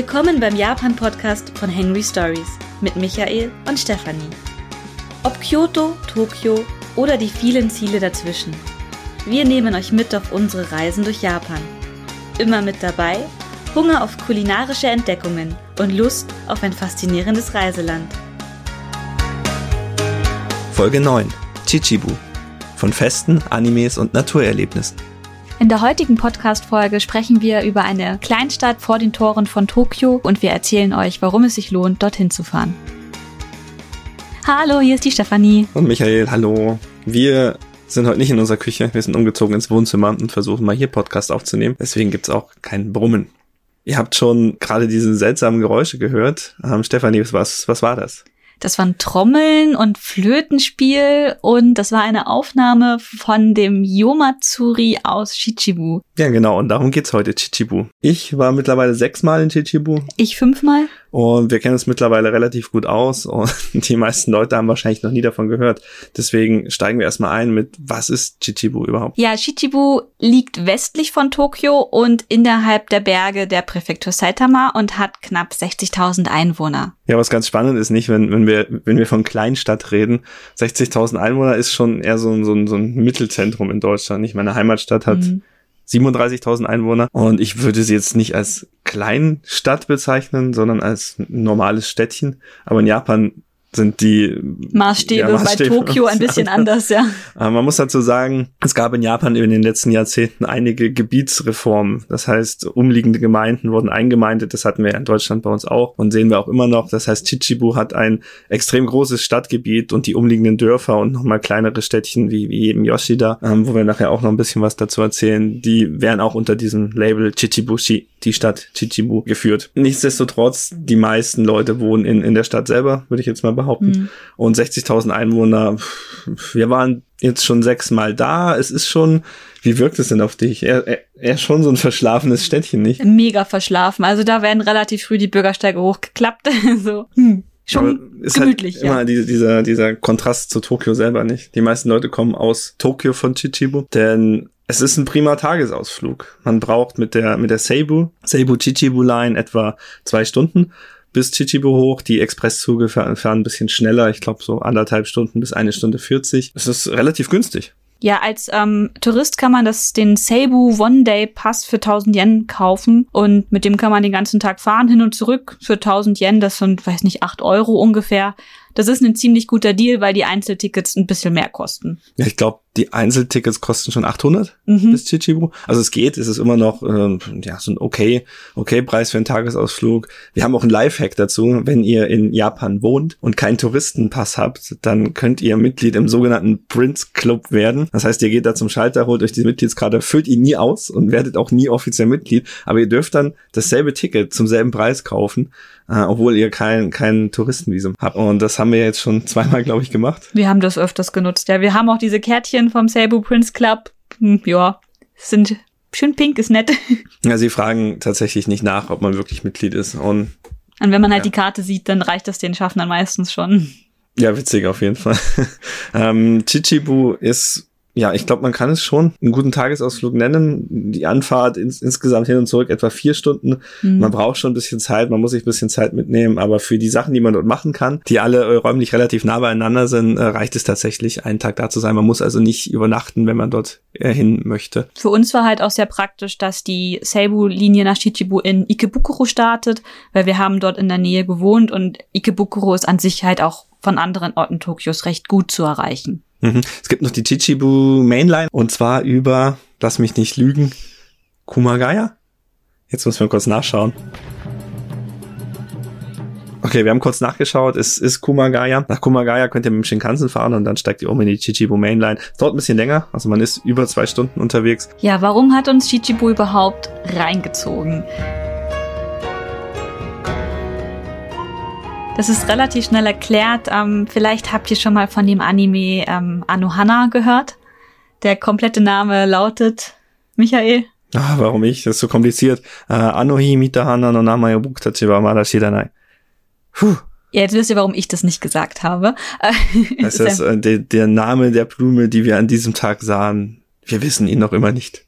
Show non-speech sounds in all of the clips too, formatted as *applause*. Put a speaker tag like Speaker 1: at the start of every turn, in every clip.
Speaker 1: Willkommen beim Japan-Podcast von Henry Stories mit Michael und Stefanie. Ob Kyoto, Tokio oder die vielen Ziele dazwischen. Wir nehmen euch mit auf unsere Reisen durch Japan. Immer mit dabei Hunger auf kulinarische Entdeckungen und Lust auf ein faszinierendes Reiseland.
Speaker 2: Folge 9 Chichibu von Festen, Animes und Naturerlebnissen.
Speaker 1: In der heutigen Podcast-Folge sprechen wir über eine Kleinstadt vor den Toren von Tokio und wir erzählen euch, warum es sich lohnt, dorthin zu fahren. Hallo, hier ist die Stefanie.
Speaker 2: Und Michael, hallo. Wir sind heute nicht in unserer Küche, wir sind umgezogen ins Wohnzimmer und versuchen mal hier Podcast aufzunehmen. Deswegen gibt's auch kein Brummen. Ihr habt schon gerade diese seltsamen Geräusche gehört. Ähm, Stefanie, was, was war das?
Speaker 1: Das waren Trommeln und Flötenspiel und das war eine Aufnahme von dem Yomatsuri aus Chichibu.
Speaker 2: Ja, genau, und darum geht's heute, Chichibu. Ich war mittlerweile sechsmal in Chichibu.
Speaker 1: Ich fünfmal.
Speaker 2: Und wir kennen uns mittlerweile relativ gut aus und *laughs* die meisten Leute haben wahrscheinlich noch nie davon gehört. Deswegen steigen wir erstmal ein mit, was ist Chichibu überhaupt?
Speaker 1: Ja, Chichibu liegt westlich von Tokio und innerhalb der Berge der Präfektur Saitama und hat knapp 60.000 Einwohner.
Speaker 2: Ja, was ganz spannend ist nicht, wenn, wenn wir, wenn wir von Kleinstadt reden. 60.000 Einwohner ist schon eher so, so, so ein Mittelzentrum in Deutschland. Nicht meine Heimatstadt hat mhm 37.000 Einwohner. Und ich würde sie jetzt nicht als Kleinstadt bezeichnen, sondern als normales Städtchen. Aber in Japan sind die
Speaker 1: Maßstäbe, ja, Maßstäbe bei Tokio ein bisschen *laughs* anders, ja.
Speaker 2: Aber man muss dazu sagen, es gab in Japan in den letzten Jahrzehnten einige Gebietsreformen. Das heißt, umliegende Gemeinden wurden eingemeindet. Das hatten wir ja in Deutschland bei uns auch und sehen wir auch immer noch. Das heißt, Chichibu hat ein extrem großes Stadtgebiet und die umliegenden Dörfer und nochmal kleinere Städtchen wie, wie eben Yoshida, ähm, wo wir nachher auch noch ein bisschen was dazu erzählen, die werden auch unter diesem Label Chichibushi, die Stadt Chichibu, geführt. Nichtsdestotrotz, die meisten Leute wohnen in, in der Stadt selber, würde ich jetzt mal behaupten. Mhm. Und 60.000 Einwohner, wir waren jetzt schon sechsmal da. Es ist schon, wie wirkt es denn auf dich? Er, er, er schon so ein verschlafenes Städtchen, nicht?
Speaker 1: Mega verschlafen. Also da werden relativ früh die Bürgersteige hochgeklappt. *laughs* so. Hm. Schon ist halt gemütlich.
Speaker 2: Halt ja. Immer die, dieser, dieser Kontrast zu Tokio selber nicht. Die meisten Leute kommen aus Tokio von Chichibu, denn es ist ein prima Tagesausflug. Man braucht mit der, mit der Seibu, Seibu Chichibu Line etwa zwei Stunden bis Chichibu hoch. Die Expresszüge fahren, fahren ein bisschen schneller. Ich glaube so anderthalb Stunden bis eine Stunde 40. Es ist relativ günstig.
Speaker 1: Ja, als ähm, Tourist kann man das den Seibu One Day Pass für 1000 Yen kaufen und mit dem kann man den ganzen Tag fahren hin und zurück für 1000 Yen. Das sind, weiß nicht, 8 Euro ungefähr. Das ist ein ziemlich guter Deal, weil die Einzeltickets ein bisschen mehr kosten.
Speaker 2: Ja, ich glaube, die Einzeltickets kosten schon 800 mhm. bis Chichibu. Also es geht, es ist immer noch ähm, ja so ein okay, okay Preis für einen Tagesausflug. Wir haben auch einen Lifehack dazu. Wenn ihr in Japan wohnt und keinen Touristenpass habt, dann könnt ihr Mitglied im sogenannten Prince Club werden. Das heißt, ihr geht da zum Schalter, holt euch die Mitgliedskarte, füllt ihn nie aus und werdet auch nie offiziell Mitglied. Aber ihr dürft dann dasselbe Ticket zum selben Preis kaufen, äh, obwohl ihr kein kein Touristenvisum habt. Und das haben wir jetzt schon *laughs* zweimal, glaube ich, gemacht.
Speaker 1: Wir haben das öfters genutzt. Ja, wir haben auch diese Kärtchen Mädchen vom Seibu Prince Club, hm, ja, sind schön pink, ist nett. *laughs*
Speaker 2: Ja, sie fragen tatsächlich nicht nach, ob man wirklich Mitglied ist. Und,
Speaker 1: und wenn man halt ja. die Karte sieht, dann reicht das den Schaffnern meistens schon.
Speaker 2: Ja, witzig auf jeden Fall. *laughs* ähm, Chichibu ist ja, ich glaube, man kann es schon einen guten Tagesausflug nennen. Die Anfahrt ins, insgesamt hin und zurück etwa vier Stunden. Mhm. Man braucht schon ein bisschen Zeit, man muss sich ein bisschen Zeit mitnehmen, aber für die Sachen, die man dort machen kann, die alle äh, räumlich relativ nah beieinander sind, äh, reicht es tatsächlich, einen Tag da zu sein. Man muss also nicht übernachten, wenn man dort äh, hin möchte.
Speaker 1: Für uns war halt auch sehr praktisch, dass die Seibu-Linie nach Shichibu in Ikebukuro startet, weil wir haben dort in der Nähe gewohnt und Ikebukuro ist an sich halt auch von anderen Orten Tokios recht gut zu erreichen.
Speaker 2: Mhm. Es gibt noch die Chichibu Mainline und zwar über, lass mich nicht lügen, Kumagaya? Jetzt müssen wir kurz nachschauen. Okay, wir haben kurz nachgeschaut. Es ist Kumagaya. Nach Kumagaya könnt ihr mit dem Shinkansen fahren und dann steigt ihr um in die Chichibu Mainline. Es dauert ein bisschen länger, also man ist über zwei Stunden unterwegs.
Speaker 1: Ja, warum hat uns Chichibu überhaupt reingezogen? Das ist relativ schnell erklärt. Ähm, vielleicht habt ihr schon mal von dem Anime ähm, Anohana gehört. Der komplette Name lautet Michael.
Speaker 2: Ah, warum ich? Das ist so kompliziert. Uh, Anohi Mitahana no Namae Buktachi wa Mada Shiranai.
Speaker 1: Puh. Ja, jetzt wisst ihr, warum ich das nicht gesagt habe.
Speaker 2: das *laughs* ist äh, der, der Name der Blume, die wir an diesem Tag sahen. Wir wissen ihn noch immer nicht.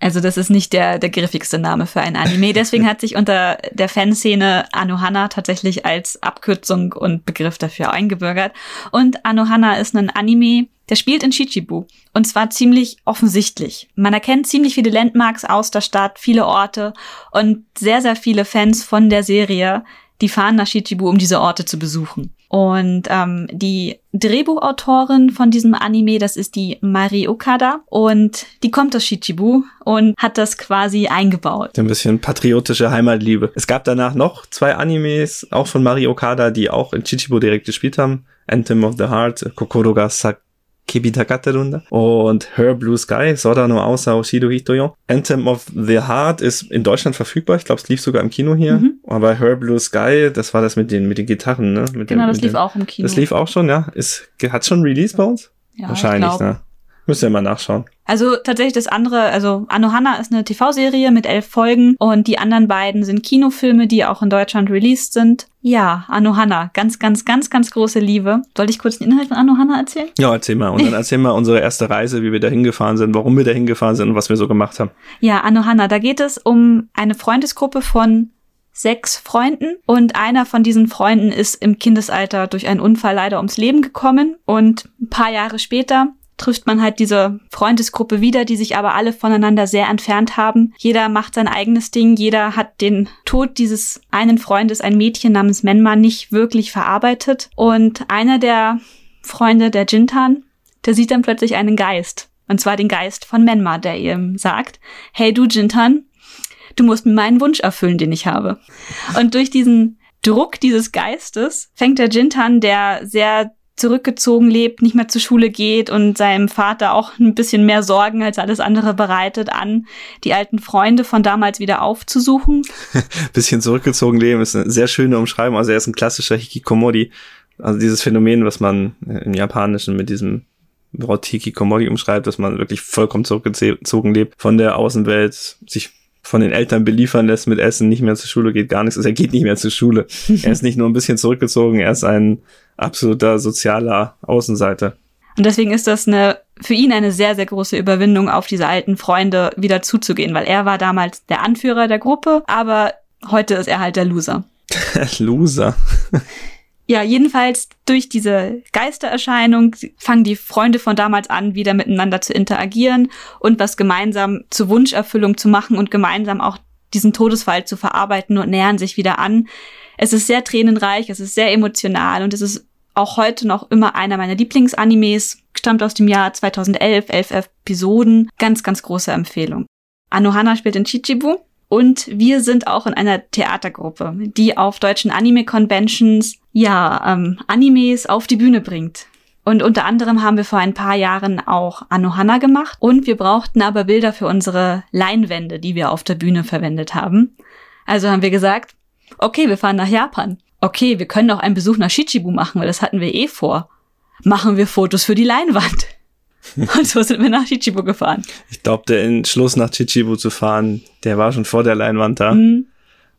Speaker 1: Also das ist nicht der, der griffigste Name für ein Anime. Deswegen hat sich unter der Fanszene Anohana tatsächlich als Abkürzung und Begriff dafür eingebürgert. Und Anohana ist ein Anime, der spielt in Chichibu. Und zwar ziemlich offensichtlich. Man erkennt ziemlich viele Landmarks aus der Stadt, viele Orte und sehr, sehr viele Fans von der Serie, die fahren nach Chichibu, um diese Orte zu besuchen. Und ähm, die Drehbuchautorin von diesem Anime, das ist die Mari Okada und die kommt aus Shichibu und hat das quasi eingebaut.
Speaker 2: Ein bisschen patriotische Heimatliebe. Es gab danach noch zwei Animes, auch von Mari Okada, die auch in Chichibu direkt gespielt haben. Anthem of the Heart, Kokoro ga Kibitakaterunda und Her Blue Sky, Sora no Aosa Oshido Hitoyo. Anthem of the Heart ist in Deutschland verfügbar. Ich glaube, es lief sogar im Kino hier. Mhm. Aber Her Blue Sky, das war das mit den, mit den Gitarren, ne? Mit
Speaker 1: genau,
Speaker 2: dem,
Speaker 1: das lief
Speaker 2: den,
Speaker 1: auch im Kino.
Speaker 2: Das lief auch schon, ja. Ist, hat schon Release bei uns?
Speaker 1: Ja,
Speaker 2: Wahrscheinlich, ne? Müsst ihr mal nachschauen.
Speaker 1: Also tatsächlich das andere, also Anohana ist eine TV-Serie mit elf Folgen und die anderen beiden sind Kinofilme, die auch in Deutschland released sind. Ja, Anohana, ganz, ganz, ganz, ganz große Liebe. Soll ich kurz den Inhalt von Anohana erzählen?
Speaker 2: Ja, erzähl mal. Und dann *laughs* erzähl mal unsere erste Reise, wie wir da hingefahren sind, warum wir da hingefahren sind und was wir so gemacht haben.
Speaker 1: Ja, Anohana, da geht es um eine Freundesgruppe von sechs Freunden und einer von diesen Freunden ist im Kindesalter durch einen Unfall leider ums Leben gekommen und ein paar Jahre später trifft man halt diese Freundesgruppe wieder, die sich aber alle voneinander sehr entfernt haben. Jeder macht sein eigenes Ding, jeder hat den Tod dieses einen Freundes, ein Mädchen namens Menma, nicht wirklich verarbeitet. Und einer der Freunde, der Jintan, der sieht dann plötzlich einen Geist. Und zwar den Geist von Menma, der ihm sagt, hey du Jintan, du musst mir meinen Wunsch erfüllen, den ich habe. Und durch diesen Druck dieses Geistes fängt der Jintan, der sehr zurückgezogen lebt, nicht mehr zur Schule geht und seinem Vater auch ein bisschen mehr Sorgen als alles andere bereitet an, die alten Freunde von damals wieder aufzusuchen. *laughs*
Speaker 2: bisschen zurückgezogen leben ist eine sehr schöne Umschreibung. Also er ist ein klassischer Hikikomori. Also dieses Phänomen, was man im Japanischen mit diesem Wort Hikikomori umschreibt, dass man wirklich vollkommen zurückgezogen lebt von der Außenwelt, sich von den Eltern beliefern lässt mit Essen, nicht mehr zur Schule geht, gar nichts. Also er geht nicht mehr zur Schule. *laughs* er ist nicht nur ein bisschen zurückgezogen, er ist ein absoluter sozialer Außenseiter.
Speaker 1: Und deswegen ist das eine, für ihn eine sehr, sehr große Überwindung, auf diese alten Freunde wieder zuzugehen, weil er war damals der Anführer der Gruppe, aber heute ist er halt der Loser. *laughs*
Speaker 2: Loser. *laughs*
Speaker 1: Ja, jedenfalls durch diese Geistererscheinung fangen die Freunde von damals an, wieder miteinander zu interagieren und was gemeinsam zur Wunscherfüllung zu machen und gemeinsam auch diesen Todesfall zu verarbeiten und nähern sich wieder an. Es ist sehr tränenreich, es ist sehr emotional und es ist auch heute noch immer einer meiner Lieblingsanimes, stammt aus dem Jahr 2011, elf Episoden, ganz, ganz große Empfehlung. Anohana spielt in Chichibu und wir sind auch in einer Theatergruppe, die auf deutschen Anime-Conventions ja ähm, Animes auf die Bühne bringt. Und unter anderem haben wir vor ein paar Jahren auch Anohana gemacht und wir brauchten aber Bilder für unsere Leinwände, die wir auf der Bühne verwendet haben. Also haben wir gesagt, okay, wir fahren nach Japan. Okay, wir können auch einen Besuch nach Shichibu machen, weil das hatten wir eh vor. Machen wir Fotos für die Leinwand. *laughs* Und so sind wir nach Chichibu gefahren.
Speaker 2: Ich glaube, der Entschluss nach Chichibu zu fahren, der war schon vor der Leinwand da. Mhm.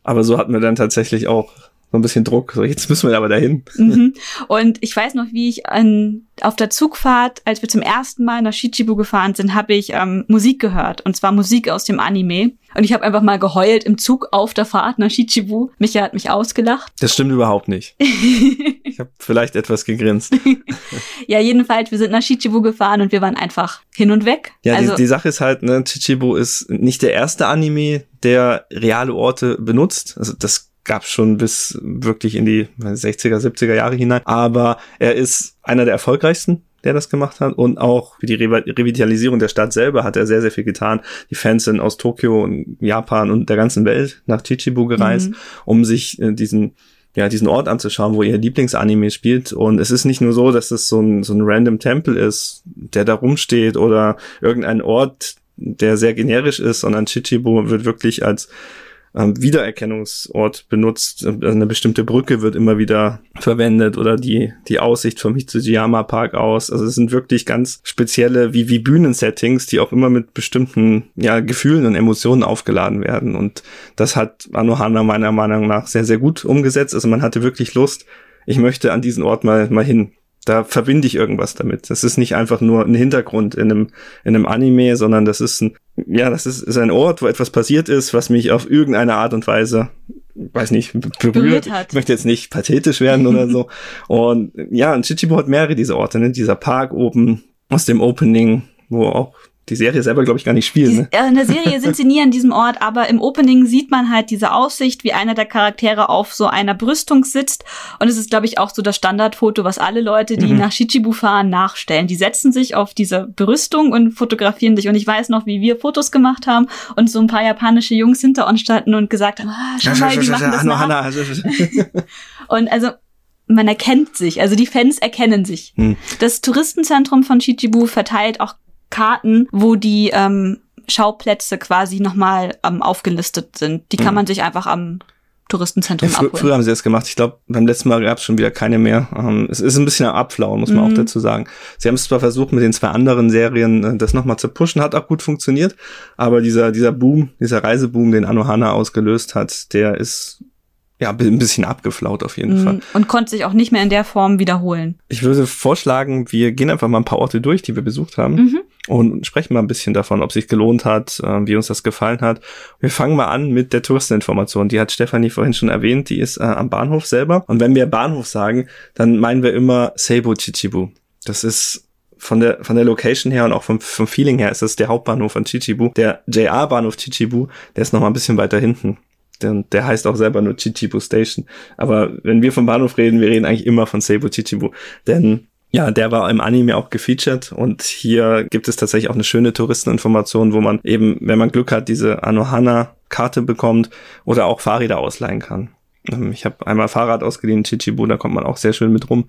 Speaker 2: Aber so hatten wir dann tatsächlich auch so ein bisschen Druck. So, jetzt müssen wir aber dahin.
Speaker 1: Mhm. Und ich weiß noch, wie ich an, auf der Zugfahrt, als wir zum ersten Mal nach Shichibu gefahren sind, habe ich ähm, Musik gehört. Und zwar Musik aus dem Anime. Und ich habe einfach mal geheult im Zug auf der Fahrt nach Shichibu. Micha hat mich ausgelacht.
Speaker 2: Das stimmt überhaupt nicht. *laughs* ich habe vielleicht etwas gegrinst.
Speaker 1: ja, jedenfalls, wir sind nach Shichibu gefahren und wir waren einfach hin und weg.
Speaker 2: Ja, also, die, die Sache ist halt, ne, Chichibu ist nicht der erste Anime, der reale Orte benutzt. Also das gab schon bis wirklich in die 60er, 70er Jahre hinein. Aber er ist einer der erfolgreichsten der das gemacht hat und auch für die Re Revitalisierung der Stadt selber hat er sehr, sehr viel getan. Die Fans sind aus Tokio und Japan und der ganzen Welt nach Chichibu gereist, mhm. um sich äh, diesen ja, diesen Ort anzuschauen, wo ihr Lieblingsanime spielt. Und es ist nicht nur so, dass es so ein, so ein random Tempel ist, der da rumsteht oder irgendein Ort, der sehr generisch ist, sondern Chichibu wird wirklich als ähm, Wiedererkennungsort benutzt. Also eine bestimmte Brücke wird immer wieder verwendet oder die, die Aussicht vom Hitsujiyama Park aus. Also es sind wirklich ganz spezielle wie, wie Bühnensettings, die auch immer mit bestimmten ja, Gefühlen und Emotionen aufgeladen werden. Und das hat Anohana meiner Meinung nach sehr, sehr gut umgesetzt. Also man hatte wirklich Lust, ich möchte an diesen Ort mal, mal hin. Da verbinde ich irgendwas damit. Das ist nicht einfach nur ein Hintergrund in einem, in einem Anime, sondern das ist ein, ja, das ist, ist ein Ort, wo etwas passiert ist, was mich auf irgendeine Art und Weise weiß nicht, berührt. berührt hat. Ich möchte jetzt nicht pathetisch werden oder so. *laughs* Und ja, und Chichibu hat mehrere dieser Orte, ne? Dieser Park oben aus dem Opening, wo auch die Serie selber, glaube ich, gar nicht spielen. Ne?
Speaker 1: In der Serie sind sie nie an diesem Ort, aber im Opening sieht man halt diese Aussicht, wie einer der Charaktere auf so einer Brüstung sitzt. Und es ist, glaube ich, auch so das Standardfoto, was alle Leute, die mhm. nach Shichibu fahren, nachstellen. Die setzen sich auf diese Brüstung und fotografieren sich. Und ich weiß noch, wie wir Fotos gemacht haben und so ein paar japanische Jungs hinter uns standen und gesagt haben, ah, schau mal, die machen das nach. und also man erkennt sich, also die Fans erkennen sich. Hm. Das Touristenzentrum von Chichibu verteilt auch Karten, wo die ähm, Schauplätze quasi nochmal ähm, aufgelistet sind. Die kann mhm. man sich einfach am Touristenzentrum ja, fr abholen.
Speaker 2: Früher haben sie das gemacht. Ich glaube, beim letzten Mal gab es schon wieder keine mehr. Ähm, es ist ein bisschen am Abflauen, muss man mhm. auch dazu sagen. Sie haben es zwar versucht, mit den zwei anderen Serien äh, das nochmal zu pushen, hat auch gut funktioniert, aber dieser, dieser Boom, dieser Reiseboom, den Anohana ausgelöst hat, der ist ja, ein bisschen abgeflaut auf jeden mhm. Fall.
Speaker 1: Und konnte sich auch nicht mehr in der Form wiederholen.
Speaker 2: Ich würde vorschlagen, wir gehen einfach mal ein paar Orte durch, die wir besucht haben mhm. und sprechen mal ein bisschen davon, ob sich gelohnt hat, äh, wie uns das gefallen hat. Wir fangen mal an mit der Touristeninformation. Die hat Stefanie vorhin schon erwähnt, die ist äh, am Bahnhof selber. Und wenn wir Bahnhof sagen, dann meinen wir immer Seibo Chichibu. Das ist von der, von der Location her und auch vom, vom Feeling her ist das der Hauptbahnhof von Chichibu. Der JR-Bahnhof Chichibu, der ist noch mal ein bisschen weiter hinten der, der heißt auch selber nur Chichibu Station. Aber wenn wir vom Bahnhof reden, wir reden eigentlich immer von Seibu Chichibu. Denn ja, der war im Anime auch gefeatured und hier gibt es tatsächlich auch eine schöne Touristeninformation, wo man eben, wenn man Glück hat, diese Anohana-Karte bekommt oder auch Fahrräder ausleihen kann. Ähm, ich habe einmal Fahrrad ausgeliehen Chichibu, da kommt man auch sehr schön mit rum.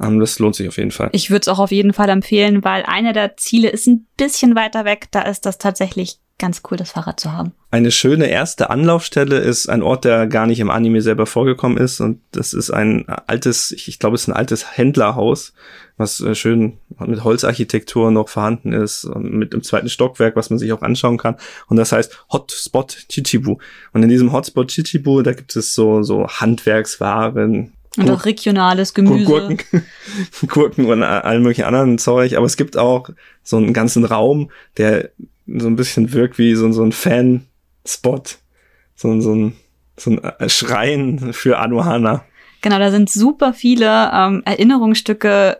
Speaker 2: Ähm, das lohnt sich auf jeden Fall.
Speaker 1: Ich würde es auch auf jeden Fall empfehlen, weil einer der Ziele ist ein bisschen weiter weg. Da ist das tatsächlich ganz cool, das Fahrrad zu haben.
Speaker 2: Eine schöne erste Anlaufstelle ist ein Ort, der gar nicht im Anime selber vorgekommen ist. Und das ist ein altes, ich glaube, es ist ein altes Händlerhaus, was äh, schön mit Holzarchitektur noch vorhanden ist, mit dem zweiten Stockwerk, was man sich auch anschauen kann. Und das heißt Hotspot Chichibu. Und in diesem Hotspot Chichibu, da gibt es so, so Handwerkswaren,
Speaker 1: und auch regionales Gemüse.
Speaker 2: Gurken, *laughs* Gurken und all möglichen anderen Zeug. Aber es gibt auch so einen ganzen Raum, der so ein bisschen wirkt wie so, so ein Fan-Spot. So, so, ein, so ein Schrein für Anohana.
Speaker 1: Genau, da sind super viele ähm, Erinnerungsstücke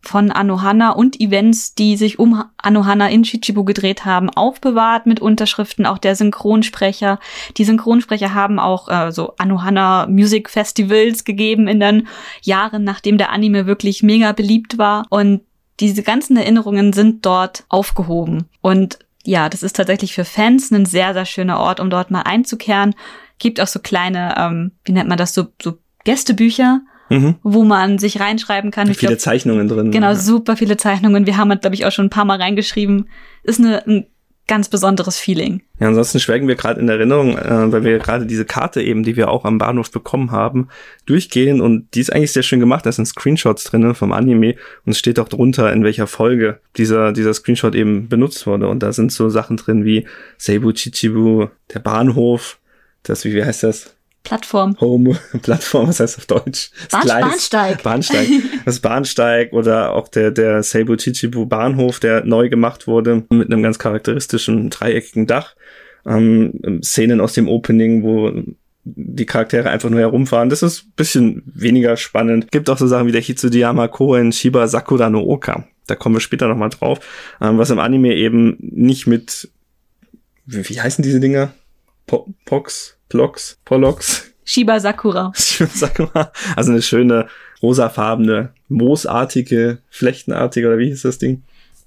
Speaker 1: von Anohana und Events, die sich um Anohana in Chichibu gedreht haben, aufbewahrt mit Unterschriften, auch der Synchronsprecher. Die Synchronsprecher haben auch äh, so Anohana Music Festivals gegeben in den Jahren, nachdem der Anime wirklich mega beliebt war. Und diese ganzen Erinnerungen sind dort aufgehoben. Und ja, das ist tatsächlich für Fans ein sehr, sehr schöner Ort, um dort mal einzukehren. Gibt auch so kleine, ähm, wie nennt man das, so, so Gästebücher, mhm. wo man sich reinschreiben kann.
Speaker 2: viele glaub, Zeichnungen drin.
Speaker 1: Genau, ja. super viele Zeichnungen. Wir haben, glaube ich, auch schon ein paar Mal reingeschrieben. Ist eine, ein ganz besonderes Feeling.
Speaker 2: Ja, ansonsten schwelgen wir gerade in Erinnerung, äh, weil wir gerade diese Karte eben, die wir auch am Bahnhof bekommen haben, durchgehen und die ist eigentlich sehr schön gemacht. Da sind Screenshots drin vom Anime und es steht auch drunter, in welcher Folge dieser, dieser Screenshot eben benutzt wurde. Und da sind so Sachen drin wie Seibu Chichibu, der Bahnhof, das, wie, wie heißt das?
Speaker 1: Plattform.
Speaker 2: Home, *laughs* Plattform, was heißt auf Deutsch?
Speaker 1: Bahn, Bahnsteig.
Speaker 2: Bahnsteig. *laughs* Das Bahnsteig oder auch der, der Seibu Chichibu Bahnhof, der neu gemacht wurde, mit einem ganz charakteristischen dreieckigen Dach. Ähm, Szenen aus dem Opening, wo die Charaktere einfach nur herumfahren. Das ist bisschen weniger spannend. Gibt auch so Sachen wie der Hitsudiyama Koen Shiba Sakura no Oka. Da kommen wir später nochmal drauf. Ähm, was im Anime eben nicht mit, wie, wie heißen diese Dinger? Po Pox? Plox, Polox.
Speaker 1: Shiba Sakura. *laughs*
Speaker 2: Shiba Sakura. Also eine schöne rosafarbene, moosartige, flechtenartige, oder wie hieß das Ding?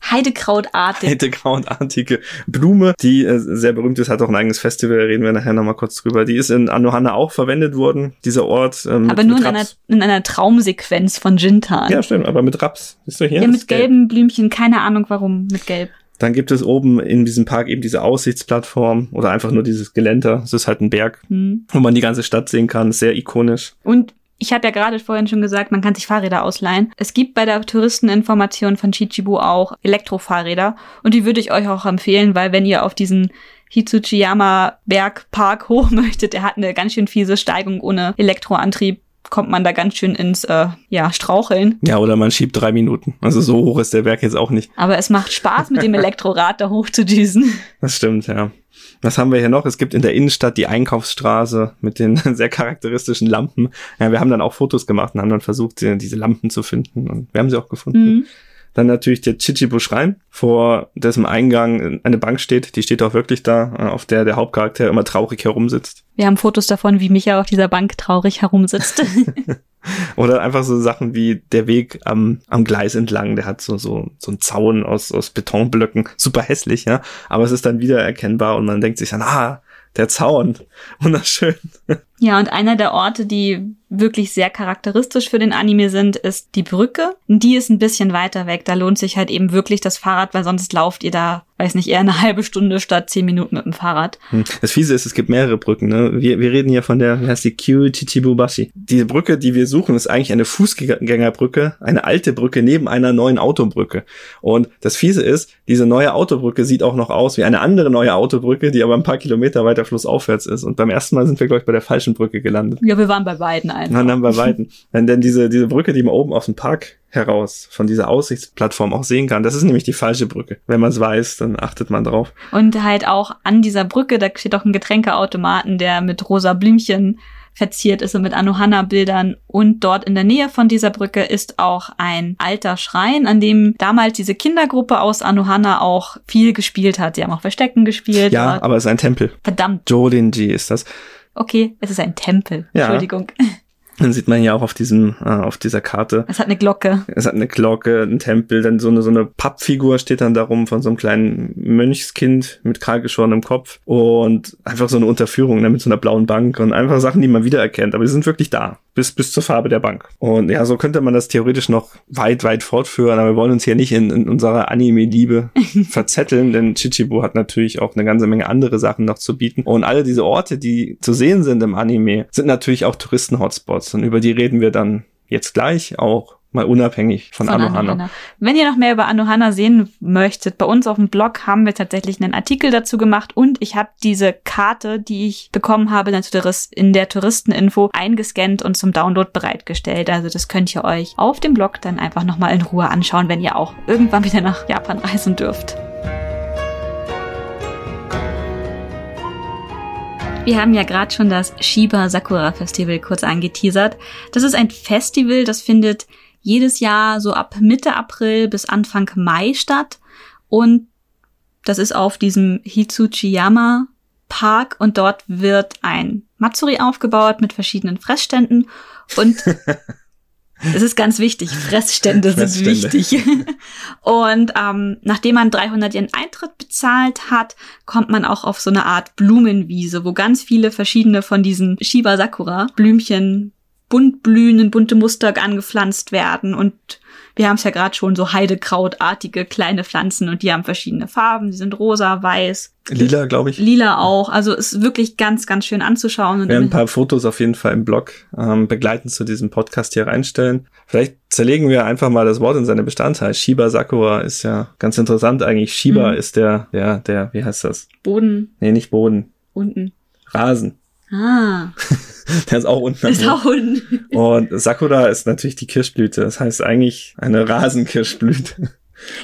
Speaker 1: Heidekrautartige.
Speaker 2: Heidekrautartige Blume, die äh, sehr berühmt ist, hat auch ein eigenes Festival, reden wir nachher nochmal kurz drüber. Die ist in Anohana auch verwendet worden, dieser Ort.
Speaker 1: Ähm, aber nur in einer, in einer Traumsequenz von Jintan.
Speaker 2: Ja, stimmt, aber mit Raps.
Speaker 1: Siehst du hier? Ja, mit gelben Blümchen, keine Ahnung warum, mit gelb.
Speaker 2: Dann gibt es oben in diesem Park eben diese Aussichtsplattform oder einfach nur dieses Geländer. Es ist halt ein Berg, hm. wo man die ganze Stadt sehen kann. Sehr ikonisch.
Speaker 1: Und ich habe ja gerade vorhin schon gesagt, man kann sich Fahrräder ausleihen. Es gibt bei der Touristeninformation von Chichibu auch Elektrofahrräder und die würde ich euch auch empfehlen, weil wenn ihr auf diesen Hitsuchiyama Bergpark *laughs* hoch möchtet, der hat eine ganz schön fiese Steigung ohne Elektroantrieb kommt man da ganz schön ins äh, ja, Straucheln.
Speaker 2: Ja, oder man schiebt drei Minuten. Also so hoch ist der Berg jetzt auch nicht.
Speaker 1: Aber es macht Spaß, mit dem *laughs* Elektrorad da hochzudüsen.
Speaker 2: Das stimmt, ja. Was haben wir hier noch? Es gibt in der Innenstadt die Einkaufsstraße mit den *laughs* sehr charakteristischen Lampen. Ja, wir haben dann auch Fotos gemacht und haben dann versucht, diese Lampen zu finden. Und wir haben sie auch gefunden. Mhm. Dann natürlich der Chichibu Schrein, vor dessen Eingang eine Bank steht. Die steht auch wirklich da, auf der der Hauptcharakter immer traurig herumsitzt.
Speaker 1: Wir haben Fotos davon, wie Micha auf dieser Bank traurig herumsitzt. *laughs* *laughs*
Speaker 2: Oder einfach so Sachen wie der Weg am, am Gleis entlang, der hat so, so, so einen Zaun aus, aus Betonblöcken. Super hässlich, ja. Aber es ist dann wieder erkennbar und man denkt sich dann, ah, der Zaun. Wunderschön.
Speaker 1: Ja, und einer der Orte, die wirklich sehr charakteristisch für den Anime sind, ist die Brücke. Die ist ein bisschen weiter weg. Da lohnt sich halt eben wirklich das Fahrrad, weil sonst lauft ihr da, weiß nicht, eher eine *laughs* halbe Stunde statt zehn Minuten mit dem Fahrrad.
Speaker 2: Hm. Das Fiese ist, es gibt mehrere Brücken. Ne? Wir, wir reden hier von der, wie heißt die, Kyu Chichibubashi. Diese Brücke, die wir suchen, ist eigentlich eine Fußgängerbrücke, eine alte Brücke neben einer neuen Autobrücke. Und das Fiese ist, diese neue Autobrücke sieht auch noch aus wie eine andere neue Autobrücke, die aber ein paar Kilometer weiter flussaufwärts ist. Und beim ersten Mal sind wir, glaube ich, bei der falschen Brücke gelandet.
Speaker 1: Ja, wir waren bei beiden einfach.
Speaker 2: Nein, dann bei beiden. Wenn denn diese, diese Brücke, die man oben aus dem Park heraus von dieser Aussichtsplattform auch sehen kann. Das ist nämlich die falsche Brücke. Wenn man es weiß, dann achtet man drauf.
Speaker 1: Und halt auch an dieser Brücke, da steht auch ein Getränkeautomaten, der mit rosa Blümchen verziert ist und mit Anohana-Bildern. Und dort in der Nähe von dieser Brücke ist auch ein alter Schrein, an dem damals diese Kindergruppe aus Anohana auch viel gespielt hat. Sie haben auch Verstecken gespielt.
Speaker 2: Ja, aber es ist ein Tempel.
Speaker 1: Verdammt.
Speaker 2: Jorinji ist das.
Speaker 1: Okay, es ist ein Tempel. Ja. Entschuldigung.
Speaker 2: Dann sieht man ja auch auf diesem, äh, auf dieser Karte.
Speaker 1: Es hat eine Glocke.
Speaker 2: Es hat eine Glocke, ein Tempel, dann so eine, so eine Pappfigur steht dann darum von so einem kleinen Mönchskind mit kahlgeschorenem Kopf und einfach so eine Unterführung ne, mit so einer blauen Bank und einfach Sachen, die man wiedererkennt. Aber die sind wirklich da. Bis, bis zur Farbe der Bank. Und ja, so könnte man das theoretisch noch weit, weit fortführen, aber wir wollen uns hier nicht in, in unserer Anime-Liebe *laughs* verzetteln, denn Chichibu hat natürlich auch eine ganze Menge andere Sachen noch zu bieten. Und alle diese Orte, die zu sehen sind im Anime, sind natürlich auch Touristen-Hotspots und über die reden wir dann jetzt gleich auch mal unabhängig von, von Anohana. Anohana.
Speaker 1: Wenn ihr noch mehr über Anohana sehen möchtet, bei uns auf dem Blog haben wir tatsächlich einen Artikel dazu gemacht und ich habe diese Karte, die ich bekommen habe in der Touristeninfo eingescannt und zum Download bereitgestellt. Also das könnt ihr euch auf dem Blog dann einfach nochmal in Ruhe anschauen, wenn ihr auch irgendwann wieder nach Japan reisen dürft. Wir haben ja gerade schon das Shiba Sakura Festival kurz angeteasert. Das ist ein Festival, das findet jedes Jahr so ab Mitte April bis Anfang Mai statt. Und das ist auf diesem Hitsuchiyama Park und dort wird ein Matsuri aufgebaut mit verschiedenen Fressständen und *laughs* Es ist ganz wichtig. Fressstände, Fressstände. sind wichtig. *laughs* Und ähm, nachdem man 300 Yen Eintritt bezahlt hat, kommt man auch auf so eine Art Blumenwiese, wo ganz viele verschiedene von diesen Shiba Sakura Blümchen bunt blühen, bunte Muster angepflanzt werden und wir haben es ja gerade schon so Heidekrautartige kleine Pflanzen und die haben verschiedene Farben. Die sind rosa, weiß.
Speaker 2: Lila, glaube ich.
Speaker 1: Lila auch. Also ist wirklich ganz, ganz schön anzuschauen.
Speaker 2: Wir werden ein paar Fotos auf jeden Fall im Blog ähm, begleitend zu diesem Podcast hier reinstellen. Vielleicht zerlegen wir einfach mal das Wort in seine Bestandteile. Shiba Sakura ist ja ganz interessant eigentlich. Shiba mhm. ist der, der, der, wie heißt das?
Speaker 1: Boden.
Speaker 2: Nee, nicht Boden.
Speaker 1: Unten.
Speaker 2: Rasen.
Speaker 1: Ah. *laughs*
Speaker 2: Der ist auch unten.
Speaker 1: Ist auch unten.
Speaker 2: Und Sakura ist natürlich die Kirschblüte. Das heißt eigentlich eine Rasenkirschblüte.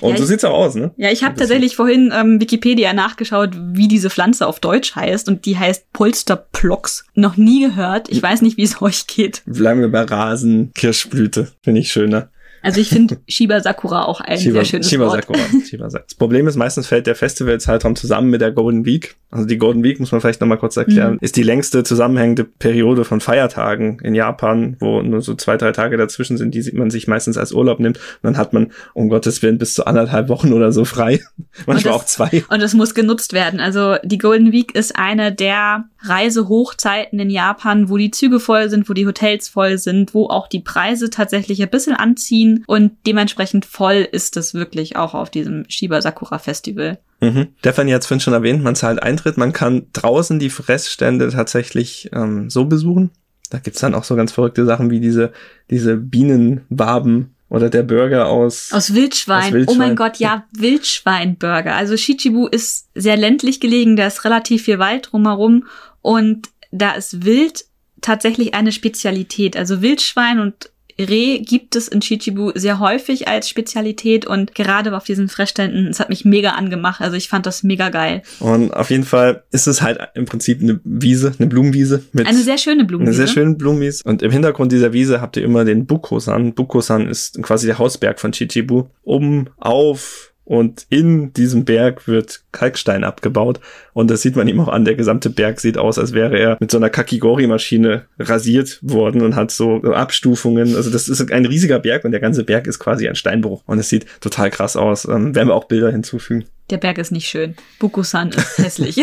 Speaker 2: Und ja, so sieht's auch aus, ne?
Speaker 1: Ja, ich habe tatsächlich vorhin ähm, Wikipedia nachgeschaut, wie diese Pflanze auf Deutsch heißt. Und die heißt Polsterplox. Noch nie gehört. Ich weiß nicht, wie es euch geht.
Speaker 2: Bleiben wir bei Rasenkirschblüte. Finde ich schöner.
Speaker 1: Also ich finde Shiba Sakura auch ein Shiba, sehr schönes
Speaker 2: Shiba
Speaker 1: Wort.
Speaker 2: Sakura, Shiba Sakura. Das Problem ist, meistens fällt der Festivalzeitraum zusammen mit der Golden Week. Also die Golden Week, muss man vielleicht nochmal kurz erklären, mhm. ist die längste zusammenhängende Periode von Feiertagen in Japan, wo nur so zwei, drei Tage dazwischen sind, die man sich meistens als Urlaub nimmt. Und dann hat man, um Gottes Willen, bis zu anderthalb Wochen oder so frei. *laughs* Manchmal das, auch zwei.
Speaker 1: Und es muss genutzt werden. Also die Golden Week ist eine der Reisehochzeiten in Japan, wo die Züge voll sind, wo die Hotels voll sind, wo auch die Preise tatsächlich ein bisschen anziehen und dementsprechend voll ist es wirklich auch auf diesem Shiba Sakura Festival.
Speaker 2: Mhm. Stefanie hat es vorhin schon erwähnt, man zahlt Eintritt, man kann draußen die Fressstände tatsächlich ähm, so besuchen. Da gibt's dann auch so ganz verrückte Sachen wie diese, diese Bienenwaben oder der Burger aus,
Speaker 1: aus Wildschwein. aus Wildschwein. Oh mein Gott, ja, Wildschweinburger. Also Shichibu ist sehr ländlich gelegen, da ist relativ viel Wald drumherum und da ist Wild tatsächlich eine Spezialität. Also Wildschwein und Reh gibt es in Chichibu sehr häufig als Spezialität und gerade auf diesen Fressständen, es hat mich mega angemacht. Also ich fand das mega geil.
Speaker 2: Und auf jeden Fall ist es halt im Prinzip eine Wiese, eine Blumenwiese.
Speaker 1: Mit eine sehr schöne Blumenwiese.
Speaker 2: Eine sehr schöne Blumenwiese. Und im Hintergrund dieser Wiese habt ihr immer den Bukosan. Bukosan ist quasi der Hausberg von Chichibu. Oben auf und in diesem Berg wird Kalkstein abgebaut. Und das sieht man ihm auch an. Der gesamte Berg sieht aus, als wäre er mit so einer Kakigori-Maschine rasiert worden und hat so Abstufungen. Also das ist ein riesiger Berg und der ganze Berg ist quasi ein Steinbruch. Und es sieht total krass aus. Ähm, werden wir auch Bilder hinzufügen.
Speaker 1: Der Berg ist nicht schön. Bukusan ist *laughs* hässlich.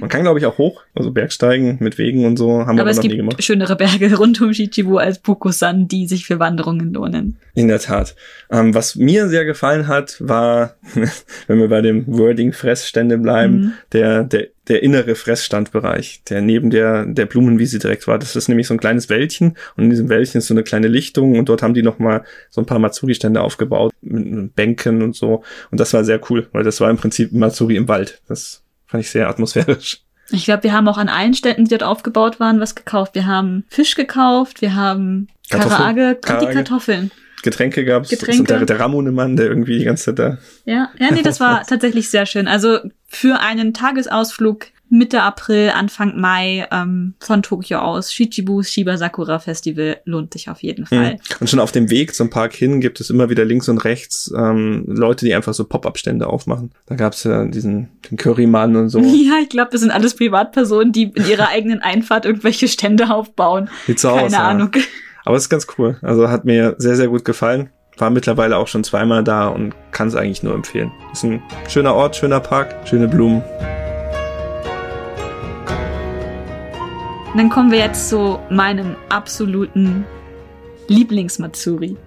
Speaker 2: Man kann, glaube ich, auch hoch, also Bergsteigen mit Wegen und so, haben wir aber, aber noch nie gemacht.
Speaker 1: Es gibt schönere Berge *laughs* rund um Shichibu als Bukusan, die sich für Wanderungen lohnen.
Speaker 2: In der Tat. Ähm, was mir sehr gefallen hat, war, *laughs* wenn wir bei dem Wording Fressstände bleiben, mhm. der, der der innere Fressstandbereich, der neben der, der Blumenwiese direkt war. Das ist nämlich so ein kleines Wäldchen und in diesem Wäldchen ist so eine kleine Lichtung und dort haben die nochmal so ein paar Matsuri-Stände aufgebaut mit Bänken und so. Und das war sehr cool, weil das war im Prinzip Matsuri im Wald. Das fand ich sehr atmosphärisch.
Speaker 1: Ich glaube, wir haben auch an allen Ständen, die dort aufgebaut waren, was gekauft. Wir haben Fisch gekauft, wir haben Karage und die Kartoffeln.
Speaker 2: Getränke gab es. Getränke. Der, der Ramone-Mann, der irgendwie die ganze Zeit da.
Speaker 1: Ja, ja, nee, das war *laughs* tatsächlich sehr schön. Also für einen Tagesausflug Mitte April, Anfang Mai ähm, von Tokio aus. Shichibu Shiba Sakura Festival lohnt sich auf jeden Fall. Hm.
Speaker 2: Und schon auf dem Weg zum Park hin gibt es immer wieder links und rechts ähm, Leute, die einfach so Pop-up-Stände aufmachen. Da gab es ja diesen den Currymann und so. *laughs*
Speaker 1: Ja, ich glaube, das sind alles Privatpersonen, die in ihrer eigenen Einfahrt irgendwelche Stände aufbauen.
Speaker 2: Sieht so Keine aus, Ahnung. Ja. Aber es ist ganz cool. Also hat mir sehr, sehr gut gefallen. War mittlerweile auch schon zweimal da und kann es eigentlich nur empfehlen. Ist ein schöner Ort, schöner Park, schöne Blumen.
Speaker 1: Und dann kommen wir jetzt zu meinem absoluten Lieblingsmatsuri.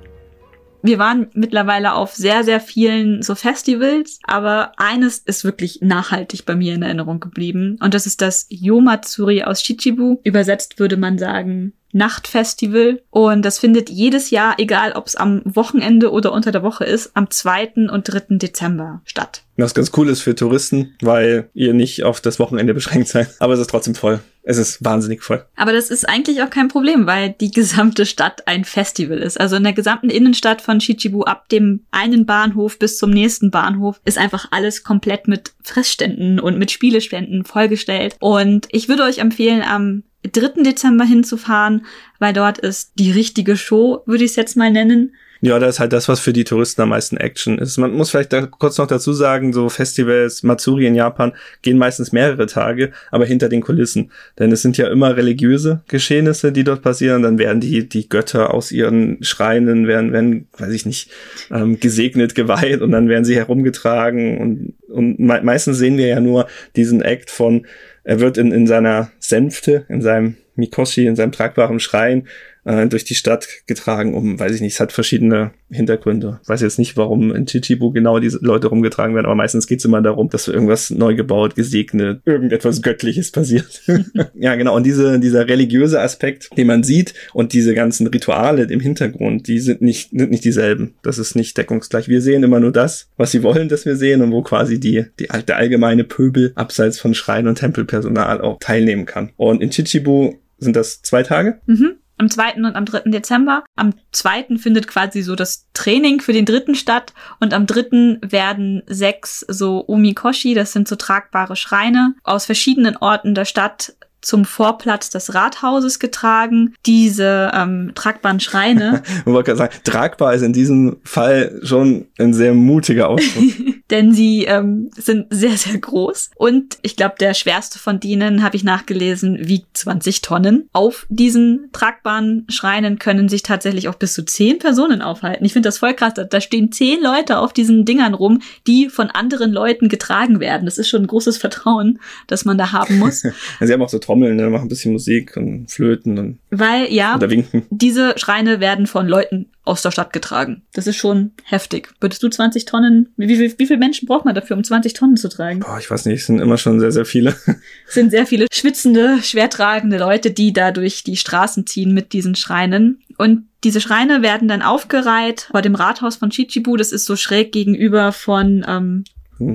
Speaker 1: Wir waren mittlerweile auf sehr, sehr vielen so Festivals, aber eines ist wirklich nachhaltig bei mir in Erinnerung geblieben. Und das ist das Yomatsuri aus Shichibu. Übersetzt würde man sagen Nachtfestival. Und das findet jedes Jahr, egal ob es am Wochenende oder unter der Woche ist, am 2. und 3. Dezember statt.
Speaker 2: Was ganz cool ist für Touristen, weil ihr nicht auf das Wochenende beschränkt seid. Aber es ist trotzdem voll. Es ist wahnsinnig voll.
Speaker 1: Aber das ist eigentlich auch kein Problem, weil die gesamte Stadt ein Festival ist. Also in der gesamten Innenstadt von Shichibu ab dem einen Bahnhof bis zum nächsten Bahnhof ist einfach alles komplett mit Fressständen und mit Spieleständen vollgestellt. Und ich würde euch empfehlen, am 3. Dezember hinzufahren, weil dort ist die richtige Show, würde ich es jetzt mal nennen.
Speaker 2: Ja, das ist halt das, was für die Touristen am meisten Action ist. Man muss vielleicht da kurz noch dazu sagen, so Festivals, Matsuri in Japan gehen meistens mehrere Tage, aber hinter den Kulissen. Denn es sind ja immer religiöse Geschehnisse, die dort passieren. Dann werden die, die Götter aus ihren Schreinen, werden, werden, weiß ich nicht, ähm, gesegnet, geweiht und dann werden sie herumgetragen und, und me meistens sehen wir ja nur diesen Act von, er wird in, in seiner Sänfte, in seinem Mikoshi, in seinem tragbaren Schrein äh, durch die Stadt getragen, um, weiß ich nicht, es hat verschiedene Hintergründe. Ich weiß jetzt nicht, warum in Chichibu genau diese Leute rumgetragen werden, aber meistens geht es immer darum, dass irgendwas neu gebaut, gesegnet, irgendetwas Göttliches passiert. *laughs* ja, genau. Und diese, dieser religiöse Aspekt, den man sieht und diese ganzen Rituale im Hintergrund, die sind nicht, sind nicht dieselben. Das ist nicht deckungsgleich. Wir sehen immer nur das, was sie wollen, dass wir sehen und wo quasi die, die, der allgemeine Pöbel abseits von Schrein und Tempelpersonal auch teilnehmen kann. Und in Chichibu sind das zwei Tage.
Speaker 1: Mhm am 2. und am 3. Dezember. Am 2. findet quasi so das Training für den dritten statt und am 3. werden sechs so Umikoshi, das sind so tragbare Schreine, aus verschiedenen Orten der Stadt zum Vorplatz des Rathauses getragen. Diese ähm, tragbaren Schreine. *laughs*
Speaker 2: Man wollte gerade sagen, tragbar ist in diesem Fall schon ein sehr mutiger Ausdruck. *laughs*
Speaker 1: Denn sie ähm, sind sehr, sehr groß. Und ich glaube, der schwerste von denen, habe ich nachgelesen, wiegt 20 Tonnen. Auf diesen tragbaren Schreinen können sich tatsächlich auch bis zu 10 Personen aufhalten. Ich finde das voll krass. Da stehen 10 Leute auf diesen Dingern rum, die von anderen Leuten getragen werden. Das ist schon ein großes Vertrauen, das man da haben muss. *laughs*
Speaker 2: sie haben auch so Trommeln, ne? machen ein bisschen Musik und Flöten und
Speaker 1: weil ja,
Speaker 2: oder winken.
Speaker 1: diese Schreine werden von Leuten aus der Stadt getragen. Das ist schon heftig. Würdest du 20 Tonnen, wie, wie, wie viele Menschen braucht man dafür, um 20 Tonnen zu tragen?
Speaker 2: Boah, ich weiß nicht, es sind immer schon sehr, sehr viele. *laughs*
Speaker 1: Es sind sehr viele schwitzende, schwertragende Leute, die da durch die Straßen ziehen mit diesen Schreinen. Und diese Schreine werden dann aufgereiht vor dem Rathaus von Chichibu. Das ist so schräg gegenüber von ähm,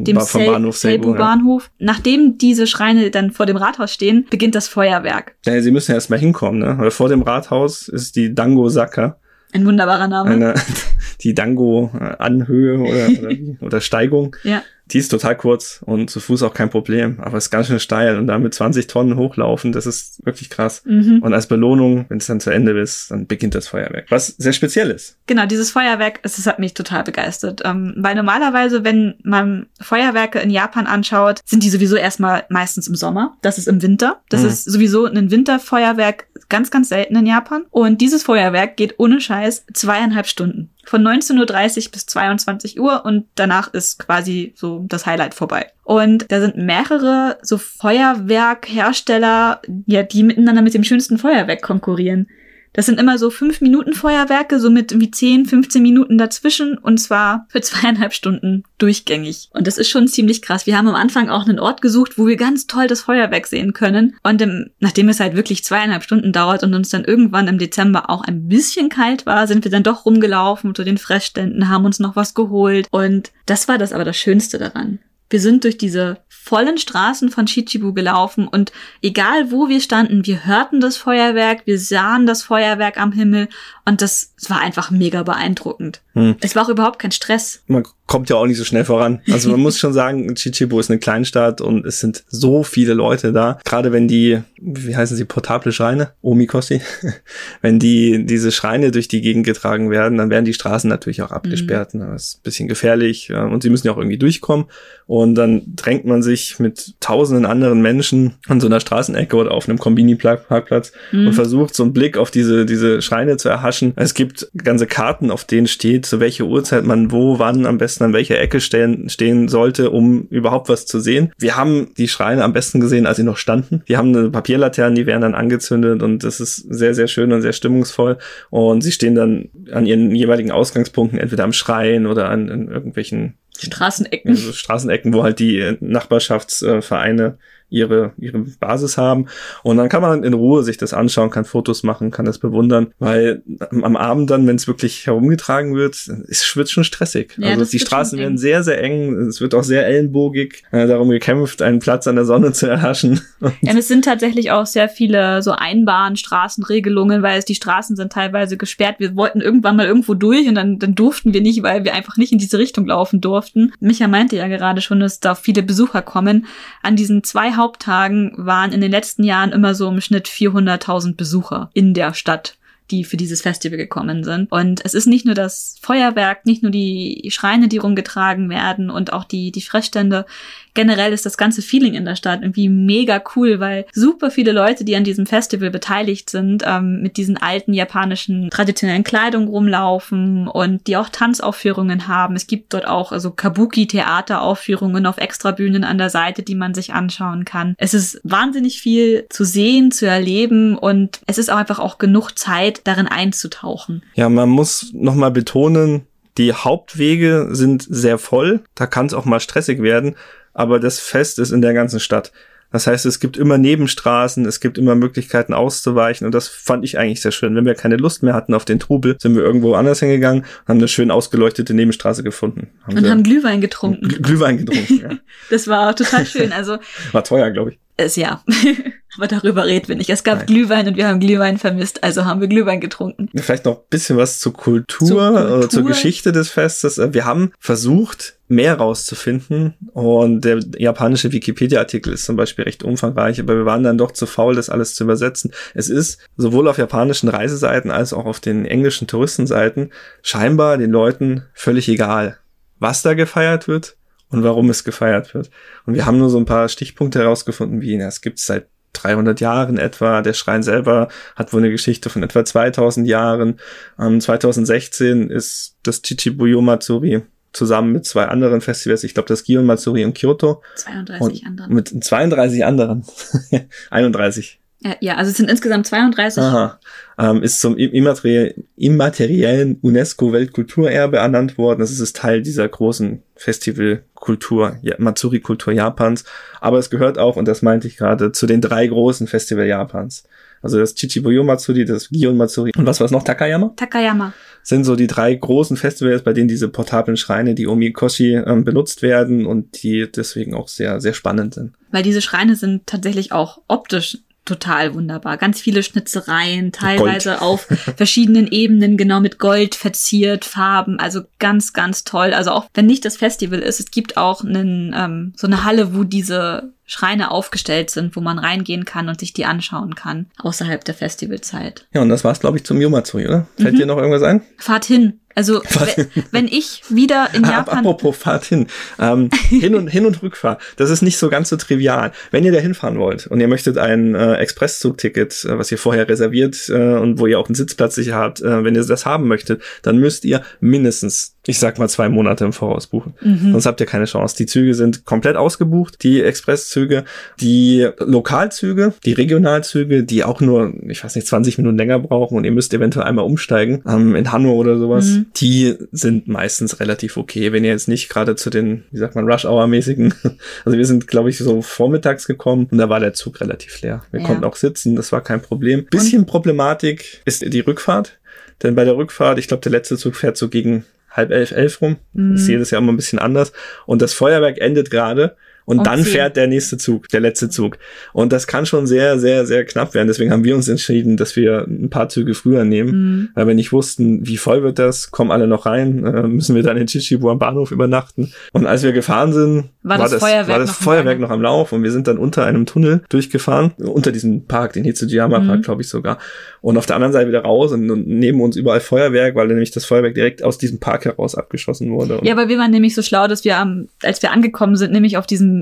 Speaker 1: dem ba vom Bahnhof Seibu, Bahnhof. Ja. Nachdem diese Schreine dann vor dem Rathaus stehen, beginnt das Feuerwerk.
Speaker 2: Ja, sie müssen erst mal hinkommen, ne? Weil vor dem Rathaus ist die Dango Saka.
Speaker 1: Ein wunderbarer Name.
Speaker 2: Eine, *laughs* die Dango-Anhöhe oder, oder, *laughs* oder Steigung.
Speaker 1: Ja.
Speaker 2: Die ist total kurz und zu Fuß auch kein Problem, aber ist ganz schön steil und da mit 20 Tonnen hochlaufen, das ist wirklich krass. Mhm. Und als Belohnung, wenn es dann zu Ende ist, dann beginnt das Feuerwerk, was sehr speziell ist.
Speaker 1: Genau, dieses Feuerwerk, es, hat mich total begeistert, ähm, weil normalerweise, wenn man Feuerwerke in Japan anschaut, sind die sowieso erstmal meistens im Sommer. Das ist im Winter. Das mhm. ist sowieso ein Winterfeuerwerk ganz, ganz selten in Japan. Und dieses Feuerwerk geht ohne Scheiß zweieinhalb Stunden von 19.30 Uhr bis 22 Uhr und danach ist quasi so das Highlight vorbei. Und da sind mehrere so Feuerwerkhersteller, ja, die miteinander mit dem schönsten Feuerwerk konkurrieren. Das sind immer so fünf Minuten Feuerwerke, so mit irgendwie 10, 15 Minuten dazwischen und zwar für *laughs* zweieinhalb Stunden durchgängig. Und das ist schon ziemlich krass. Wir haben am Anfang auch einen Ort gesucht, wo wir ganz toll das Feuerwerk sehen können. Und im, nachdem es halt wirklich zweieinhalb Stunden dauert und uns dann irgendwann im Dezember auch ein bisschen kalt war, sind wir dann doch rumgelaufen zu den Fressständen, haben uns noch was geholt. Und das war das aber das Schönste daran. Wir sind durch diese vollen Straßen von Chichibu gelaufen und egal wo wir standen, wir hörten das Feuerwerk, wir sahen das Feuerwerk am Himmel und das war einfach mega beeindruckend. Hm. Es war auch überhaupt kein Stress.
Speaker 2: Man kommt ja auch nicht so schnell voran. Also man *laughs* muss schon sagen, Chichibu ist eine Kleinstadt und es sind so viele Leute da. Gerade wenn die, wie heißen sie, portable Schreine, Omikoshi, *laughs* wenn die, diese Schreine durch die Gegend getragen werden, dann werden die Straßen natürlich auch abgesperrt. Mhm. Das ist ein bisschen gefährlich und sie müssen ja auch irgendwie durchkommen. Und dann drängt man sich mit tausenden anderen Menschen an so einer Straßenecke oder auf einem Kombini-Parkplatz mhm. und versucht so einen Blick auf diese, diese Schreine zu erhaschen. Es gibt ganze Karten, auf denen steht, zu welcher Uhrzeit man wo, wann am besten an welcher Ecke stehen, stehen sollte, um überhaupt was zu sehen. Wir haben die Schreine am besten gesehen, als sie noch standen. Die haben eine Papierlaterne, die werden dann angezündet und das ist sehr, sehr schön und sehr stimmungsvoll. Und sie stehen dann an ihren jeweiligen Ausgangspunkten, entweder am Schrein oder an, an irgendwelchen
Speaker 1: Straßenecken.
Speaker 2: Also Straßenecken, wo halt die Nachbarschaftsvereine ihre, ihre Basis haben. Und dann kann man in Ruhe sich das anschauen, kann Fotos machen, kann das bewundern, weil am Abend dann, wenn es wirklich herumgetragen wird, ist, wird schon stressig. Ja, also die Straßen werden sehr, sehr eng. Es wird auch sehr ellenbogig äh, darum gekämpft, einen Platz an der Sonne zu erhaschen. *laughs*
Speaker 1: Ja, und es sind tatsächlich auch sehr viele so Einbahnstraßenregelungen, weil es die Straßen sind teilweise gesperrt. Wir wollten irgendwann mal irgendwo durch und dann, dann durften wir nicht, weil wir einfach nicht in diese Richtung laufen durften. Micha meinte ja gerade schon, dass da viele Besucher kommen. An diesen zwei Haupttagen waren in den letzten Jahren immer so im Schnitt 400.000 Besucher in der Stadt die für dieses Festival gekommen sind. Und es ist nicht nur das Feuerwerk, nicht nur die Schreine, die rumgetragen werden und auch die, die Fressstände generell ist das ganze Feeling in der Stadt irgendwie mega cool, weil super viele Leute, die an diesem Festival beteiligt sind, ähm, mit diesen alten japanischen traditionellen Kleidung rumlaufen und die auch Tanzaufführungen haben. Es gibt dort auch also Kabuki-Theateraufführungen auf Extrabühnen an der Seite, die man sich anschauen kann. Es ist wahnsinnig viel zu sehen, zu erleben und es ist auch einfach auch genug Zeit, darin einzutauchen.
Speaker 2: Ja, man muss nochmal betonen, die Hauptwege sind sehr voll. Da kann es auch mal stressig werden aber das Fest ist in der ganzen Stadt. Das heißt, es gibt immer Nebenstraßen, es gibt immer Möglichkeiten auszuweichen und das fand ich eigentlich sehr schön. Wenn wir keine Lust mehr hatten auf den Trubel, sind wir irgendwo anders hingegangen und haben eine schön ausgeleuchtete Nebenstraße gefunden.
Speaker 1: Haben und haben Glühwein getrunken.
Speaker 2: Glühwein getrunken, ja. *laughs*
Speaker 1: das war total schön. Also *laughs*
Speaker 2: war teuer, glaube ich.
Speaker 1: Es ja. *laughs* Aber darüber reden wir nicht. Es gab Nein. Glühwein und wir haben Glühwein vermisst, also haben wir Glühwein getrunken.
Speaker 2: Vielleicht noch ein bisschen was zur Kultur, zur, Kultur. zur Geschichte des Festes. Wir haben versucht, mehr rauszufinden. Und der japanische Wikipedia-Artikel ist zum Beispiel recht umfangreich, aber wir waren dann doch zu faul, das alles zu übersetzen. Es ist sowohl auf japanischen Reiseseiten als auch auf den englischen Touristenseiten scheinbar den Leuten völlig egal, was da gefeiert wird und warum es gefeiert wird. Und wir haben nur so ein paar Stichpunkte herausgefunden, wie, na, es gibt seit 300 Jahren etwa. Der Schrein selber hat wohl eine Geschichte von etwa 2000 Jahren. Ähm, 2016 ist das Chichibuyo Matsuri zusammen mit zwei anderen Festivals, ich glaube das Gion Matsuri in Kyoto.
Speaker 1: 32 anderen.
Speaker 2: Mit 32 anderen. *laughs* 31.
Speaker 1: Ja, also es sind insgesamt 32.
Speaker 2: Aha. Ähm, ist zum immateriellen UNESCO-Weltkulturerbe ernannt worden. Das ist Teil dieser großen Festivalkultur, ja, Matsuri-Kultur Japans. Aber es gehört auch, und das meinte ich gerade, zu den drei großen Festival Japans. Also das Chichibuyo Matsuri, das Gion Matsuri und was war es noch? Takayama?
Speaker 1: Takayama.
Speaker 2: Sind so die drei großen Festivals, bei denen diese portablen Schreine, die Omikoshi, ähm, benutzt werden und die deswegen auch sehr, sehr spannend sind.
Speaker 1: Weil diese Schreine sind tatsächlich auch optisch total wunderbar. Ganz viele Schnitzereien, teilweise Gold. auf *laughs* verschiedenen Ebenen, genau mit Gold verziert, Farben, also ganz, ganz toll. Also auch wenn nicht das Festival ist, es gibt auch einen, ähm, so eine Halle, wo diese Schreine aufgestellt sind, wo man reingehen kann und sich die anschauen kann, außerhalb der Festivalzeit.
Speaker 2: Ja, und das war's, glaube ich, zum Yomatsuri, oder? Fällt mhm. dir noch irgendwas ein?
Speaker 1: Fahrt hin. Also *laughs* wenn ich wieder in *laughs* Japan.
Speaker 2: Apropos Fahrt hin. Ähm, hin und hin und Rückfahrt. Das ist nicht so ganz so trivial. Wenn ihr da hinfahren wollt und ihr möchtet ein äh, Expresszugticket, äh, was ihr vorher reserviert äh, und wo ihr auch einen Sitzplatz sicher habt, äh, wenn ihr das haben möchtet, dann müsst ihr mindestens, ich sag mal, zwei Monate im Voraus buchen. Mhm. Sonst habt ihr keine Chance. Die Züge sind komplett ausgebucht, die Expresszüge, die Lokalzüge, die Regionalzüge, die auch nur, ich weiß nicht, 20 Minuten länger brauchen und ihr müsst eventuell einmal umsteigen, ähm, in Hannover oder sowas. Mhm die sind meistens relativ okay, wenn ihr jetzt nicht gerade zu den, wie sagt man, Rush-Hour-mäßigen, *laughs* also wir sind, glaube ich, so vormittags gekommen und da war der Zug relativ leer. Wir ja. konnten auch sitzen, das war kein Problem. Bisschen und? Problematik ist die Rückfahrt, denn bei der Rückfahrt, ich glaube, der letzte Zug fährt so gegen halb elf, elf rum. Mhm. Das ist jedes Jahr immer ein bisschen anders. Und das Feuerwerk endet gerade und, dann fährt der nächste Zug, der letzte Zug. Und das kann schon sehr, sehr, sehr knapp werden. Deswegen haben wir uns entschieden, dass wir ein paar Züge früher nehmen, mhm. weil wir nicht wussten, wie voll wird das, kommen alle noch rein, äh, müssen wir dann in Chichibu am Bahnhof übernachten. Und als wir gefahren sind,
Speaker 1: war, war das, Feuerwerk,
Speaker 2: war das
Speaker 1: noch,
Speaker 2: Feuerwerk noch am Lauf und wir sind dann unter einem Tunnel durchgefahren, unter diesem Park, den Hitsujiyama Park, mhm. glaube ich sogar. Und auf der anderen Seite wieder raus und, und neben uns überall Feuerwerk, weil nämlich das Feuerwerk direkt aus diesem Park heraus abgeschossen wurde.
Speaker 1: ja, aber wir waren nämlich so schlau, dass wir am, als wir angekommen sind, nämlich auf diesem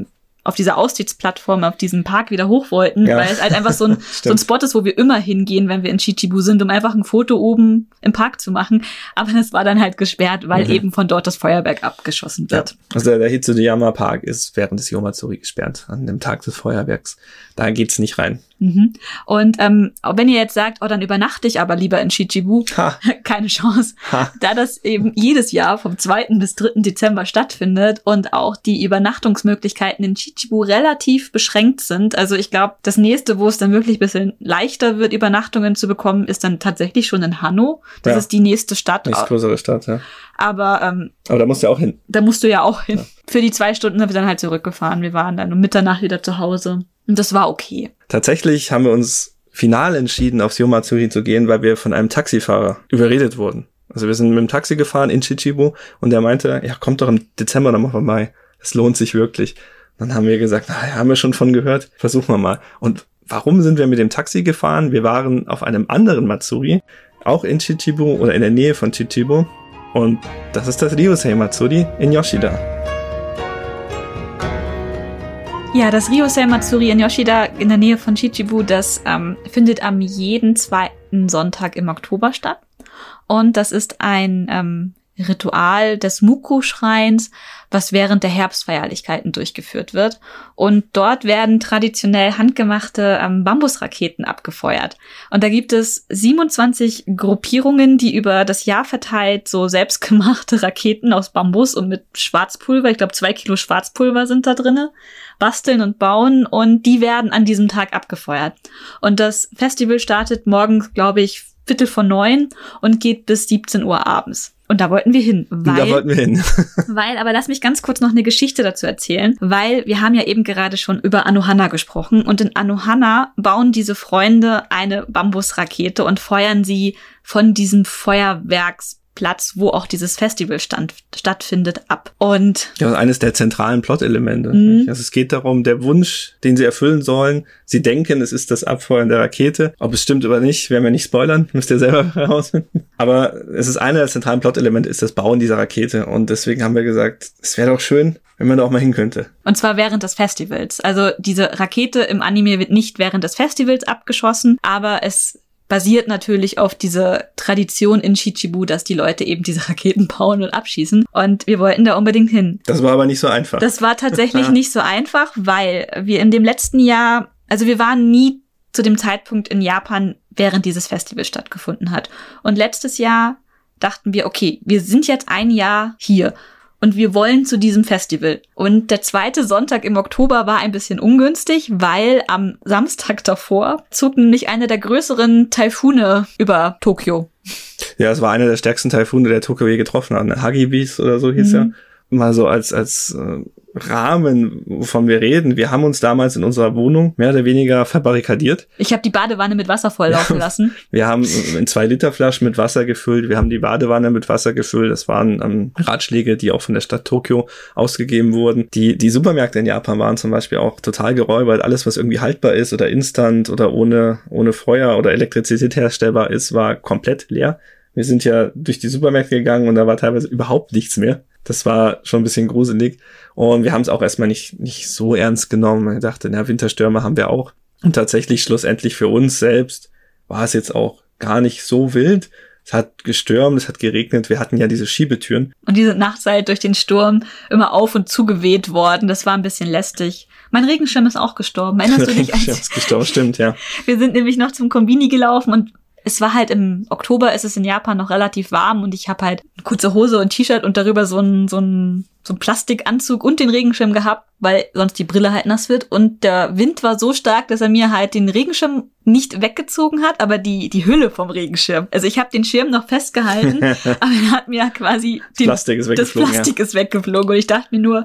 Speaker 1: auf dieser Aussichtsplattform, auf diesem Park wieder hoch wollten, ja. weil es halt einfach so ein, *laughs* so ein Spot ist, wo wir immer hingehen, wenn wir in Chichibu sind, um einfach ein Foto oben im Park zu machen. Aber das war dann halt gesperrt, weil mhm. eben von dort das Feuerwerk abgeschossen wird. Ja.
Speaker 2: Also der Hitsudiyama Park ist während des Yomatsuri gesperrt, an dem Tag des Feuerwerks. Da geht's nicht rein.
Speaker 1: Mhm. Und ähm, wenn ihr jetzt sagt, oh, dann übernachte ich aber lieber in Shichibu, ha. *laughs* keine Chance. Ha. Da das eben jedes Jahr vom 2. bis 3. Dezember stattfindet und auch die Übernachtungsmöglichkeiten in Shichibu relativ beschränkt sind. Also ich glaube, das nächste, wo es dann wirklich bisschen leichter wird, Übernachtungen zu bekommen, ist dann tatsächlich schon in Hanno. Das ja. ist die nächste Stadt.
Speaker 2: Nächste größere Stadt, ja.
Speaker 1: Aber, ähm,
Speaker 2: aber da musst du ja auch hin.
Speaker 1: Da musst du ja auch hin. Ja. Für die zwei Stunden sind wir dann halt zurückgefahren. Wir waren dann um Mitternacht wieder zu Hause. Und das war okay.
Speaker 2: Tatsächlich haben wir uns final entschieden, aufs Yomatsuri zu gehen, weil wir von einem Taxifahrer überredet wurden. Also wir sind mit dem Taxi gefahren in Chichibu und der meinte, ja, kommt doch im Dezember nochmal vorbei. Es lohnt sich wirklich. Dann haben wir gesagt, na, haben wir schon von gehört, versuchen wir mal. Und warum sind wir mit dem Taxi gefahren? Wir waren auf einem anderen Matsuri, auch in Chichibu oder in der Nähe von Chichibu. Und das ist das Ryusei Matsuri in Yoshida.
Speaker 1: Ja, das Ryosei Matsuri in Yoshida in der Nähe von Chichibu, das ähm, findet am jeden zweiten Sonntag im Oktober statt. Und das ist ein ähm, Ritual des Muku-Schreins, was während der Herbstfeierlichkeiten durchgeführt wird. Und dort werden traditionell handgemachte ähm, Bambusraketen abgefeuert. Und da gibt es 27 Gruppierungen, die über das Jahr verteilt so selbstgemachte *laughs* Raketen aus Bambus und mit Schwarzpulver, ich glaube zwei Kilo Schwarzpulver sind da drinne, basteln und bauen und die werden an diesem Tag abgefeuert. Und das Festival startet morgens, glaube ich, Viertel vor neun und geht bis 17 Uhr abends. Und da wollten wir hin.
Speaker 2: Weil, da wollten wir hin. *laughs*
Speaker 1: weil, aber lass mich ganz kurz noch eine Geschichte dazu erzählen, weil wir haben ja eben gerade schon über Anohana gesprochen und in Anohana bauen diese Freunde eine Bambusrakete und feuern sie von diesem Feuerwerks Platz, wo auch dieses Festival stand, stattfindet, ab. Und
Speaker 2: ja, eines der zentralen Plot-Elemente. Mhm. Also es geht darum, der Wunsch, den sie erfüllen sollen. Sie denken, es ist das Abfeuern der Rakete. Ob es stimmt oder nicht, werden wir nicht spoilern, *laughs* müsst ihr selber herausfinden. Aber es ist einer der zentralen Plot-Elemente, ist das Bauen dieser Rakete. Und deswegen haben wir gesagt, es wäre doch schön, wenn man da auch mal hin könnte.
Speaker 1: Und zwar während des Festivals. Also diese Rakete im Anime wird nicht während des Festivals abgeschossen, aber es basiert natürlich auf dieser Tradition in Shichibu, dass die Leute eben diese Raketen bauen und abschießen. Und wir wollten da unbedingt hin.
Speaker 2: Das war aber nicht so einfach.
Speaker 1: Das war tatsächlich *laughs* nicht so einfach, weil wir in dem letzten Jahr, also wir waren nie zu dem Zeitpunkt in Japan, während dieses Festival stattgefunden hat. Und letztes Jahr dachten wir, okay, wir sind jetzt ein Jahr hier. Und wir wollen zu diesem Festival. Und der zweite Sonntag im Oktober war ein bisschen ungünstig, weil am Samstag davor zog nämlich einer der größeren Taifune über Tokio.
Speaker 2: Ja, es war einer der stärksten Taifune, der Tokio je getroffen hat. Hagibis oder so hieß mhm. er. Mal so als, als äh, Rahmen, wovon wir reden. Wir haben uns damals in unserer Wohnung mehr oder weniger verbarrikadiert.
Speaker 1: Ich habe die Badewanne mit Wasser volllaufen lassen.
Speaker 2: Wir haben in zwei Liter Flaschen mit Wasser gefüllt. Wir haben die Badewanne mit Wasser gefüllt. Das waren ähm, Ratschläge, die auch von der Stadt Tokio ausgegeben wurden. Die, die Supermärkte in Japan waren zum Beispiel auch total geräubert. Alles, was irgendwie haltbar ist oder instant oder ohne, ohne Feuer oder Elektrizität herstellbar ist, war komplett leer. Wir sind ja durch die Supermärkte gegangen und da war teilweise überhaupt nichts mehr. Das war schon ein bisschen gruselig. Und wir haben es auch erstmal nicht, nicht so ernst genommen. Ich dachte, na, Winterstürme haben wir auch. Und tatsächlich schlussendlich für uns selbst war es jetzt auch gar nicht so wild. Es hat gestürmt, es hat geregnet, wir hatten ja diese Schiebetüren.
Speaker 1: Und diese Nacht halt durch den Sturm immer auf und zu geweht worden. Das war ein bisschen lästig. Mein Regenschirm ist auch gestorben. Erinnerst du *laughs* dich?
Speaker 2: Regenschirm ist gestorben, stimmt, ja. *laughs*
Speaker 1: Wir sind nämlich noch zum Kombini gelaufen und es war halt im Oktober ist es in Japan noch relativ warm und ich habe halt eine kurze Hose und T-Shirt und darüber so ein so ein so ein Plastikanzug und den Regenschirm gehabt, weil sonst die Brille halt nass wird und der Wind war so stark, dass er mir halt den Regenschirm nicht weggezogen hat, aber die die Hülle vom Regenschirm. Also ich habe den Schirm noch festgehalten, *laughs* aber er hat mir quasi
Speaker 2: den, das Plastik ist weggeflogen.
Speaker 1: Das Plastik ja. ist weggeflogen und ich dachte mir nur,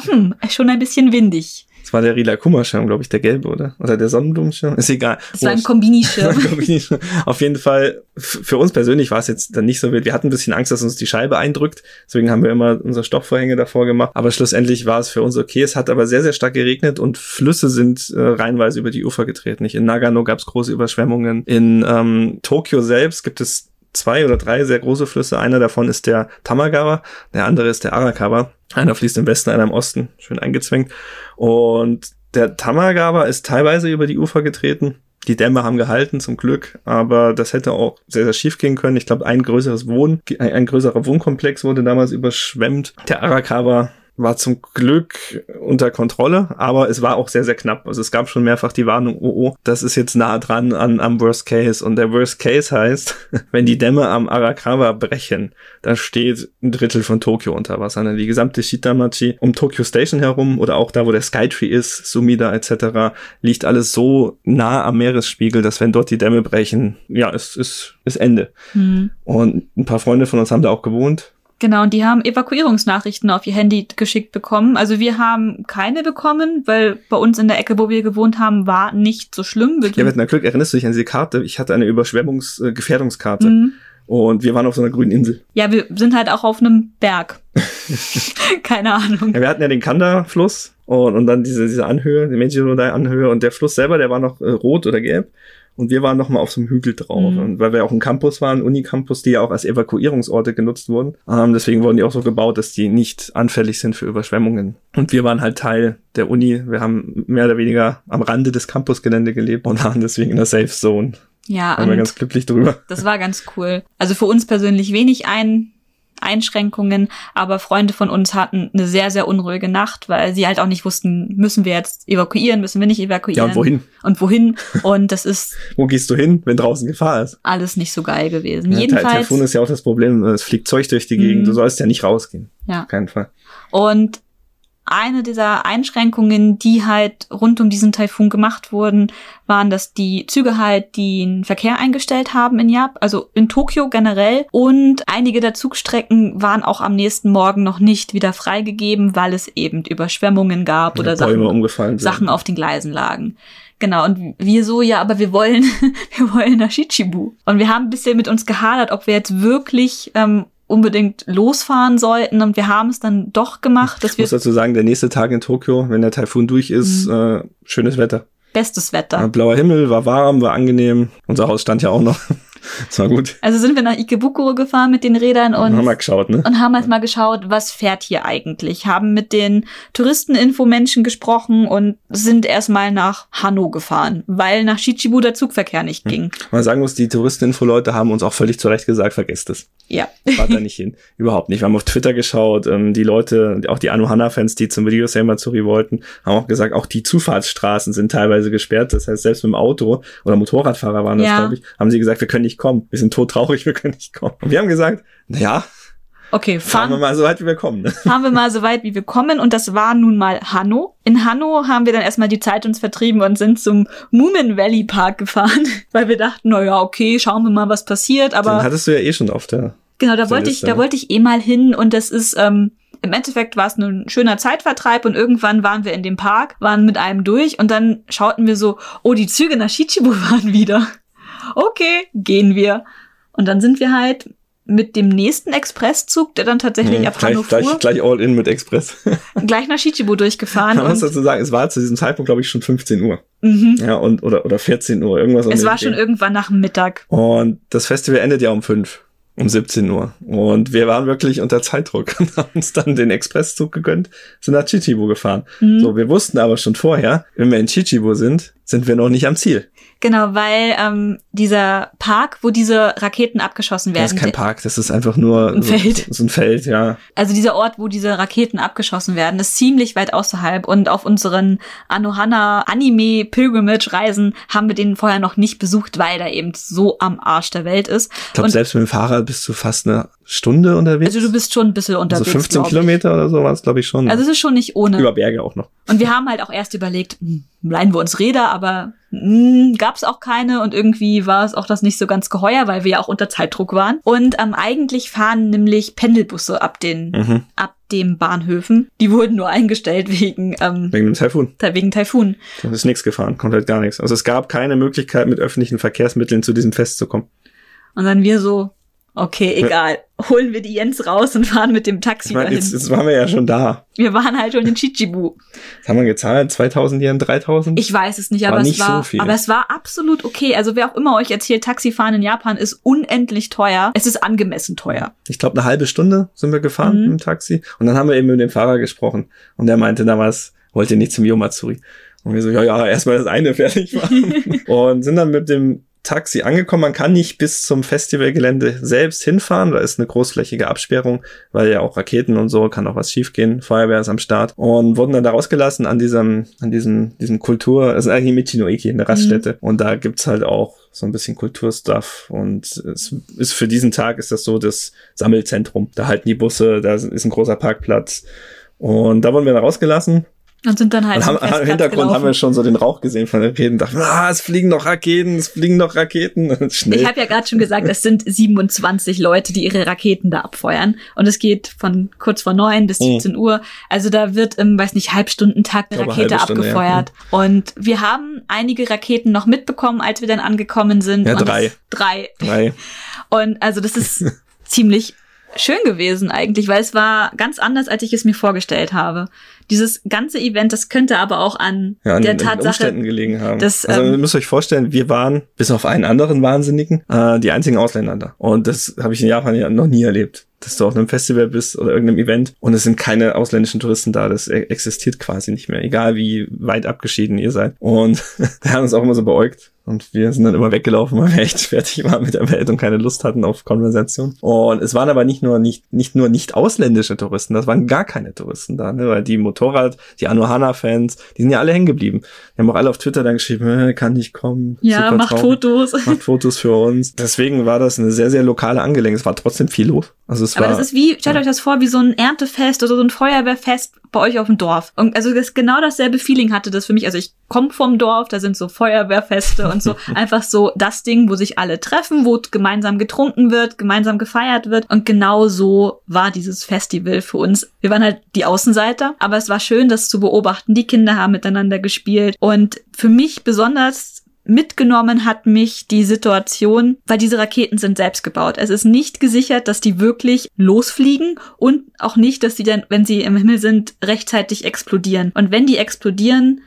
Speaker 1: hm, schon ein bisschen windig.
Speaker 2: Das war der Rila Kummerschirm, glaube ich, der gelbe, oder? Oder der Sonnenblumenschirm? Ist egal.
Speaker 1: Das war ein Kombinischirm. *laughs*
Speaker 2: Auf jeden Fall, für uns persönlich war es jetzt dann nicht so wild. Wir hatten ein bisschen Angst, dass uns die Scheibe eindrückt. Deswegen haben wir immer unser Stoffvorhänge davor gemacht. Aber schlussendlich war es für uns okay. Es hat aber sehr, sehr stark geregnet und Flüsse sind äh, reihenweise über die Ufer getreten. Nicht? In Nagano gab es große Überschwemmungen. In ähm, Tokio selbst gibt es zwei oder drei sehr große Flüsse. Einer davon ist der Tamagawa, der andere ist der Arakawa. Einer fließt im Westen, einer im Osten, schön eingezwängt. Und der Tamagawa ist teilweise über die Ufer getreten. Die Dämme haben gehalten, zum Glück, aber das hätte auch sehr, sehr schief gehen können. Ich glaube, ein größeres Wohn, ein größerer Wohnkomplex wurde damals überschwemmt. Der Arakawa war zum Glück unter Kontrolle, aber es war auch sehr, sehr knapp. Also es gab schon mehrfach die Warnung, oh, oh, das ist jetzt nah dran an, am Worst Case. Und der Worst Case heißt, *laughs* wenn die Dämme am Arakawa brechen, dann steht ein Drittel von Tokio unter Wasser. Die gesamte Shitamachi um Tokyo Station herum oder auch da, wo der Skytree ist, Sumida etc., liegt alles so nah am Meeresspiegel, dass wenn dort die Dämme brechen, ja, es ist, ist Ende. Mhm. Und ein paar Freunde von uns haben da auch gewohnt
Speaker 1: Genau, und die haben Evakuierungsnachrichten auf ihr Handy geschickt bekommen. Also wir haben keine bekommen, weil bei uns in der Ecke, wo wir gewohnt haben, war nicht so schlimm.
Speaker 2: Wir ja, mit einer Glück erinnerst du dich an diese Karte? Ich hatte eine Überschwemmungsgefährdungskarte. Äh, mhm. Und wir waren auf so einer grünen Insel.
Speaker 1: Ja, wir sind halt auch auf einem Berg. *laughs* Keine Ahnung.
Speaker 2: Ja, wir hatten ja den Kanda-Fluss und, und dann diese, diese Anhöhe, die Meiji-Anhöhe und der Fluss selber, der war noch äh, rot oder gelb. Und wir waren noch mal auf so einem Hügel drauf. Mhm. Und weil wir auch ein Campus waren, Unicampus, die ja auch als Evakuierungsorte genutzt wurden. Ähm, deswegen wurden die auch so gebaut, dass die nicht anfällig sind für Überschwemmungen. Und wir waren halt Teil der Uni. Wir haben mehr oder weniger am Rande des Campusgelände gelebt und waren deswegen in der Safe Zone.
Speaker 1: Ja,
Speaker 2: waren wir ganz glücklich drüber.
Speaker 1: Das war ganz cool. Also für uns persönlich wenig ein Einschränkungen, aber Freunde von uns hatten eine sehr, sehr unruhige Nacht, weil sie halt auch nicht wussten, müssen wir jetzt evakuieren, müssen wir nicht evakuieren. Ja,
Speaker 2: und wohin?
Speaker 1: Und wohin. Und das ist. *laughs*
Speaker 2: Wo gehst du hin, wenn draußen Gefahr ist?
Speaker 1: Alles nicht so geil gewesen.
Speaker 2: Ja, Jedenfalls. Telefon ist ja auch das Problem, es fliegt Zeug durch die Gegend, du mhm. sollst ja nicht rausgehen.
Speaker 1: Ja.
Speaker 2: Auf keinen Fall.
Speaker 1: Und eine dieser Einschränkungen, die halt rund um diesen Taifun gemacht wurden, waren, dass die Züge halt den Verkehr eingestellt haben in Japan, also in Tokio generell. Und einige der Zugstrecken waren auch am nächsten Morgen noch nicht wieder freigegeben, weil es eben Überschwemmungen gab oder Sachen, Sachen auf den Gleisen lagen. Genau, und wir so, ja, aber wir wollen, *laughs* wir wollen nach Shichibu. Und wir haben ein bisschen mit uns gehadert, ob wir jetzt wirklich ähm, unbedingt losfahren sollten und wir haben es dann doch gemacht.
Speaker 2: Dass ich muss dazu sagen, der nächste Tag in Tokio, wenn der Taifun durch ist, mhm. äh, schönes Wetter.
Speaker 1: Bestes Wetter.
Speaker 2: blauer Himmel, war warm, war angenehm. Unser Haus stand ja auch noch. Das war gut.
Speaker 1: Also sind wir nach Ikebukuro gefahren mit den Rädern und, und
Speaker 2: haben mal geschaut, ne?
Speaker 1: Und haben halt mal geschaut, was fährt hier eigentlich. Haben mit den Touristeninfomenschen gesprochen und sind erstmal nach Hanno gefahren, weil nach Shichibu der Zugverkehr nicht ging. Hm.
Speaker 2: Man sagen muss, die Touristeninfo-Leute haben uns auch völlig zu Recht gesagt, vergesst es.
Speaker 1: Ja.
Speaker 2: Fahrt da nicht hin. *laughs* Überhaupt nicht. Wir haben auf Twitter geschaut, ähm, die Leute, auch die Anohana-Fans, die zum Video Matsuri wollten, haben auch gesagt, auch die Zufahrtsstraßen sind teilweise gesperrt. Das heißt, selbst mit dem Auto oder Motorradfahrer waren das, ja. glaube ich, haben sie gesagt, wir können nicht kommen. Wir sind todtraurig, wir können nicht kommen. Und wir haben gesagt, na ja,
Speaker 1: Okay,
Speaker 2: fahren, fahren wir mal so weit, wie wir kommen. Ne?
Speaker 1: Fahren wir mal so weit, wie wir kommen. Und das war nun mal Hanno. In Hanno haben wir dann erstmal die Zeit uns vertrieben und sind zum Moomin Valley Park gefahren, *laughs* weil wir dachten, na ja, okay, schauen wir mal, was passiert. Aber
Speaker 2: Den hattest du ja eh schon auf der.
Speaker 1: Genau, da wollte ich, da wollte ich eh mal hin und das ist ähm, im Endeffekt war es ein schöner Zeitvertreib und irgendwann waren wir in dem Park, waren mit einem durch und dann schauten wir so, oh, die Züge nach Shichibu *laughs* waren wieder. Okay, gehen wir. Und dann sind wir halt mit dem nächsten Expresszug, der dann tatsächlich
Speaker 2: mhm,
Speaker 1: ab
Speaker 2: gleich,
Speaker 1: Hannover
Speaker 2: gleich, gleich all in mit Express. *laughs*
Speaker 1: gleich nach Shichibu durchgefahren.
Speaker 2: Man muss dazu sagen, es war zu diesem Zeitpunkt, glaube ich, schon 15 Uhr.
Speaker 1: Mhm.
Speaker 2: Ja, und, oder, oder 14 Uhr, irgendwas.
Speaker 1: Es war schon irgendwann nach Mittag.
Speaker 2: Und das Festival endet ja um 5 um 17 Uhr. Und wir waren wirklich unter Zeitdruck *laughs* und haben uns dann den Expresszug gegönnt, sind nach Chichibu gefahren. Mhm. So, wir wussten aber schon vorher, wenn wir in Chichibu sind, sind wir noch nicht am Ziel.
Speaker 1: Genau, weil ähm, dieser Park, wo diese Raketen abgeschossen werden.
Speaker 2: Das ist kein Park, das ist einfach nur
Speaker 1: ein
Speaker 2: so,
Speaker 1: Feld.
Speaker 2: So ein Feld, ja.
Speaker 1: Also dieser Ort, wo diese Raketen abgeschossen werden, ist ziemlich weit außerhalb. Und auf unseren Anohana Anime Pilgrimage Reisen haben wir den vorher noch nicht besucht, weil da eben so am Arsch der Welt ist.
Speaker 2: Ich glaube, selbst mit dem Fahrrad bist du fast eine Stunde unterwegs.
Speaker 1: Also du bist schon ein bisschen unterwegs.
Speaker 2: Also 15 Kilometer oder so war es, glaube ich, schon.
Speaker 1: Also es ist schon nicht ohne.
Speaker 2: Über Berge auch noch.
Speaker 1: Und wir haben halt auch erst überlegt, hm, leihen wir uns Räder, aber hm, gab es auch keine und irgendwie war es auch das nicht so ganz geheuer, weil wir ja auch unter Zeitdruck waren. Und ähm, eigentlich fahren nämlich Pendelbusse ab den
Speaker 2: Mhm.
Speaker 1: ab dem Bahnhöfen. Die wurden nur eingestellt wegen ähm,
Speaker 2: Wegen dem Taifun.
Speaker 1: wegen Taifun.
Speaker 2: Da ist nichts gefahren, komplett gar nichts. Also es gab keine Möglichkeit, mit öffentlichen Verkehrsmitteln zu diesem Fest zu kommen.
Speaker 1: Und dann wir so, okay, egal, holen wir die Jens raus und fahren mit dem Taxi
Speaker 2: Ich meine,
Speaker 1: dahin.
Speaker 2: jetzt, jetzt waren wir ja schon da.
Speaker 1: Wir waren halt schon in Chichibu.
Speaker 2: Was haben wir gezahlt? 2000 Yen, 3000?
Speaker 1: Ich weiß es nicht,
Speaker 2: War
Speaker 1: aber
Speaker 2: nicht
Speaker 1: es war,
Speaker 2: so viel.
Speaker 1: aber es war absolut okay. Also wer auch immer euch erzählt, Taxifahren in Japan ist unendlich teuer. Es ist angemessen teuer.
Speaker 2: ich glaube, eine halbe Stunde sind wir gefahren
Speaker 1: Mhm.
Speaker 2: im Taxi. Und dann haben wir eben mit dem Fahrer gesprochen. Und der meinte damals, wollt ihr nicht zum Yomatsuri? Und wir so, ja, ja, erstmal das eine fertig machen. *laughs* und sind dann mit dem Taxi angekommen. Man kann nicht bis zum Festivalgelände selbst hinfahren. Da ist eine großflächige Absperrung, weil ja auch Raketen und so, kann auch was schiefgehen. Feuerwehr ist am Start. Und wurden dann da rausgelassen an diesem, an diesem, diesem Kultur, es ist eigentlich Michinoiki, eine Raststätte. Und da gibt's halt auch so ein bisschen Kulturstuff. Und es ist für diesen Tag ist das so das Sammelzentrum. Da halten die Busse, da ist ein großer Parkplatz. Und da wurden wir da rausgelassen.
Speaker 1: Und sind dann halt
Speaker 2: Und haben, Im
Speaker 1: Festplatz
Speaker 2: Hintergrund
Speaker 1: gelaufen.
Speaker 2: haben wir schon so den Rauch gesehen von den Raketen. Dachten, ah, es fliegen noch Raketen, es fliegen noch Raketen. *laughs* Schnell.
Speaker 1: Ich habe ja gerade schon gesagt, es sind 27 Leute, die ihre Raketen da abfeuern. Und es geht von kurz vor neun bis
Speaker 2: Mhm.
Speaker 1: 17 Uhr. Also da wird im, weiß nicht, Halbstundentakt eine Rakete
Speaker 2: Stunde, ja. Mhm.
Speaker 1: abgefeuert. Und wir haben einige Raketen noch mitbekommen, als wir dann angekommen sind.
Speaker 2: Ja, drei.
Speaker 1: Drei.
Speaker 2: Drei.
Speaker 1: Und also das ist *laughs* ziemlich schön gewesen eigentlich, weil es war ganz anders, als ich es mir vorgestellt habe. Dieses ganze Event, das könnte aber auch an
Speaker 2: Ja, an
Speaker 1: der
Speaker 2: den
Speaker 1: Tatsache,
Speaker 2: Umständen gelegen haben.
Speaker 1: dass,
Speaker 2: also
Speaker 1: ähm,
Speaker 2: ihr müsst euch vorstellen, wir waren, bis auf einen anderen Wahnsinnigen, äh, die einzigen Ausländer da. Und das habe ich in Japan ja noch nie erlebt. Dass du auf einem Festival bist oder irgendeinem Event und es sind keine ausländischen Touristen da. Das e- existiert quasi nicht mehr, egal wie weit abgeschieden ihr seid. Und *laughs* wir haben uns auch immer so beäugt. Und wir sind dann immer weggelaufen, *laughs* weil wir echt fertig waren mit der Welt und keine Lust hatten auf Konversation. Und es waren aber nicht nur nicht, nicht nur nicht ausländische Touristen, das waren gar keine Touristen da, ne? Weil die Motorrad, die Anohana-Fans, die sind ja alle hängen geblieben. Die haben auch alle auf Twitter dann geschrieben, äh, kann nicht kommen.
Speaker 1: ja,
Speaker 2: super
Speaker 1: macht
Speaker 2: traurig
Speaker 1: Fotos. *laughs*
Speaker 2: macht Fotos für uns. Deswegen war das eine sehr, sehr lokale Angelegenheit. Es war trotzdem viel los. Also es
Speaker 1: Aber
Speaker 2: war,
Speaker 1: das ist wie, stellt euch das vor, wie so ein Erntefest oder so ein Feuerwehrfest bei euch auf dem Dorf. Und also das genau dasselbe Feeling hatte das für mich. Also ich komme vom Dorf, da sind so Feuerwehrfeste und so *laughs* einfach so das Ding, wo sich alle treffen, wo gemeinsam getrunken wird, gemeinsam gefeiert wird. Und genau so war dieses Festival für uns. Wir waren halt die Außenseiter, aber es war schön, das zu beobachten. Die Kinder haben miteinander gespielt und für mich besonders mitgenommen hat mich die Situation, weil diese Raketen sind selbst gebaut. Es ist nicht gesichert, dass die wirklich losfliegen und auch nicht, dass sie dann, wenn sie im Himmel sind, rechtzeitig explodieren. Und wenn die explodieren,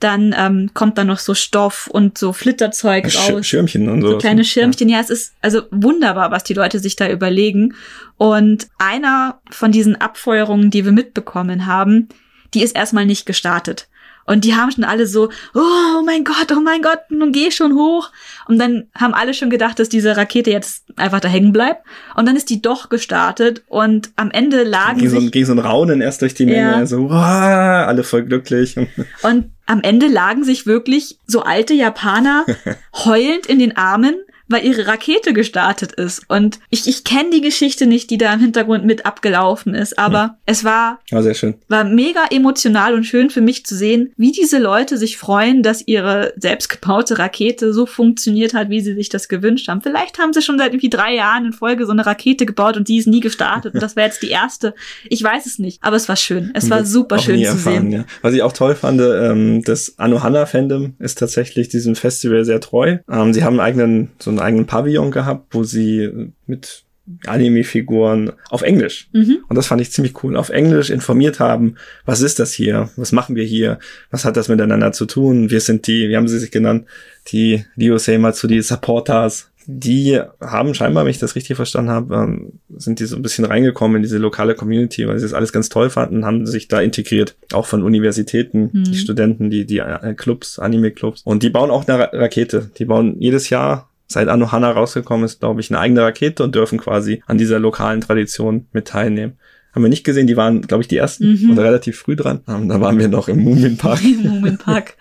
Speaker 1: dann ähm, kommt da noch so Stoff und so Flitterzeug
Speaker 2: Sch
Speaker 1: raus.
Speaker 2: Schirmchen und so.
Speaker 1: So kleine Schirmchen. Ja, es ist also wunderbar, was die Leute sich da überlegen. Und einer von diesen Abfeuerungen, die wir mitbekommen haben, die ist erstmal nicht gestartet. Und die haben schon alle so, oh mein Gott, oh mein Gott, nun geh schon hoch. Und dann haben alle schon gedacht, dass diese Rakete jetzt einfach da hängen bleibt. Und dann ist die doch gestartet und am Ende lagen
Speaker 2: Ging so,
Speaker 1: sich
Speaker 2: ging so ein Raunen erst durch die Menge.
Speaker 1: Ja.
Speaker 2: So, wow, alle voll glücklich.
Speaker 1: Und am Ende lagen sich wirklich so alte Japaner *laughs* heulend in den Armen, weil ihre Rakete gestartet ist. Und ich, ich kenne die Geschichte nicht, die da im Hintergrund mit abgelaufen ist, aber hm. es war,
Speaker 2: war sehr schön.
Speaker 1: War mega emotional und schön für mich zu sehen, wie diese Leute sich freuen, dass ihre selbstgebaute Rakete so funktioniert hat, wie sie sich das gewünscht haben. Vielleicht haben sie schon seit irgendwie drei Jahren in Folge so eine Rakete gebaut und die ist nie gestartet und das wäre jetzt die erste. Ich weiß es nicht, aber es war schön. Es war super schön zu erfahren, sehen.
Speaker 2: Ja. Was ich auch toll fand, ähm, das Anohana-Fandom ist tatsächlich diesem Festival sehr treu. Ähm, sie haben einen eigenen, so einen eigenen Pavillon gehabt, wo sie mit Anime-Figuren auf Englisch. Mhm. Und das fand ich ziemlich cool. Auf Englisch informiert haben, was ist das hier? Was machen wir hier? Was hat das miteinander zu tun? Wir sind die, wie haben sie sich genannt? Die Ryosei die Supporters. Die haben scheinbar, wenn ich das richtig verstanden habe, ähm, sind die so ein bisschen reingekommen in diese lokale Community, weil sie das alles ganz toll fanden, haben sich da integriert. Auch von Universitäten, mhm. die Studenten, die, die äh, Clubs, Anime-Clubs. Und die bauen auch eine Rakete. Die bauen jedes Jahr seit Anohana rausgekommen ist, glaube ich, eine eigene Rakete und dürfen quasi an dieser lokalen Tradition mit teilnehmen. Haben wir nicht gesehen, die waren, glaube ich, die ersten mhm. oder relativ früh dran. Da waren wir noch im Moomin Park.
Speaker 1: Im *laughs* Moomin Park.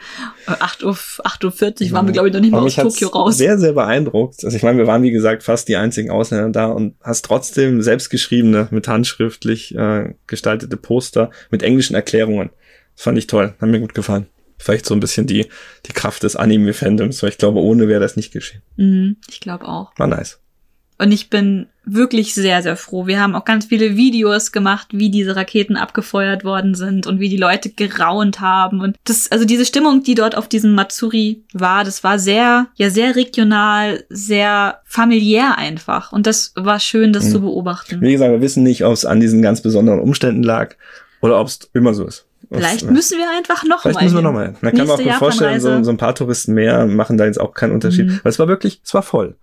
Speaker 1: 8 Uhr, 8.40 Uhr waren wir, glaube ich, noch nicht mal aus Tokio raus.
Speaker 2: Sehr, sehr beeindruckt. Also ich meine, wir waren, wie gesagt, fast die einzigen Ausländer da und hast trotzdem selbstgeschriebene, mit handschriftlich äh, gestaltete Poster mit englischen Erklärungen. Das fand ich toll. Hat mir gut gefallen vielleicht so ein bisschen die, die Kraft des Anime-Fandoms, weil ich glaube, ohne wäre das nicht geschehen.
Speaker 1: Mhm, ich glaube auch.
Speaker 2: War nice.
Speaker 1: Und ich bin wirklich sehr, sehr froh. Wir haben auch ganz viele Videos gemacht, wie diese Raketen abgefeuert worden sind und wie die Leute geraunt haben. Und das, also diese Stimmung, die dort auf diesem Matsuri war, das war sehr, ja, sehr regional, sehr familiär einfach. Und das war schön, das mhm. zu beobachten.
Speaker 2: Wie gesagt, wir wissen nicht, ob es an diesen ganz besonderen Umständen lag oder ob es immer so ist.
Speaker 1: Vielleicht Was, müssen wir einfach noch
Speaker 2: Vielleicht mal müssen wir noch mal hin. Da kann man auch gut vorstellen, so, so, ein paar Touristen mehr machen da jetzt auch keinen Unterschied. Mhm. Weil es war wirklich, es war voll.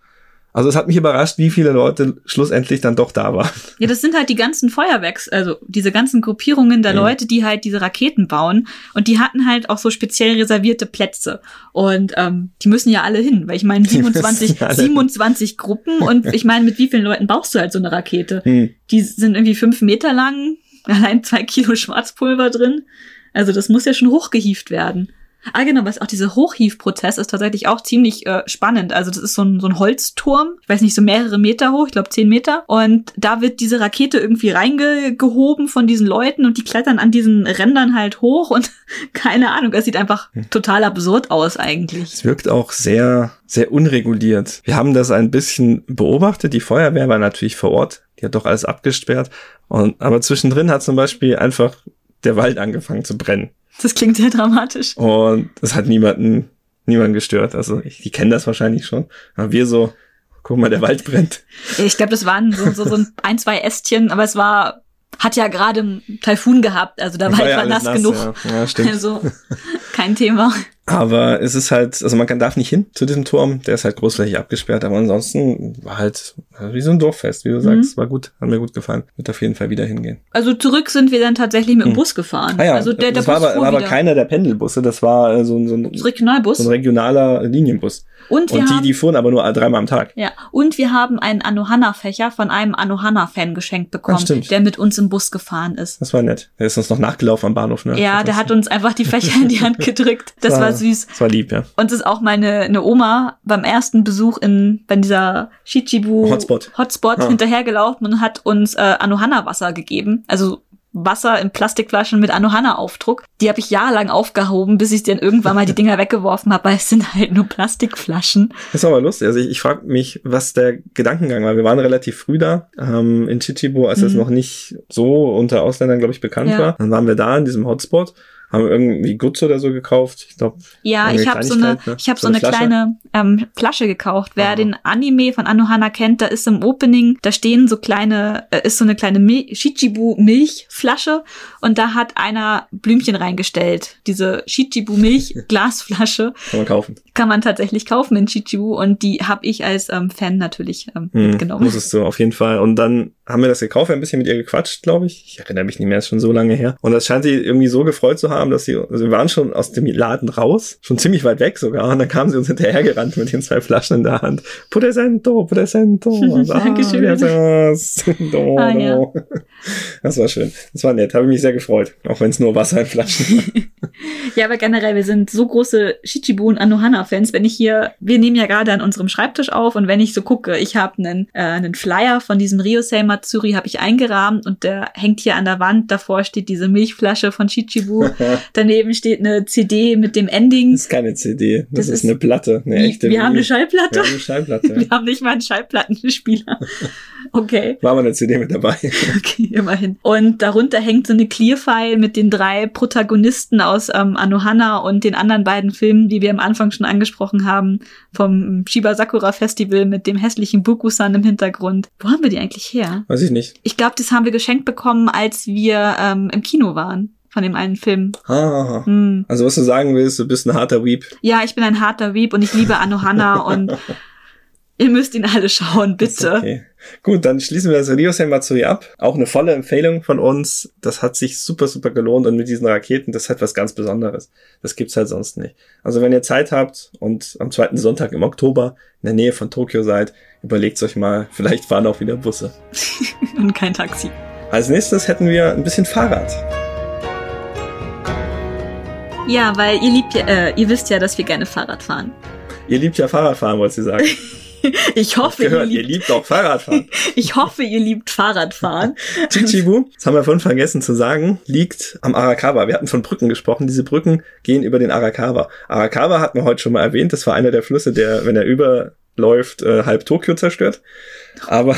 Speaker 2: Also es hat mich überrascht, wie viele Leute schlussendlich dann doch da waren.
Speaker 1: Ja, das sind halt die ganzen Feuerwerks, also diese ganzen Gruppierungen der mhm. Leute, die halt diese Raketen bauen. Und die hatten halt auch so speziell reservierte Plätze. Und ähm, die müssen ja alle hin, weil ich meine *laughs* 27, 27 Gruppen und *laughs* ich meine, mit wie vielen Leuten baust du halt so eine Rakete? Mhm. Die sind irgendwie fünf Meter lang, *laughs* allein zwei Kilo Schwarzpulver drin. Also das muss ja schon hochgehieft werden. Ah, genau, was auch dieser Hochhiefprozess ist tatsächlich auch ziemlich äh, spannend. Also das ist so ein, so ein Holzturm, ich weiß nicht, so mehrere Meter hoch, ich glaube zehn Meter. Und da wird diese Rakete irgendwie reingehoben von diesen Leuten und die klettern an diesen Rändern halt hoch und *laughs* keine Ahnung, das sieht einfach hm. total absurd aus eigentlich.
Speaker 2: Es wirkt auch sehr, sehr unreguliert. Wir haben das ein bisschen beobachtet. Die Feuerwehr war natürlich vor Ort. Die hat doch alles abgesperrt. Und, aber zwischendrin hat zum Beispiel einfach der Wald angefangen zu brennen.
Speaker 1: Das klingt sehr dramatisch.
Speaker 2: Und das hat niemanden, niemanden gestört. Also ich, die kennen das wahrscheinlich schon. Aber wir so, guck mal, der Wald brennt.
Speaker 1: Ich glaube, das waren so, so, so *laughs* ein, zwei Ästchen, aber es war, hat ja gerade einen Taifun gehabt, also der Wald war, ja war nass, nass, genug. Ja. ja, stimmt. Also *laughs* kein Thema.
Speaker 2: Aber es ist halt, also man kann, darf nicht hin zu diesem Turm, der ist halt großflächig abgesperrt, aber ansonsten war halt wie so ein Dorffest, wie du sagst, mhm. war gut, hat mir gut gefallen. Wird auf jeden Fall wieder hingehen.
Speaker 1: Also zurück sind wir dann tatsächlich mit dem mhm. Bus gefahren.
Speaker 2: Ah ja,
Speaker 1: also
Speaker 2: der, der das Bus war, aber, war aber keiner der Pendelbusse, das war äh, so, ein, so ein
Speaker 1: Regionalbus.
Speaker 2: So ein regionaler Linienbus. Und, wir und die, haben, die fuhren aber nur dreimal am Tag.
Speaker 1: Ja, und wir haben einen Anohana-Fächer von einem Anohana-Fan geschenkt bekommen, ja, der mit uns im Bus gefahren ist.
Speaker 2: Das war nett. Der ist uns noch nachgelaufen am Bahnhof, ne?
Speaker 1: Ja, der hat uns einfach die Fächer in die Hand gedrückt. Das war, war süß.
Speaker 2: Das war lieb, ja.
Speaker 1: Und es ist auch meine eine Oma beim ersten Besuch in bei dieser Shichibu
Speaker 2: Hotspot,
Speaker 1: Hotspot ah. hinterhergelaufen und hat uns äh, Anohana-Wasser gegeben. Also Wasser in Plastikflaschen mit Anohana-Aufdruck. Die habe ich jahrelang aufgehoben, bis ich dann irgendwann mal die *laughs* Dinger weggeworfen habe, weil es sind halt nur Plastikflaschen.
Speaker 2: Das ist aber lustig. Also ich, ich frage mich, was der Gedankengang war. Wir waren relativ früh da ähm, in Chichibu, als mhm. das noch nicht so unter Ausländern, glaube ich, bekannt ja. war. Dann waren wir da in diesem Hotspot haben irgendwie Guts oder so gekauft. Ich glaube.
Speaker 1: Ja, ich habe so eine, ne? ich habe so, eine, Flasche. kleine ähm, Flasche gekauft. Wer Aha. den Anime von Anohana kennt, da ist im Opening, da stehen so kleine, äh, ist so eine kleine Mil Shichibu Milchflasche und da hat einer Blümchen reingestellt. Diese Shichibu Milch Glasflasche.
Speaker 2: Kann man kaufen.
Speaker 1: Kann man tatsächlich kaufen in Shichibu und die habe ich als ähm, Fan natürlich ähm, hm, mitgenommen.
Speaker 2: Musstest du auf jeden Fall. Und dann haben wir das gekauft, wir haben ein bisschen mit ihr gequatscht, glaube ich. Ich erinnere mich nicht mehr, ist schon so lange her. Und das scheint sie irgendwie so gefreut zu haben, dass sie, also wir waren schon aus dem Laden raus, schon ziemlich weit weg sogar. Und dann kam sie uns hinterhergerannt mit den zwei Flaschen in der Hand. Pudesento, Pudesento. *laughs*
Speaker 1: Dankeschön. Ah, do,
Speaker 2: ah, ja. Das war schön. Das war nett. Habe ich mich sehr gefreut. Auch wenn es nur Wasser in Flaschen war. *laughs*
Speaker 1: ja, aber generell, wir sind so große Shichibu und Anohana-Fans. Wenn ich hier, wir nehmen ja gerade an unserem Schreibtisch auf und wenn ich so gucke, ich habe einen, äh, einen Flyer von diesem Ryosei Matsuri habe ich eingerahmt und der hängt hier an der Wand. Davor steht diese Milchflasche von Shichibu. *laughs* Daneben steht eine CD mit dem Ending.
Speaker 2: Das ist keine CD. Das, das ist, eine Platte. Eine
Speaker 1: echte. Wir haben eine Schallplatte.
Speaker 2: Wir haben eine Schallplatte. *laughs*
Speaker 1: wir haben nicht mal einen Schallplattenspieler. *laughs* Okay.
Speaker 2: War mal eine CD mit dabei. *laughs*
Speaker 1: Okay, immerhin. Und darunter hängt so eine Clear-File mit den drei Protagonisten aus ähm, Anohana und den anderen beiden Filmen, die wir am Anfang schon angesprochen haben, vom Shiba Sakura Festival mit dem hässlichen Bukusan im Hintergrund. Wo haben wir die eigentlich her?
Speaker 2: Weiß ich nicht.
Speaker 1: Ich glaube, das haben wir geschenkt bekommen, als wir ähm, im Kino waren von dem einen Film.
Speaker 2: Ah, hm. Also was du sagen willst, du bist ein harter Weep.
Speaker 1: Ja, ich bin ein harter Weep und ich liebe Anohana *laughs* und Ihr müsst ihn alle schauen, bitte. Okay.
Speaker 2: Gut, dann schließen wir das Ryosei Matsuri ab. Auch eine volle Empfehlung von uns. Das hat sich super, super gelohnt und mit diesen Raketen, das hat was ganz Besonderes. Das gibt's halt sonst nicht. Also wenn ihr Zeit habt und am zweiten Sonntag im Oktober in der Nähe von Tokio seid, überlegt euch mal, *laughs* vielleicht fahren auch wieder Busse. *laughs*
Speaker 1: und kein Taxi.
Speaker 2: Als nächstes hätten wir ein bisschen Fahrrad.
Speaker 1: Ja, weil ihr liebt ja, äh, ihr wisst ja, dass wir gerne Fahrrad fahren.
Speaker 2: Ihr liebt ja Fahrradfahren, wollte ich sagen. *laughs* *laughs*
Speaker 1: ich hoffe,
Speaker 2: gehört, ihr, liebt, ihr liebt auch Fahrradfahren. *laughs*
Speaker 1: ich hoffe, ihr liebt Fahrradfahren. *laughs*
Speaker 2: Chichibu, das haben wir vorhin vergessen zu sagen, liegt am Arakawa. Wir hatten von Brücken gesprochen. Diese Brücken gehen über den Arakawa. Arakawa hatten wir heute schon mal erwähnt. Das war einer der Flüsse, der, wenn er überläuft, äh, halb Tokio zerstört. Aber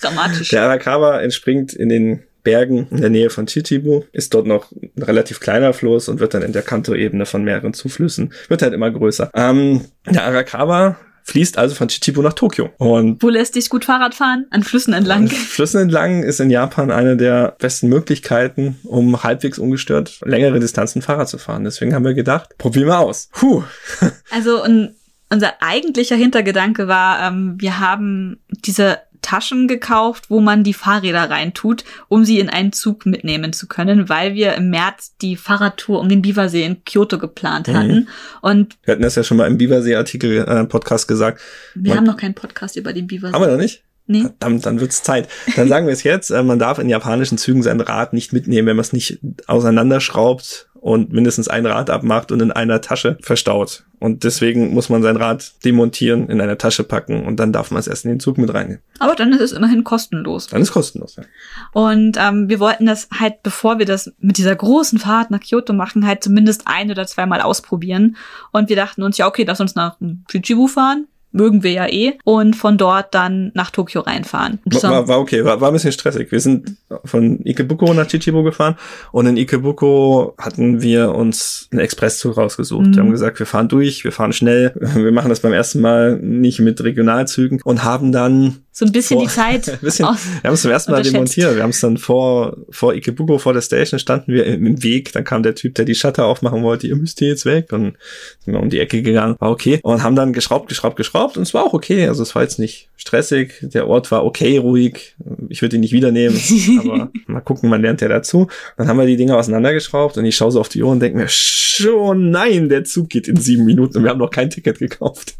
Speaker 1: Dramatisch.
Speaker 2: der Arakawa entspringt in den Bergen in der Nähe von Chichibu, ist dort noch ein relativ kleiner Fluss und wird dann in der Kanto-Ebene von mehreren Zuflüssen, wird halt immer größer. Ähm, der Arakawa fließt also von Chichibu nach Tokio. Und
Speaker 1: Wo lässt sich gut Fahrrad fahren? An Flüssen entlang?
Speaker 2: Flüssen entlang ist in Japan eine der besten Möglichkeiten, um halbwegs ungestört längere Distanzen Fahrrad zu fahren. Deswegen haben wir gedacht, probieren wir aus. Puh. *laughs*
Speaker 1: Also ein unser eigentlicher Hintergedanke war, ähm, wir haben diese Taschen gekauft, wo man die Fahrräder reintut, um sie in einen Zug mitnehmen zu können, weil wir im März die Fahrradtour um den Biwasee in Kyoto geplant mhm. hatten. Und
Speaker 2: wir hatten das ja schon mal im Biwasee-Artikel äh, Podcast gesagt.
Speaker 1: Wir man, haben noch keinen Podcast über den Biwasee.
Speaker 2: Haben wir noch nicht?
Speaker 1: Nee.
Speaker 2: Verdammt, dann wird's Zeit. Dann sagen wir es jetzt. Äh, man darf in japanischen Zügen sein Rad nicht mitnehmen, wenn man es nicht auseinanderschraubt und mindestens ein Rad abmacht und in einer Tasche verstaut. Und deswegen muss man sein Rad demontieren, in einer Tasche packen und dann darf man es erst in den Zug mit reinnehmen.
Speaker 1: Aber dann ist es immerhin kostenlos.
Speaker 2: Dann ist kostenlos, ja.
Speaker 1: Und ähm, wir wollten das halt, bevor wir das mit dieser großen Fahrt nach Kyoto machen, halt zumindest ein oder zweimal ausprobieren. Und wir dachten uns, ja, okay, lass uns nach Fujibu fahren mögen wir ja eh, und von dort dann nach Tokio reinfahren.
Speaker 2: War, war, okay, war, war ein bisschen stressig. Wir sind von Ikebuko nach Chichibu gefahren und in Ikebuko hatten wir uns einen Expresszug rausgesucht. Mhm. Wir haben gesagt, wir fahren durch, wir fahren schnell, wir machen das beim ersten Mal nicht mit Regionalzügen und haben dann
Speaker 1: so ein bisschen vor, die Zeit. *laughs*
Speaker 2: bisschen, wir haben es zum ersten Mal demontiert. Wir haben es dann vor, vor Ikebuko, vor der Station, standen wir im, Weg. Dann kam der Typ, der die Shutter aufmachen wollte. Ihr müsst hier jetzt weg. Und sind wir um die Ecke gegangen. War okay. Und haben dann geschraubt, geschraubt, geschraubt. Und es war auch okay. Also es war jetzt nicht stressig. Der Ort war okay, ruhig. Ich würde ihn nicht wieder nehmen. *laughs* aber mal gucken, man lernt ja dazu. Dann haben wir die Dinger auseinandergeschraubt und ich schaue so auf die Uhr und denke mir, schon nein, der Zug geht in sieben Minuten und wir haben noch kein Ticket gekauft.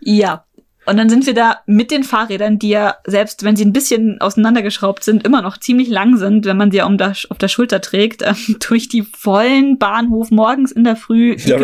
Speaker 1: Ja, und dann sind wir da mit den Fahrrädern, die ja, selbst wenn sie ein bisschen auseinandergeschraubt sind, immer noch ziemlich lang sind, wenn man sie ja um da, auf der Schulter trägt, *laughs* äh, durch die vollen Bahnhof morgens in der Früh.
Speaker 2: Ja,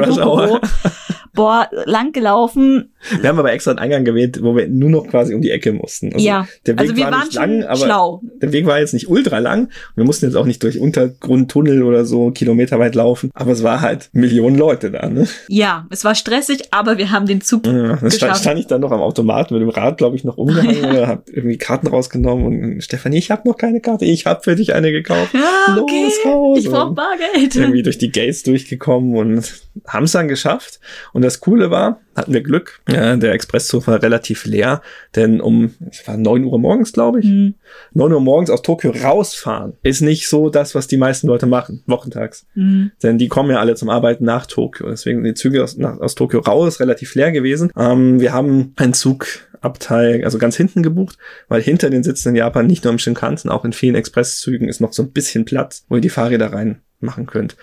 Speaker 1: boah, lang gelaufen.
Speaker 2: Wir haben aber extra einen Eingang gewählt, wo wir nur noch quasi um die Ecke mussten.
Speaker 1: Also ja,
Speaker 2: der Weg
Speaker 1: also wir
Speaker 2: war
Speaker 1: waren
Speaker 2: nicht lang, aber
Speaker 1: schlau.
Speaker 2: der Weg war jetzt nicht ultra lang. Wir mussten jetzt auch nicht durch Untergrundtunnel oder so kilometerweit laufen, aber es war halt Millionen Leute da, ne?
Speaker 1: Ja, es war stressig, aber wir haben den Zug
Speaker 2: ja, dann stand, stand ich dann noch am Automaten mit dem Rad, glaube ich, noch umgehangen *laughs* oder hab irgendwie Karten rausgenommen und Stefanie, ich habe noch keine Karte, ich habe für dich eine gekauft.
Speaker 1: Ja, Los, okay. raus. Ich brauche Bargeld.
Speaker 2: Irgendwie durch die Gates durchgekommen und haben es dann geschafft. Und das Coole war, hatten wir Glück. Ja, der Expresszug war relativ leer, denn um, es war neun Uhr morgens, glaube ich, mhm. neun Uhr morgens aus Tokio rausfahren ist nicht so das, was die meisten Leute machen, wochentags. Mhm. Denn die kommen ja alle zum Arbeiten nach Tokio. Deswegen sind die Züge aus, nach, aus Tokio raus relativ leer gewesen. Ähm, wir haben einen Zugabteil, also ganz hinten gebucht, weil hinter den Sitzen in Japan, nicht nur im Shinkansen, auch in vielen Expresszügen ist noch so ein bisschen Platz, wo ihr die Fahrräder rein machen könnt.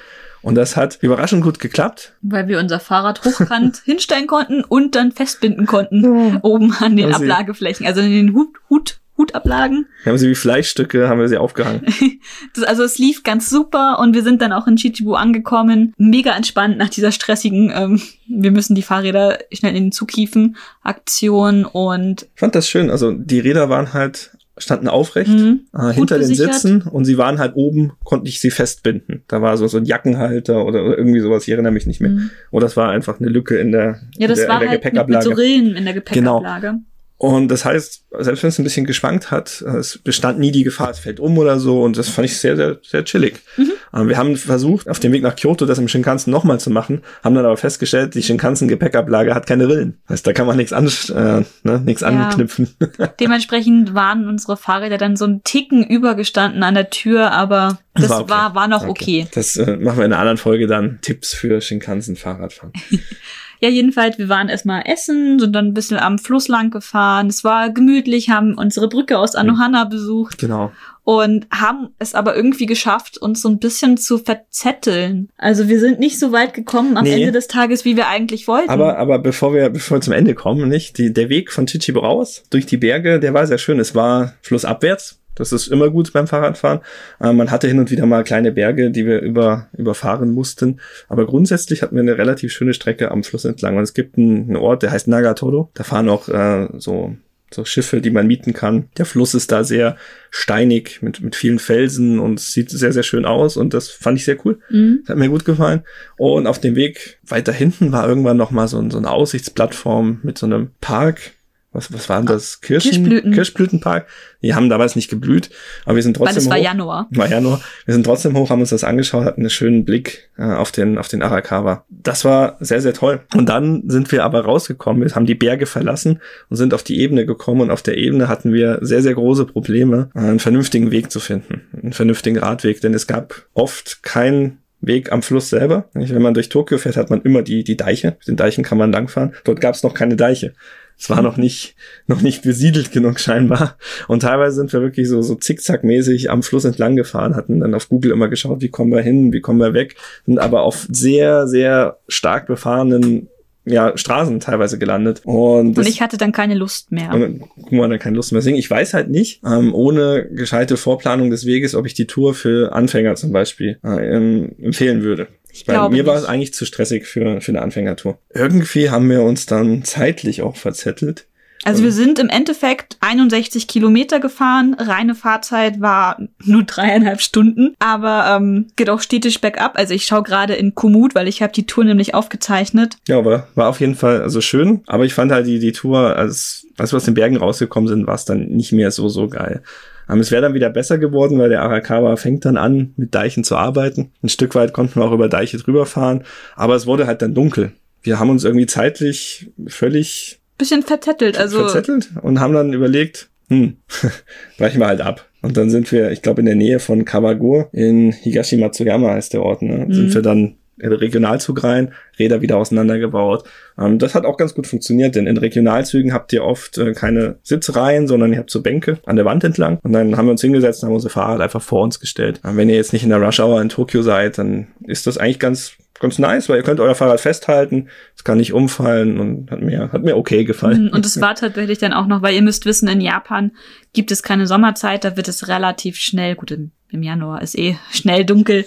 Speaker 2: Und das hat überraschend gut geklappt.
Speaker 1: Weil wir unser Fahrrad hochkant *laughs* hinstellen konnten und dann festbinden konnten, oben an den Ablageflächen, also in den Hut, Hut, Hut Gepäckablagen.
Speaker 2: Wir haben sie wie Fleischstücke, haben wir sie aufgehangen. *laughs*
Speaker 1: das, also es lief ganz super und wir sind dann auch in Chichibu angekommen. Mega entspannt nach dieser stressigen, ähm, wir müssen die Fahrräder schnell in den Zug hieven, Aktion und.
Speaker 2: Ich fand das schön. Also die Räder waren halt standen aufrecht mhm. äh, hinter den Sitzen und sie waren halt oben, konnte ich sie festbinden. Da war so, so ein Jackenhalter oder, oder irgendwie sowas, ich erinnere mich nicht mehr. Mhm. Oder das war einfach eine Lücke in der,
Speaker 1: ja, das
Speaker 2: in der,
Speaker 1: war
Speaker 2: in der
Speaker 1: halt Gepäckablage. Mit, mit so Rillen in der. Gepäckablage. Genau.
Speaker 2: Und das heißt, selbst wenn es ein bisschen geschwankt hat, es bestand nie die Gefahr, es fällt um oder so. Und das fand ich sehr, sehr, sehr chillig. Mhm. Ähm, wir haben versucht, auf dem Weg nach Kyoto das im Shinkansen nochmal zu machen, haben dann aber festgestellt, die Shinkansen-Gepäckablage hat keine Rillen. Das heißt, da kann man nichts an, äh, ne, nichts ja. anknüpfen. *laughs*
Speaker 1: Dementsprechend waren unsere Fahrräder dann so ein Ticken übergestanden an der Tür, aber das war, okay. war, war, noch okay. okay.
Speaker 2: Das äh, machen wir in einer anderen Folge dann. Tipps für Shinkansen-Fahrradfahren. *laughs*
Speaker 1: Ja, jedenfalls, wir waren erstmal essen, sind dann ein bisschen am Fluss lang gefahren. Es war gemütlich, haben unsere Brücke aus Anohana besucht.
Speaker 2: Genau.
Speaker 1: Und haben es aber irgendwie geschafft, uns so ein bisschen zu verzetteln. Also wir sind nicht so weit gekommen am nee. Ende des Tages, wie wir eigentlich wollten.
Speaker 2: Aber, aber bevor wir, bevor wir zum Ende kommen, nicht? Die, der Weg von Chichibu raus durch die Berge, der war sehr schön. Es war flussabwärts das ist immer gut beim Fahrradfahren. Äh, man hatte hin und wieder mal kleine Berge, die wir über, überfahren mussten. Aber grundsätzlich hatten wir eine relativ schöne Strecke am Fluss entlang. Und es gibt einen, einen Ort, der heißt Nagatoro. Da fahren auch äh, so, so Schiffe, die man mieten kann. Der Fluss ist da sehr steinig mit, mit vielen Felsen und sieht sehr, sehr schön aus. Und das fand ich sehr cool. Mhm. Das hat mir gut gefallen. Und auf dem Weg weiter hinten war irgendwann noch mal so, so eine Aussichtsplattform mit so einem Park was, was waren das? Kirschen,
Speaker 1: Kirschblüten.
Speaker 2: Kirschblütenpark. Die haben damals nicht geblüht, aber wir sind trotzdem Weil es
Speaker 1: war
Speaker 2: hoch.
Speaker 1: Januar.
Speaker 2: War Januar. Wir sind trotzdem hoch, haben uns das angeschaut, hatten einen schönen Blick äh, auf den, auf den Arakawa. Das war sehr, sehr toll. Und dann sind wir aber rausgekommen, wir haben die Berge verlassen und sind auf die Ebene gekommen und auf der Ebene hatten wir sehr, sehr große Probleme, äh, einen vernünftigen Weg zu finden. Einen vernünftigen Radweg, denn es gab oft keinen Weg am Fluss selber. Wenn man durch Tokio fährt, hat man immer die, die Deiche. Mit den Deichen kann man langfahren. Dort gab es noch keine Deiche. Es war noch nicht, noch nicht besiedelt genug scheinbar. Und teilweise sind wir wirklich so, so zickzackmäßig am Fluss entlang gefahren, hatten dann auf Google immer geschaut, wie kommen wir hin, wie kommen wir weg, sind aber auf sehr, sehr stark befahrenen ja, Straßen teilweise gelandet. Und,
Speaker 1: und ich hatte dann keine Lust mehr. Und
Speaker 2: man dann keine Lust mehr. Deswegen, ich weiß halt nicht, ähm, ohne gescheite Vorplanung des Weges, ob ich die Tour für Anfänger zum Beispiel äh, empfehlen würde. Ich Weil mir nicht. war es eigentlich zu stressig für, für eine Anfängertour. Irgendwie haben wir uns dann zeitlich auch verzettelt.
Speaker 1: Also wir sind im Endeffekt 61 Kilometer gefahren. Reine Fahrzeit war nur dreieinhalb Stunden, aber ähm, geht auch stetig bergab. Also ich schaue gerade in Komoot, weil ich habe die Tour nämlich aufgezeichnet.
Speaker 2: Ja, aber war auf jeden Fall also schön. Aber ich fand halt die, die Tour, als, als wir aus den Bergen rausgekommen sind, war es dann nicht mehr so, so geil. Ähm, es wäre dann wieder besser geworden, weil der Arakawa fängt dann an, mit Deichen zu arbeiten. Ein Stück weit konnten wir auch über Deiche drüber fahren, aber es wurde halt dann dunkel. Wir haben uns irgendwie zeitlich völlig
Speaker 1: bisschen verzettelt, also
Speaker 2: verzettelt und haben dann überlegt, hm, *laughs* brechen wir halt ab. Und dann sind wir, ich glaube, in der Nähe von Kawagur in Higashimatsuyama heißt der Ort, ne? Mhm. Sind wir dann Regionalzug rein, Räder wieder auseinandergebaut. Ähm, das hat auch ganz gut funktioniert, denn in Regionalzügen habt ihr oft äh, keine Sitzreihen, sondern ihr habt so Bänke an der Wand entlang. Und dann haben wir uns hingesetzt und haben unser Fahrrad einfach vor uns gestellt. Ähm, wenn ihr jetzt nicht in der Rush Hour in Tokio seid, dann ist das eigentlich ganz ganz nice, weil ihr könnt euer Fahrrad festhalten, es kann nicht umfallen und hat mir, hat mir okay gefallen.
Speaker 1: Mhm, und es war tatsächlich dann auch noch, weil ihr müsst wissen, in Japan gibt es keine Sommerzeit, da wird es relativ schnell, gut, im, im Januar ist eh *laughs* schnell dunkel.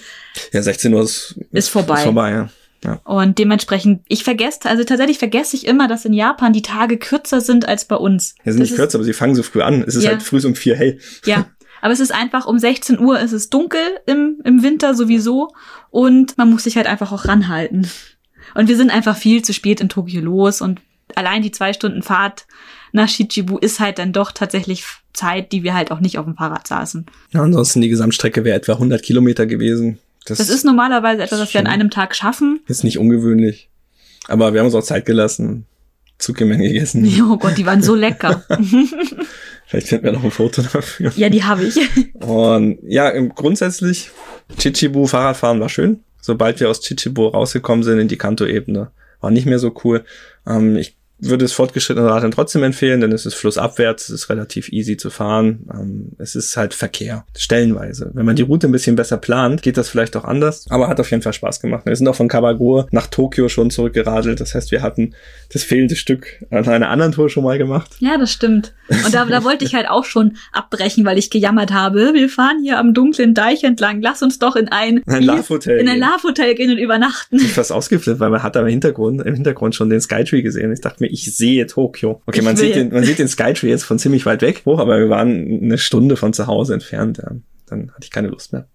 Speaker 2: Ja, 16 Uhr ist,
Speaker 1: ist vorbei. Ist
Speaker 2: vorbei, ja. Ja.
Speaker 1: Und dementsprechend, ich vergesse, also tatsächlich vergesse ich immer, dass in Japan die Tage kürzer sind als bei uns.
Speaker 2: Ja, sind das nicht kürzer, aber sie fangen so früh an. Es ist ja. halt früh um vier hell.
Speaker 1: Ja. Aber es ist einfach um 16 Uhr ist es dunkel im, im Winter sowieso und man muss sich halt einfach auch ranhalten. Und wir sind einfach viel zu spät in Tokio los und allein die zwei Stunden Fahrt nach Shichibu ist halt dann doch tatsächlich Zeit, die wir halt auch nicht auf dem Fahrrad saßen.
Speaker 2: Ja, ansonsten die Gesamtstrecke wäre etwa 100 Kilometer gewesen.
Speaker 1: Das, das ist normalerweise etwas, was wir an einem Tag schaffen.
Speaker 2: Ist nicht ungewöhnlich. Aber wir haben uns auch Zeit gelassen. Zuckermenge gegessen. *laughs*
Speaker 1: Oh Gott, die waren so lecker. *laughs*
Speaker 2: Vielleicht finden wir noch ein Foto dafür.
Speaker 1: Ja, die habe ich. *laughs*
Speaker 2: Und ja, grundsätzlich, Chichibu Fahrradfahren war schön. Sobald wir aus Chichibu rausgekommen sind in die Kanto-Ebene, war nicht mehr so cool. Ähm, ich würde es fortgeschrittene Radlern trotzdem empfehlen, denn es ist flussabwärts, es ist relativ easy zu fahren. Ähm, es ist halt Verkehr, stellenweise. Wenn man die Route ein bisschen besser plant, geht das vielleicht auch anders, aber hat auf jeden Fall Spaß gemacht. Wir sind auch von Kawagoe nach Tokio schon zurückgeradelt. Das heißt, wir hatten das fehlende Stück an einer anderen Tour schon mal gemacht.
Speaker 1: Ja, das stimmt. Und da, da wollte ich halt auch schon abbrechen, weil ich gejammert habe. Wir fahren hier am dunklen Deich entlang. Lass uns doch in ein,
Speaker 2: ein Love-Hotel
Speaker 1: in ein Love-Hotel gehen und übernachten.
Speaker 2: Ich bin fast ausgeflippt, weil man hat da im Hintergrund, im Hintergrund schon den Skytree gesehen. Ich dachte mir, ich sehe Tokio. Okay, man sieht, den, man sieht den Skytree jetzt von ziemlich weit weg hoch, aber wir waren eine Stunde von zu Hause entfernt. Ja. Dann hatte ich keine Lust mehr.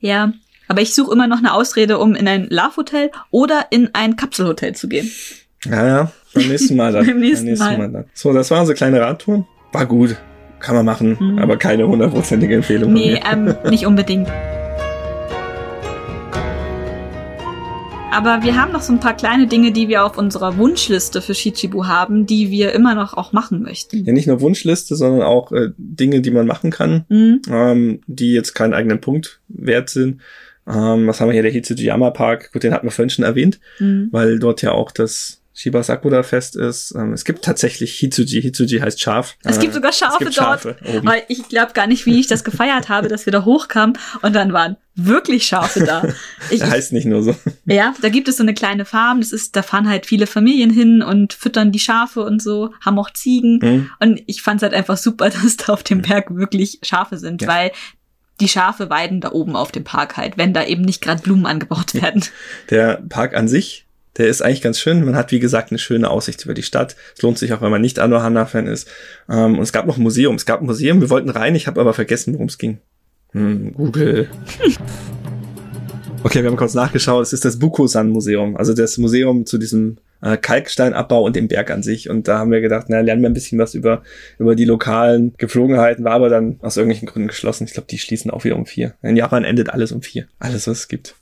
Speaker 1: Ja, aber ich suche immer noch eine Ausrede, um in ein Love-Hotel oder in ein Kapselhotel zu gehen.
Speaker 2: Ja, ja, beim nächsten Mal *laughs* dann.
Speaker 1: beim nächsten,
Speaker 2: nächsten
Speaker 1: Mal.
Speaker 2: Mal. dann. So, das war unsere kleine Radtour. War gut. Kann man machen,
Speaker 1: Mhm.
Speaker 2: aber keine hundertprozentige Empfehlung
Speaker 1: Nee, ähm, nicht unbedingt. *laughs* Aber wir haben noch so ein paar kleine Dinge, die wir auf unserer Wunschliste für Shichibu haben, die wir immer noch auch machen möchten.
Speaker 2: Ja, nicht nur Wunschliste, sondern auch äh, Dinge, die man machen kann,
Speaker 1: Mhm.
Speaker 2: ähm, die jetzt keinen eigenen Punkt wert sind. Ähm, was haben wir hier? Der Hitsujiyama Park. Gut, den hatten wir vorhin schon erwähnt,
Speaker 1: Mhm.
Speaker 2: weil dort ja auch das Shiba Sakura Fest ist. Ähm, es gibt tatsächlich Hitsuji. Hitsuji heißt Schaf.
Speaker 1: Es gibt
Speaker 2: Äh,
Speaker 1: sogar Schafe
Speaker 2: gibt
Speaker 1: dort.
Speaker 2: Schafe.
Speaker 1: Weil ich glaube gar nicht, wie ich das gefeiert habe, dass wir da hochkamen und dann waren wirklich Schafe da. Ich, *laughs*
Speaker 2: heißt nicht nur so.
Speaker 1: ja, da gibt es so eine kleine Farm, das ist, da fahren halt viele Familien hin und füttern die Schafe und so, haben auch Ziegen.
Speaker 2: Hm?
Speaker 1: Und ich fand es halt einfach super, *laughs* dass da auf dem Berg wirklich Schafe sind,
Speaker 2: Ja.
Speaker 1: weil die Schafe weiden da oben auf dem Park halt, wenn da eben nicht gerade Blumen angebaut werden.
Speaker 2: Der Park an sich, der ist eigentlich ganz schön. Man hat, wie gesagt, eine schöne Aussicht über die Stadt. Es lohnt sich auch, wenn man nicht Anohana-Fan ist. Ähm, und es gab noch ein Museum. Es gab ein Museum, wir wollten rein, ich habe aber vergessen, worum es ging. Hm, Google. *laughs* Okay, wir haben kurz nachgeschaut. Es ist das Bukosan-Museum, also das Museum zu diesem äh, Kalksteinabbau und dem Berg an sich. Und da haben wir gedacht, na, lernen wir ein bisschen was über, über die lokalen Gepflogenheiten, war aber dann aus irgendwelchen Gründen geschlossen. Ich glaube, die schließen auch wieder um vier. In Japan endet alles um vier. Alles, was es gibt.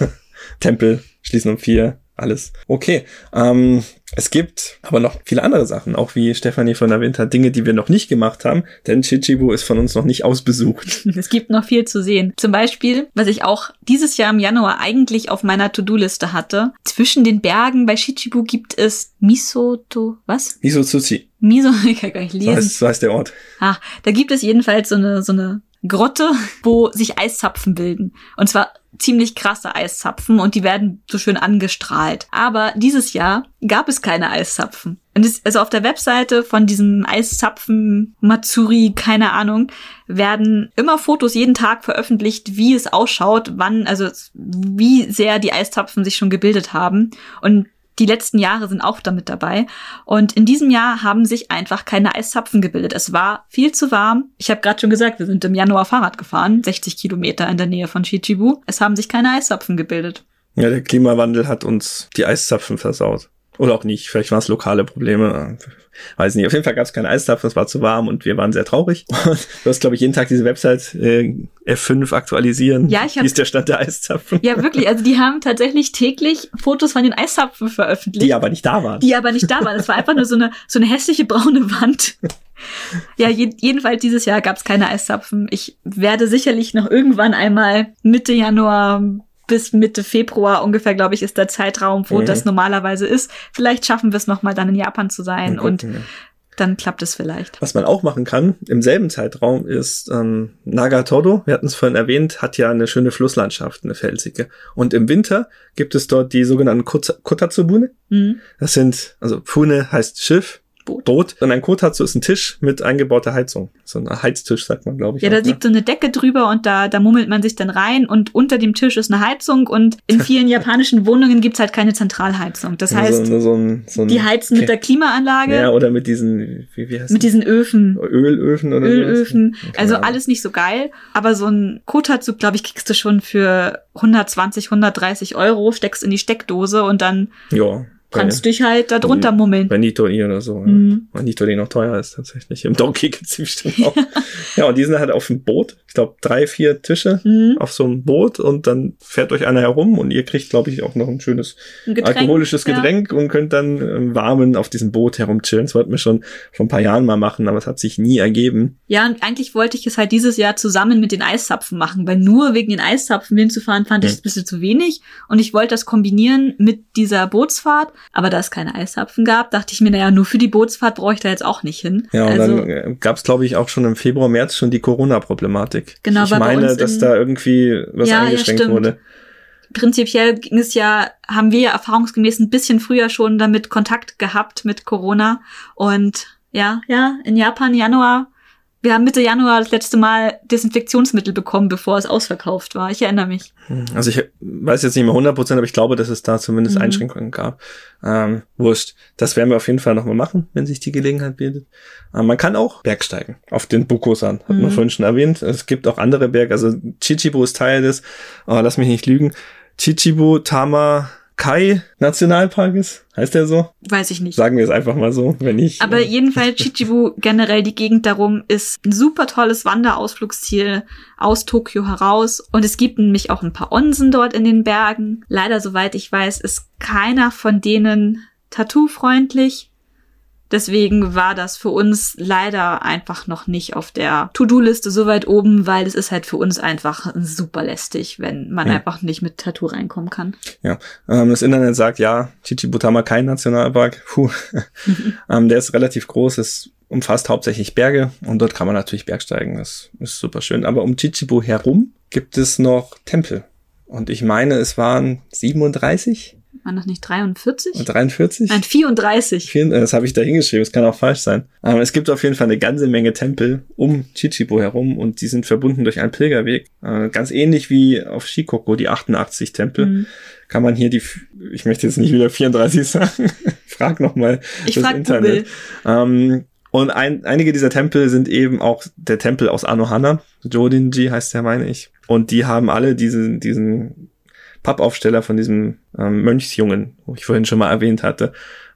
Speaker 2: *laughs* Tempel schließen um vier. Alles. Okay. Ähm, es gibt aber noch viele andere Sachen, auch wie Stefanie von erwähnt hat, Dinge, die wir noch nicht gemacht haben, denn Chichibu ist von uns noch nicht ausbesucht. *laughs*
Speaker 1: Es gibt noch viel zu sehen. Zum Beispiel, was ich auch dieses Jahr im Januar eigentlich auf meiner To-Do-Liste hatte. Zwischen den Bergen bei Shichibu gibt es Misoto, was?
Speaker 2: Misotsuchi,
Speaker 1: Miso, *laughs* ich kann gar nicht
Speaker 2: so
Speaker 1: lesen.
Speaker 2: heißt, so heißt der Ort.
Speaker 1: Ah, da gibt es jedenfalls so eine, so eine Grotte, wo sich Eiszapfen bilden. Und zwar ziemlich krasse Eiszapfen und die werden so schön angestrahlt. Aber dieses Jahr gab es keine Eiszapfen. Und es, also auf der Webseite von diesem Eiszapfen Matsuri, keine Ahnung, werden immer Fotos jeden Tag veröffentlicht, wie es ausschaut, wann, also wie sehr die Eiszapfen sich schon gebildet haben. Und die letzten Jahre sind auch damit dabei. Und in diesem Jahr haben sich einfach keine Eiszapfen gebildet. Es war viel zu warm. Ich habe gerade schon gesagt, wir sind im Januar Fahrrad gefahren, 60 Kilometer in der Nähe von Shichibu. Es haben sich keine Eiszapfen gebildet.
Speaker 2: Ja, der Klimawandel hat uns die Eiszapfen versaut. Oder auch nicht. Vielleicht waren es lokale Probleme. Weiß nicht. Auf jeden Fall gab es keine Eiszapfen, es war zu warm und wir waren sehr traurig. *laughs* Und du hast, glaube ich, jeden Tag diese Website äh, F5 aktualisieren.
Speaker 1: Ja, ich hab-
Speaker 2: Wie ist der Stand der Eiszapfen?
Speaker 1: Ja, wirklich. Also die haben tatsächlich täglich Fotos von den Eiszapfen veröffentlicht.
Speaker 2: Die aber nicht da waren.
Speaker 1: die aber nicht da waren. Es war einfach nur so eine, so eine hässliche braune Wand. Ja, je, jedenfalls dieses Jahr gab es keine Eiszapfen. Ich werde sicherlich noch irgendwann einmal Mitte Januar bis Mitte Februar ungefähr, glaube ich, ist der Zeitraum, wo
Speaker 2: Mhm.
Speaker 1: das normalerweise ist. Vielleicht schaffen wir es noch mal dann in Japan zu sein
Speaker 2: Mal
Speaker 1: und dann klappt es vielleicht.
Speaker 2: Was man auch machen kann im selben Zeitraum ist ähm, Nagatodo, wir hatten es vorhin erwähnt, hat ja eine schöne Flusslandschaft, eine felsige. Und im Winter gibt es dort die sogenannten Kota- Kotatsubune.
Speaker 1: Mhm.
Speaker 2: Das sind, also Fune heißt Schiff,
Speaker 1: Boot.
Speaker 2: Boot. Und ein Kotatsu ist ein Tisch mit eingebauter Heizung. So ein Heiztisch, sagt man, glaube ich.
Speaker 1: Ja, da
Speaker 2: auch, ne?
Speaker 1: liegt so eine Decke drüber und da, da mummelt man sich dann rein und unter dem Tisch ist eine Heizung und in *laughs* vielen japanischen Wohnungen gibt's halt keine Zentralheizung. Das heißt,
Speaker 2: so, so ein, so ein,
Speaker 1: die heizen mit der Klimaanlage.
Speaker 2: Ja, oder mit diesen, wie, wie heißt
Speaker 1: mit diesen Öfen.
Speaker 2: das? Ölöfen oder
Speaker 1: Ölöfen.
Speaker 2: Keine
Speaker 1: Also alles nicht so geil. Aber so ein Kotatsu, glaube ich, kriegst du schon für 120, 130 Euro, steckst in die Steckdose und dann
Speaker 2: Ja.
Speaker 1: Kannst du dich halt da drunter mummeln.
Speaker 2: Bei Nito I oder so.
Speaker 1: Mhm.
Speaker 2: Ja. Nito, die noch teuer ist tatsächlich. Im Donkey gibt's die bestimmt auch. *laughs* ja, und die sind halt auf dem Boot. Ich glaube, drei, vier Tische
Speaker 1: Mhm.
Speaker 2: auf so einem Boot und dann fährt euch einer herum und ihr kriegt, glaube ich, auch noch ein schönes
Speaker 1: Ein Getränk,
Speaker 2: alkoholisches
Speaker 1: ja.
Speaker 2: Getränk und könnt dann im Warmen auf diesem Boot herumchillen. Das wollten wir schon vor ein paar Jahren mal machen, aber es hat sich nie ergeben.
Speaker 1: Ja, und eigentlich wollte ich es halt dieses Jahr zusammen mit den Eiszapfen machen, weil nur wegen den Eiszapfen hinzufahren fand ich
Speaker 2: Mhm.
Speaker 1: ein bisschen zu wenig. Und ich wollte das kombinieren mit dieser Bootsfahrt. Aber da es keine Eishapfen gab, dachte ich mir, naja, nur für die Bootsfahrt brauche ich da jetzt auch nicht hin.
Speaker 2: Ja, und
Speaker 1: also,
Speaker 2: dann äh, gab es, glaube ich, auch schon im Februar, März schon die Corona-Problematik.
Speaker 1: Genau,
Speaker 2: ich meine, dass da irgendwie was
Speaker 1: Ja, ja,
Speaker 2: eingeschränkt
Speaker 1: stimmt.
Speaker 2: wurde.
Speaker 1: prinzipiell ging es ja, haben wir ja erfahrungsgemäß ein bisschen früher schon damit Kontakt gehabt mit Corona. Und ja, ja, in Japan Januar, wir haben Mitte Januar das letzte Mal Desinfektionsmittel bekommen, bevor es ausverkauft war. Ich erinnere mich.
Speaker 2: Also ich weiß jetzt nicht mehr 100%, aber ich glaube, dass es da zumindest
Speaker 1: Mhm.
Speaker 2: Einschränkungen gab. Ähm, wurscht. Das werden wir auf jeden Fall nochmal machen, wenn sich die Gelegenheit bietet. Ähm, man kann auch Bergsteigen auf den Bukosan, hat
Speaker 1: Mhm.
Speaker 2: man vorhin schon erwähnt. Es gibt auch andere Berge, also Chichibu ist Teil des, oh, lass mich nicht lügen, Chichibu Tama Kai Nationalpark ist, heißt der so?
Speaker 1: Weiß ich nicht.
Speaker 2: Sagen wir es einfach mal so, wenn nicht.
Speaker 1: Aber jedenfalls *laughs* Chichibu, generell die Gegend darum, ist ein super tolles Wanderausflugsziel aus Tokio heraus. Und es gibt nämlich auch ein paar Onsen dort in den Bergen. Leider, soweit ich weiß, ist keiner von denen tattoo-freundlich. Deswegen war das für uns leider einfach noch nicht auf der To-Do-Liste so weit oben, weil es ist halt für uns einfach super lästig, wenn man
Speaker 2: Ja.
Speaker 1: einfach nicht mit Tattoo reinkommen kann.
Speaker 2: Ja, ähm, das Internet sagt ja, Chichibutama kein Nationalpark. Puh. *laughs* ähm, der ist relativ groß, es umfasst hauptsächlich Berge und dort kann man natürlich Bergsteigen. Das ist super schön. Aber um Chichibu herum gibt es noch Tempel. Und ich meine, es waren 37
Speaker 1: War das nicht 43?
Speaker 2: oder 43?
Speaker 1: Nein, 34.
Speaker 2: Vielen- äh, Das habe ich da hingeschrieben, es kann auch falsch sein. Aber es gibt auf jeden Fall eine ganze Menge Tempel um Chichibu herum und die sind verbunden durch einen Pilgerweg. Äh, ganz ähnlich wie auf Shikoku, die 88 Tempel.
Speaker 1: Mhm.
Speaker 2: Kann man hier die, ich möchte jetzt nicht wieder 34 *laughs* sagen, frag nochmal das
Speaker 1: frag
Speaker 2: Internet. Ähm, und ein, einige dieser Tempel sind eben auch der Tempel aus Anohana, Jodinji heißt der, meine ich. Und die haben alle diesen, diesen Pappaufsteller von diesem ähm, Mönchsjungen, wo ich vorhin schon mal erwähnt hatte.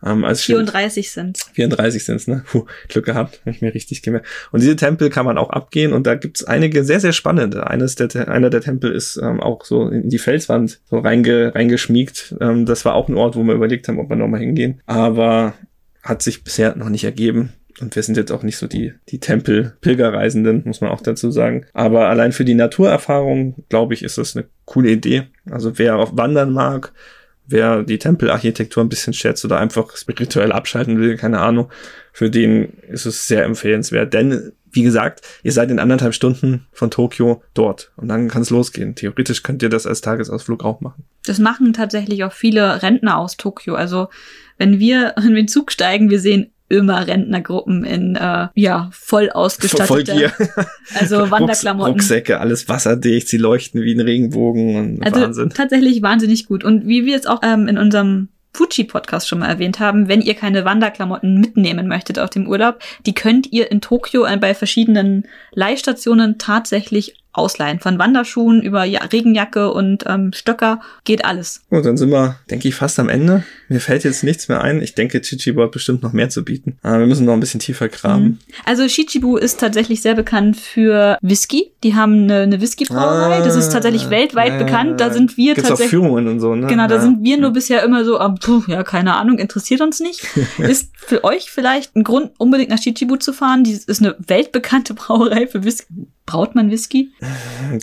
Speaker 2: Ähm, als Schild.
Speaker 1: 34 sind.
Speaker 2: 34 sind's, ne? Puh, Glück gehabt, habe ich mir richtig gemerkt. Und diese Tempel kann man auch abgehen und da gibt's einige sehr, sehr spannende. Eines der, einer der Tempel ist ähm, auch so in die Felswand so reinge, reingeschmiegt. Ähm, das war auch ein Ort, wo wir überlegt haben, ob wir nochmal hingehen. Aber hat sich bisher noch nicht ergeben. Und wir sind jetzt auch nicht so die, die Tempel-Pilgerreisenden, muss man auch dazu sagen. Aber allein für die Naturerfahrung, glaube ich, ist das eine coole Idee. Also wer auf Wandern mag, wer die Tempelarchitektur ein bisschen schätzt oder einfach spirituell abschalten will, keine Ahnung, für den ist es sehr empfehlenswert. Denn, wie gesagt, ihr seid in anderthalb Stunden von Tokio dort und dann kann es losgehen. Theoretisch könnt ihr das als Tagesausflug auch machen.
Speaker 1: Das machen tatsächlich auch viele Rentner aus Tokio. Also wenn wir *laughs* in den Zug steigen, wir sehen immer Rentnergruppen in äh, ja voll ausgestatteter, also *laughs* Wanderklamotten.
Speaker 2: Rucksäcke, alles wasserdicht, sie leuchten wie ein Regenbogen und
Speaker 1: Also
Speaker 2: Wahnsinn.
Speaker 1: tatsächlich wahnsinnig gut. Und wie wir es auch ähm, in unserem Fuji-Podcast schon mal erwähnt haben, wenn ihr keine Wanderklamotten mitnehmen möchtet auf dem Urlaub, die könnt ihr in Tokio bei verschiedenen Leihstationen tatsächlich ausleihen. Von Wanderschuhen über ja, Regenjacke und ähm, Stöcker geht alles.
Speaker 2: Gut, dann sind wir, denke ich, fast am Ende. Mir fällt jetzt nichts mehr ein. Ich denke, Chichibu hat bestimmt noch mehr zu bieten. Aber wir müssen noch ein bisschen tiefer graben.
Speaker 1: Mhm. Also Shichibu ist tatsächlich sehr bekannt für Whisky. Die haben eine, eine Whisky-Brauerei. das ist tatsächlich
Speaker 2: Ah,
Speaker 1: weltweit
Speaker 2: ja,
Speaker 1: bekannt. Da sind wir
Speaker 2: Gibt's auch
Speaker 1: tatsächlich.
Speaker 2: Führungen und so, ne?
Speaker 1: Genau, da
Speaker 2: ja.
Speaker 1: sind wir nur bisher immer so, ah, puh, ja, keine Ahnung, interessiert uns nicht. *laughs* ist für euch vielleicht ein Grund, unbedingt nach Shichibu zu fahren. Die ist eine weltbekannte Brauerei für Whisky. Braut man Whisky?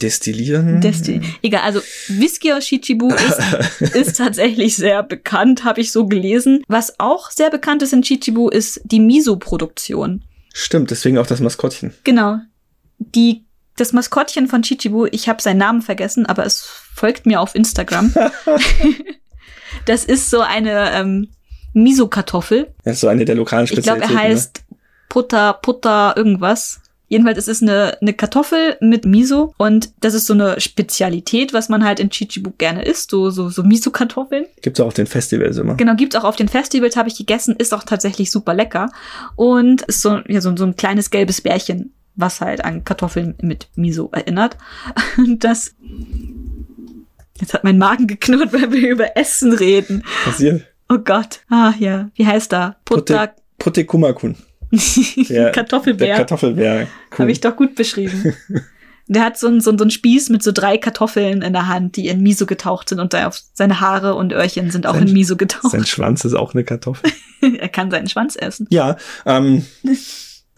Speaker 2: Destillieren.
Speaker 1: Desti Egal, also Whisky aus Shichibu ist, *laughs* ist tatsächlich sehr bekannt, habe ich so gelesen. Was auch sehr bekannt ist in Shichibu, ist die Miso-Produktion.
Speaker 2: Stimmt, deswegen auch das Maskottchen.
Speaker 1: Genau. Die, das Maskottchen von Chichibu, ich habe seinen Namen vergessen, aber es folgt mir auf Instagram. *laughs* das ist so eine ähm, Miso-Kartoffel.
Speaker 2: Das ist so eine der lokalen
Speaker 1: Ich glaube,
Speaker 2: Spezialitäten.
Speaker 1: er heißt Putta, Putta, irgendwas. Jedenfalls es ist eine, eine Kartoffel mit Miso und das ist so eine Spezialität, was man halt in Chichibu gerne isst, so, so, so Miso-Kartoffeln.
Speaker 2: Gibt's auch auf den Festivals immer.
Speaker 1: Genau, gibt's auch auf den Festivals, habe ich gegessen, ist auch tatsächlich super lecker. Und ist so, ja, so, so ein kleines gelbes Bärchen, was halt an Kartoffeln mit Miso erinnert. *laughs* Und das. Jetzt hat mein Magen geknurrt, weil wir über Essen reden.
Speaker 2: Passiert.
Speaker 1: Oh Gott. Ah ja, wie heißt er? Putta
Speaker 2: Protekumakun. *laughs* Der-
Speaker 1: Kartoffelbär.
Speaker 2: Der Kartoffelbär. Cool.
Speaker 1: Habe ich doch gut beschrieben. *laughs* Der hat so einen so, einen- Spieß mit so drei Kartoffeln in der Hand, die in Miso getaucht sind und da auf seine Haare und Öhrchen sind auch
Speaker 2: Sein-
Speaker 1: in Miso getaucht.
Speaker 2: Sein Schwanz ist auch eine Kartoffel. *laughs*
Speaker 1: er kann seinen Schwanz essen.
Speaker 2: Ja, ähm,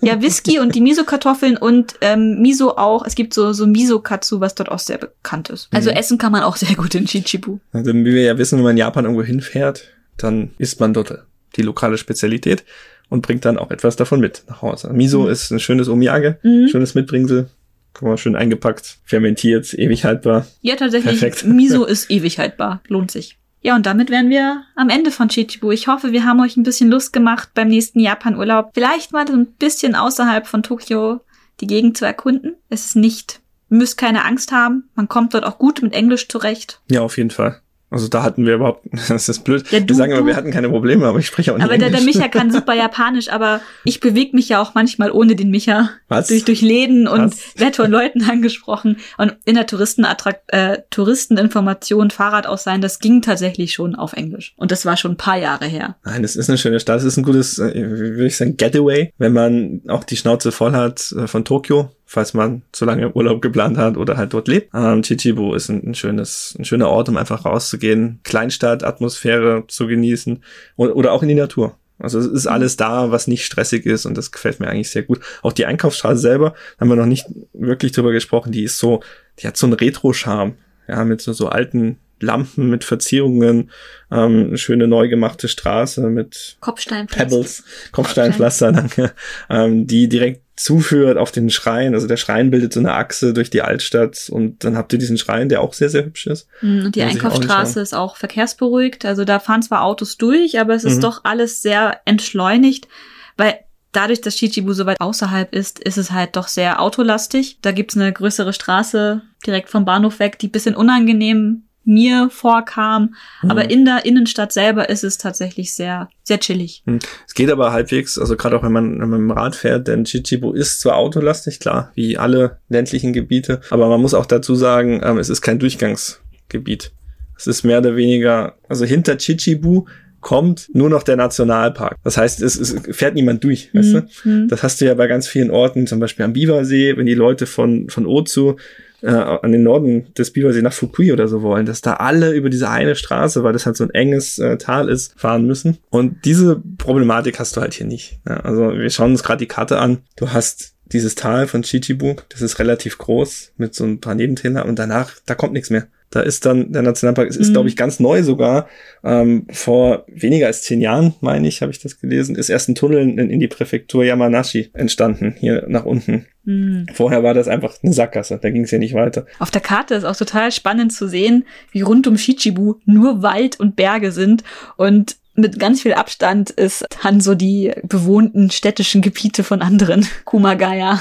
Speaker 1: Ja, Whisky und die Miso-Kartoffeln und ähm, Miso auch. Es gibt so, so Miso-Katsu, was dort auch sehr bekannt ist. Also
Speaker 2: Mhm.
Speaker 1: essen kann man auch sehr gut in Chichibu.
Speaker 2: also wie wir ja wissen, wenn man in Japan irgendwo hinfährt, dann isst man dort die lokale Spezialität und bringt dann auch etwas davon mit nach Hause. Miso mhm. ist ein schönes Omiyage, mhm. schönes Mitbringsel. Guck mal, schön eingepackt, fermentiert, ewig haltbar.
Speaker 1: Ja, tatsächlich. Perfekt. Miso *laughs* ist ewig haltbar. Lohnt sich. Ja, und damit wären wir am Ende von Chichibu. Ich hoffe, wir haben euch ein bisschen Lust gemacht beim nächsten Japan-Urlaub. Vielleicht mal ein bisschen außerhalb von Tokio die Gegend zu erkunden. Es ist nicht, müsst keine Angst haben. Man kommt dort auch gut mit Englisch zurecht.
Speaker 2: Ja, auf jeden Fall. Also da hatten wir überhaupt, *laughs* das ist blöd. Ja, du, wir sagen immer, wir hatten keine Probleme, aber ich spreche auch nicht
Speaker 1: Aber
Speaker 2: Englisch.
Speaker 1: Der, der Micha kann super *laughs* Japanisch, aber ich bewege mich ja auch manchmal ohne den Micha. Was? Durch, durch Läden und *laughs* werde von Leuten angesprochen. Und in der Touristenattrakt, äh, Touristeninformation, Fahrradausleihen, das ging tatsächlich schon auf Englisch. Und das war schon ein paar Jahre her.
Speaker 2: Nein, das ist eine schöne Stadt. Das ist ein gutes, äh, würde ich sagen, Getaway, wenn man auch die Schnauze voll hat äh, von Tokio falls man zu lange Urlaub geplant hat oder halt dort lebt. Ähm, Chichibu ist ein, ein, schönes, ein schöner Ort, um einfach rauszugehen, Kleinstadt-Atmosphäre zu genießen und, oder auch in die Natur. Also es ist alles da, was nicht stressig ist und das gefällt mir eigentlich sehr gut. Auch die Einkaufsstraße selber, haben wir noch nicht wirklich drüber gesprochen, die ist so, die hat so einen Retro-Charme, ja, mit so, so alten Lampen mit Verzierungen, ähm, eine schöne neu gemachte Straße mit
Speaker 1: Kopfsteinpflaster.
Speaker 2: Pebbles, Kopfsteinpflaster, danke, ähm, die direkt zuführt auf den Schrein. Also der Schrein bildet so eine Achse durch die Altstadt und dann habt ihr diesen Schrein, der auch sehr, sehr hübsch ist.
Speaker 1: Mhm, und die Einkaufsstraße ist auch verkehrsberuhigt. Also da fahren zwar Autos durch, aber es ist mhm. doch alles sehr entschleunigt, weil dadurch, dass Chichibu so weit außerhalb ist, ist es halt doch sehr autolastig. Da gibt's eine größere Straße direkt vom Bahnhof weg, die bisschen unangenehm mir vorkam. Mhm. Aber in der Innenstadt selber ist es tatsächlich sehr, sehr chillig.
Speaker 2: Mhm. Es geht aber halbwegs, also gerade auch wenn man, wenn man im Rad fährt, denn Chichibu ist zwar autolastig, klar, wie alle ländlichen Gebiete, aber man muss auch dazu sagen, ähm, es ist kein Durchgangsgebiet. Es ist mehr oder weniger, also hinter Chichibu kommt nur noch der Nationalpark. Das heißt, es, es fährt niemand durch, mhm. weißt du? Mhm. Das hast du ja bei ganz vielen Orten, zum Beispiel am Biwasee, wenn die Leute von, von Ozu äh, an den Norden des Biwasee nach Fukui oder so wollen, dass da alle über diese eine Straße, weil das halt so ein enges äh, Tal ist, fahren müssen. Und diese Problematik hast du halt hier nicht. Ja, also wir schauen uns gerade die Karte an. Du hast dieses Tal von Chichibu, das ist relativ groß mit so ein paar Nebentäler und danach, da kommt nichts mehr. Da ist dann der Nationalpark, es ist, mhm. glaube ich, ganz neu sogar. Ähm, vor weniger als zehn Jahren, meine ich, habe ich das gelesen, ist erst ein Tunnel in, in die Präfektur Yamanashi entstanden, hier nach unten. Mhm. Vorher war das einfach eine Sackgasse, da ging es ja nicht weiter.
Speaker 1: Auf der Karte ist auch total spannend zu sehen, wie rund um Shichibu nur Wald und Berge sind und mit ganz viel Abstand ist dann so die bewohnten städtischen Gebiete von anderen *laughs* Kumagaya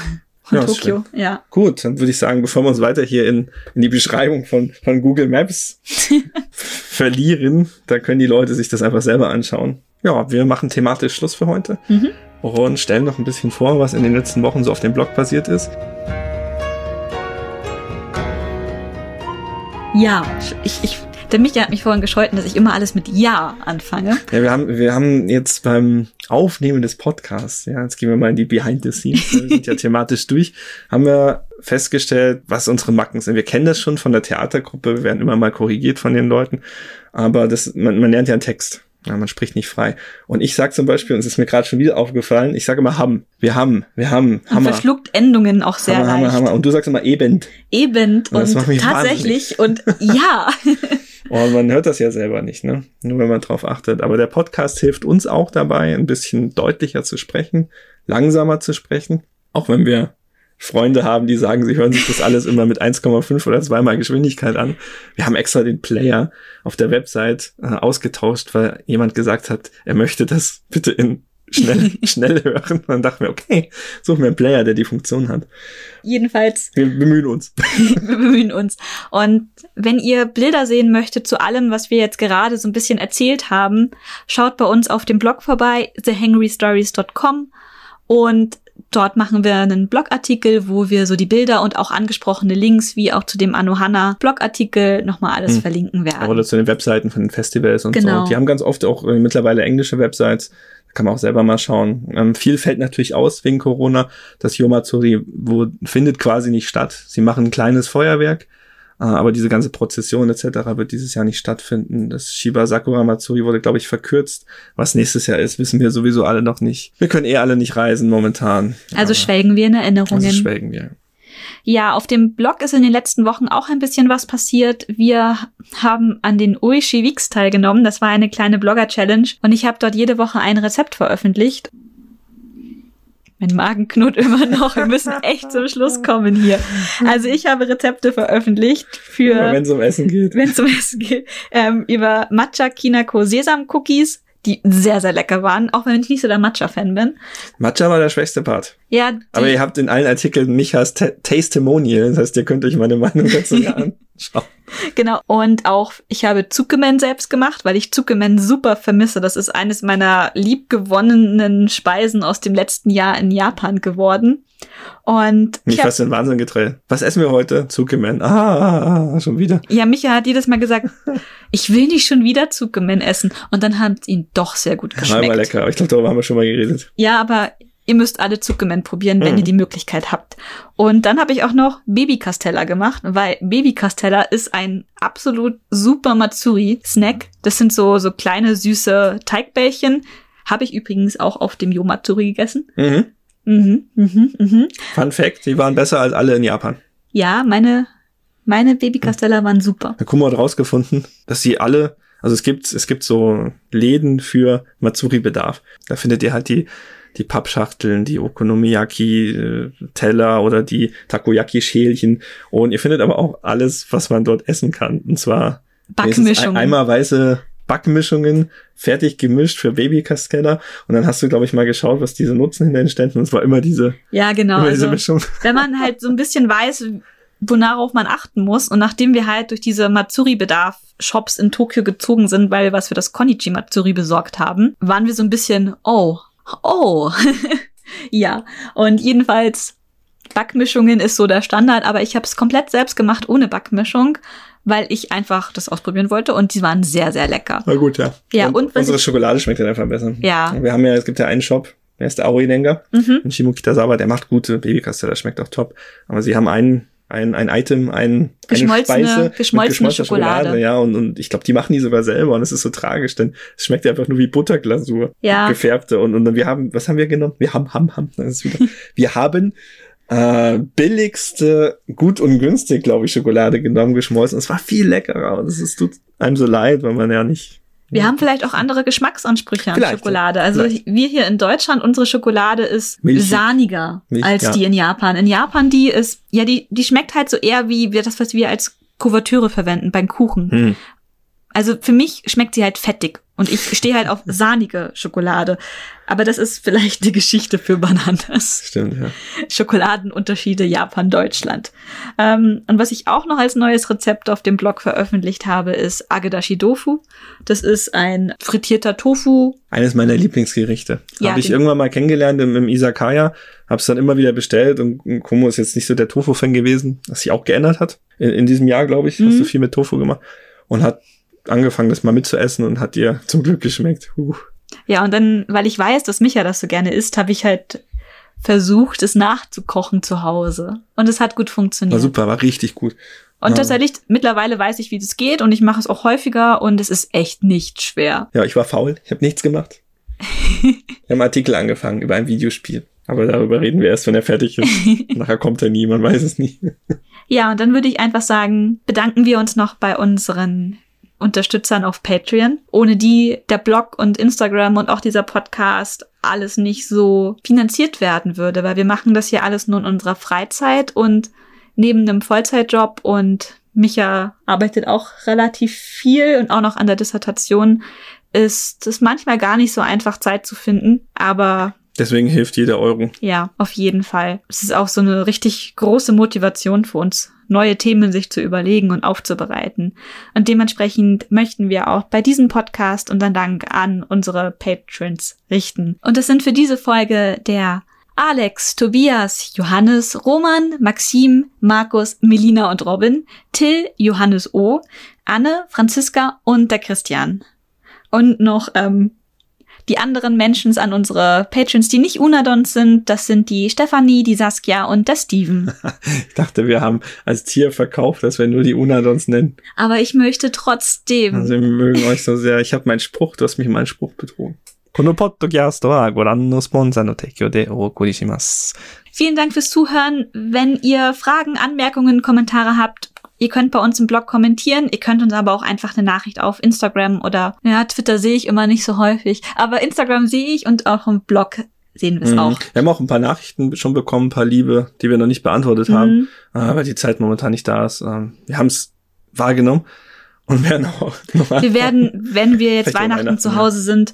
Speaker 1: ja, Tokio, ja.
Speaker 2: Gut, dann würde ich sagen, bevor wir uns weiter hier in, in die Beschreibung von, von Google Maps *laughs* verlieren, da können die Leute sich das einfach selber anschauen. Ja, wir machen thematisch Schluss für heute mhm. und stellen noch ein bisschen vor, was in den letzten Wochen so auf dem Blog passiert ist.
Speaker 1: Ja, ich, ich der Micha hat mich vorhin gescholten, dass ich immer alles mit Ja anfange.
Speaker 2: Ja, wir haben, wir haben jetzt beim Aufnehmen des Podcasts, ja, jetzt gehen wir mal in die Behind the Scenes, wir sind ja *laughs* thematisch durch, haben wir festgestellt, was unsere Macken sind. Wir kennen das schon von der Theatergruppe, wir werden immer mal korrigiert von den Leuten, aber das, man, man lernt ja einen Text. Ja, man spricht nicht frei. Und ich sag zum Beispiel, und es ist mir gerade schon wieder aufgefallen, ich sage immer haben. Wir haben, wir haben,
Speaker 1: Hammer. Und verschluckt Endungen auch sehr
Speaker 2: Hammer,
Speaker 1: leicht.
Speaker 2: Hammer, Hammer. Und du sagst immer eben.
Speaker 1: Eben und, und tatsächlich wahnsinnig. und ja. *laughs*
Speaker 2: Und man hört das ja selber nicht, ne? Nur wenn man drauf achtet. Aber der Podcast hilft uns auch dabei, ein bisschen deutlicher zu sprechen, langsamer zu sprechen. Auch wenn wir Freunde haben, die sagen, sie hören sich das alles immer mit 1,5 oder zweimal Geschwindigkeit an. Wir haben extra den Player auf der Website äh, ausgetauscht, weil jemand gesagt hat, er möchte das bitte in schnell, *laughs* schnell hören. Und dann dachten wir, okay, suchen wir einen Player, der die Funktion hat.
Speaker 1: Jedenfalls.
Speaker 2: Wir bemühen uns. *laughs*
Speaker 1: wir bemühen uns. Und wenn ihr Bilder sehen möchtet zu allem, was wir jetzt gerade so ein bisschen erzählt haben, schaut bei uns auf dem Blog vorbei, thehangrystories.com und Dort machen wir einen Blogartikel, wo wir so die Bilder und auch angesprochene Links, wie auch zu dem Anohana Blogartikel, nochmal alles hm. verlinken werden.
Speaker 2: Oder zu den Webseiten von den Festivals und genau. so. Die haben ganz oft auch äh, mittlerweile englische Websites kann man auch selber mal schauen. Ähm, viel fällt natürlich aus wegen Corona. Das Yomatsuri wo, findet quasi nicht statt. Sie machen ein kleines Feuerwerk, äh, aber diese ganze Prozession etc. wird dieses Jahr nicht stattfinden. Das Shiba Sakura Matsuri wurde, glaube ich, verkürzt. Was nächstes Jahr ist, wissen wir sowieso alle noch nicht. Wir können eh alle nicht reisen momentan.
Speaker 1: Also schwelgen wir in Erinnerungen. Also
Speaker 2: schwelgen wir.
Speaker 1: Ja, auf dem Blog ist in den letzten Wochen auch ein bisschen was passiert. Wir haben an den Uishi Weeks teilgenommen. Das war eine kleine Blogger-Challenge und ich habe dort jede Woche ein Rezept veröffentlicht. Mein Magen knurrt immer noch. Wir müssen echt zum Schluss kommen hier. Also ich habe Rezepte veröffentlicht für,
Speaker 2: wenn es um Essen geht. *laughs*
Speaker 1: wenn es um Essen geht, ähm, über Matcha Kinako Sesam Cookies, die sehr, sehr lecker waren, auch wenn ich nicht so der Matcha-Fan bin.
Speaker 2: Matcha war der schwächste Part.
Speaker 1: Ja,
Speaker 2: Aber ihr habt in allen Artikeln Michas Ta- Tastemonial, das heißt, ihr könnt euch meine Meinung dazu *laughs* anschauen.
Speaker 1: Genau. Und auch, ich habe Zuckemen selbst gemacht, weil ich Zuckemen super vermisse. Das ist eines meiner liebgewonnenen Speisen aus dem letzten Jahr in Japan geworden. Und
Speaker 2: Mich fast in Wahnsinn getreten. Was essen wir heute? Zuckerman. Ah, ah, ah, schon wieder.
Speaker 1: ja, Micha hat jedes Mal gesagt, *laughs* ich will nicht schon wieder Zuckemen essen. Und dann hat ihm doch sehr gut
Speaker 2: War
Speaker 1: geschmeckt.
Speaker 2: immer lecker, aber ich glaube, darüber haben wir schon mal geredet.
Speaker 1: Ja, aber ihr müsst alle Zuckermen probieren, wenn
Speaker 2: Mhm.
Speaker 1: ihr die Möglichkeit habt. Und dann habe ich auch noch Baby Castella gemacht, weil Baby Castella ist ein absolut super Matsuri-Snack. Das sind so, so kleine süße Teigbällchen. Habe ich übrigens auch auf dem Yo-Matsuri gegessen.
Speaker 2: Mhm.
Speaker 1: Mhm, mhm, mhm.
Speaker 2: Fun Fact, die waren besser als alle in Japan.
Speaker 1: Ja, meine, meine Baby Castella waren super.
Speaker 2: Der Kummer hat rausgefunden, dass sie alle, also es gibt, es gibt so Läden für Matsuri-Bedarf. Da findet ihr halt die, die Pappschachteln, die Okonomiyaki-Teller oder die Takoyaki-Schälchen. Und ihr findet aber auch alles, was man dort essen kann. Und zwar wenigstens
Speaker 1: Backmischung.
Speaker 2: ein- Einmal weiße Backmischungen, fertig gemischt für Babykastella. Und dann hast du, glaube ich, mal geschaut, was diese Nutzen hinter den Ständen. Und es war immer diese,
Speaker 1: Ja, genau.
Speaker 2: immer diese
Speaker 1: Also,
Speaker 2: Mischung.
Speaker 1: wenn man halt so ein bisschen weiß, worauf man achten muss. Und nachdem wir halt durch diese Matsuri-Bedarf-Shops in Tokio gezogen sind, weil wir was für das Konichi Matsuri besorgt haben, waren wir so ein bisschen, oh, oh. *laughs* ja, und jedenfalls Backmischungen ist so der Standard, aber ich habe es komplett selbst gemacht ohne Backmischung, weil ich einfach das ausprobieren wollte und die waren sehr, sehr lecker.
Speaker 2: War gut, ja.
Speaker 1: Ja,
Speaker 2: und,
Speaker 1: und
Speaker 2: unsere
Speaker 1: ich-
Speaker 2: Schokolade schmeckt dann einfach besser.
Speaker 1: Ja.
Speaker 2: Wir haben ja, es gibt ja einen Shop, der ist der Auridenga
Speaker 1: Mhm.
Speaker 2: in Shimokitazawa, der macht gute Babykastella, schmeckt auch top. Aber sie haben ein, ein, ein Item, ein,
Speaker 1: Geschmolzene-
Speaker 2: eine Speise
Speaker 1: geschmolzene
Speaker 2: mit geschmolzener
Speaker 1: Schokolade.
Speaker 2: Ja, und, und ich glaube, die machen die sogar selber und es ist so tragisch, denn es schmeckt ja einfach nur wie Butterglasur.
Speaker 1: Ja.
Speaker 2: Gefärbte. Und, und dann wir haben, was haben wir genommen? Wir haben, haben, haben. Das ist wieder. *laughs* wir haben äh, billigste, gut und günstig, glaube ich, Schokolade genommen, geschmolzen. Es war viel leckerer und es tut einem so leid, weil man ja nicht.
Speaker 1: Wir haben vielleicht auch andere Geschmacksansprüche an
Speaker 2: Vielleicht,
Speaker 1: Schokolade. Also
Speaker 2: vielleicht.
Speaker 1: wir hier in Deutschland, unsere Schokolade ist
Speaker 2: Milchig.
Speaker 1: sahniger
Speaker 2: Milch,
Speaker 1: als
Speaker 2: ja.
Speaker 1: die in Japan. In Japan, die ist, ja, die, die schmeckt halt so eher wie wir das, was wir als Kuvertüre verwenden beim Kuchen.
Speaker 2: Hm.
Speaker 1: Also für mich schmeckt sie halt fettig und ich stehe halt auf sahnige Schokolade. Aber das ist vielleicht die Geschichte für Bananas.
Speaker 2: Stimmt, ja.
Speaker 1: Schokoladenunterschiede Japan, Deutschland. Ähm, und was ich auch noch als neues Rezept auf dem Blog veröffentlicht habe, ist Agedashi Tofu. Das ist ein frittierter Tofu.
Speaker 2: Eines meiner Lieblingsgerichte.
Speaker 1: Ja,
Speaker 2: habe ich irgendwann mal kennengelernt im, im Isakaya, habe es dann immer wieder bestellt und Kumo ist jetzt nicht so der Tofu-Fan gewesen, was sich auch geändert hat. In, in diesem Jahr, glaube ich, hast
Speaker 1: Mhm.
Speaker 2: du viel mit Tofu gemacht und hat angefangen, das mal mitzuessen und hat dir zum Glück geschmeckt. Huh.
Speaker 1: Ja, und dann, weil ich weiß, dass Micha das so gerne isst, habe ich halt versucht, es nachzukochen zu Hause. Und es hat gut funktioniert.
Speaker 2: War super, war richtig gut.
Speaker 1: Und
Speaker 2: Ja.
Speaker 1: tatsächlich, mittlerweile weiß ich, wie das geht und ich mache es auch häufiger und es ist echt nicht schwer.
Speaker 2: Ja, ich war faul, ich habe nichts gemacht. *laughs* ich habe einen Artikel angefangen über ein Videospiel. Aber darüber reden wir erst, wenn er fertig ist. *laughs* Nachher kommt er nie, man weiß es nie.
Speaker 1: Ja, und dann würde ich einfach sagen, bedanken wir uns noch bei unseren Unterstützern auf Patreon, ohne die der Blog und Instagram und auch dieser Podcast alles nicht so finanziert werden würde, weil wir machen das hier alles nur in unserer Freizeit und neben einem Vollzeitjob und Micha arbeitet auch relativ viel und auch noch an der Dissertation ist es manchmal gar nicht so einfach Zeit zu finden, aber
Speaker 2: Deswegen hilft jeder Euro.
Speaker 1: ja, auf jeden Fall. Es ist auch so eine richtig große Motivation für uns, neue Themen sich zu überlegen und aufzubereiten. Und dementsprechend möchten wir auch bei diesem Podcast unseren Dank an unsere Patrons richten. Und das sind für diese Folge der Alex, Tobias, Johannes, Roman, Maxim, Markus, Melina und Robin, Till, Johannes O, Anne, Franziska und der Christian. Und noch ähm, die anderen Menschen an unsere Patrons, die nicht Unadons sind, das sind die Stefanie, die Saskia und der Steven. *laughs*
Speaker 2: Ich dachte, wir haben als Tier verkauft, dass wir nur die Unadons nennen.
Speaker 1: Aber ich möchte trotzdem.
Speaker 2: Also wir mögen euch so sehr. Ich habe meinen Spruch, du hast mich in meinen Spruch betrogen. このポッドキャストはご覧のスポンサーの提供でお送りします。
Speaker 1: Vielen Dank fürs Zuhören. Wenn ihr Fragen, Anmerkungen, Kommentare habt, ihr könnt bei uns im Blog kommentieren. Ihr könnt uns aber auch einfach eine Nachricht auf Instagram oder, ja, Twitter sehe ich immer nicht so häufig. Aber Instagram sehe ich und auch im Blog sehen wir es
Speaker 2: Mhm.
Speaker 1: auch.
Speaker 2: Wir haben auch ein paar Nachrichten schon bekommen, ein paar Liebe, die wir noch nicht beantwortet haben,
Speaker 1: Mhm.
Speaker 2: äh, weil die Zeit momentan nicht da ist. Ähm, Wir haben es wahrgenommen und *laughs* werden auch noch
Speaker 1: Wir werden, wenn wir jetzt Weihnachten,
Speaker 2: Weihnachten,
Speaker 1: zu. Hause sind,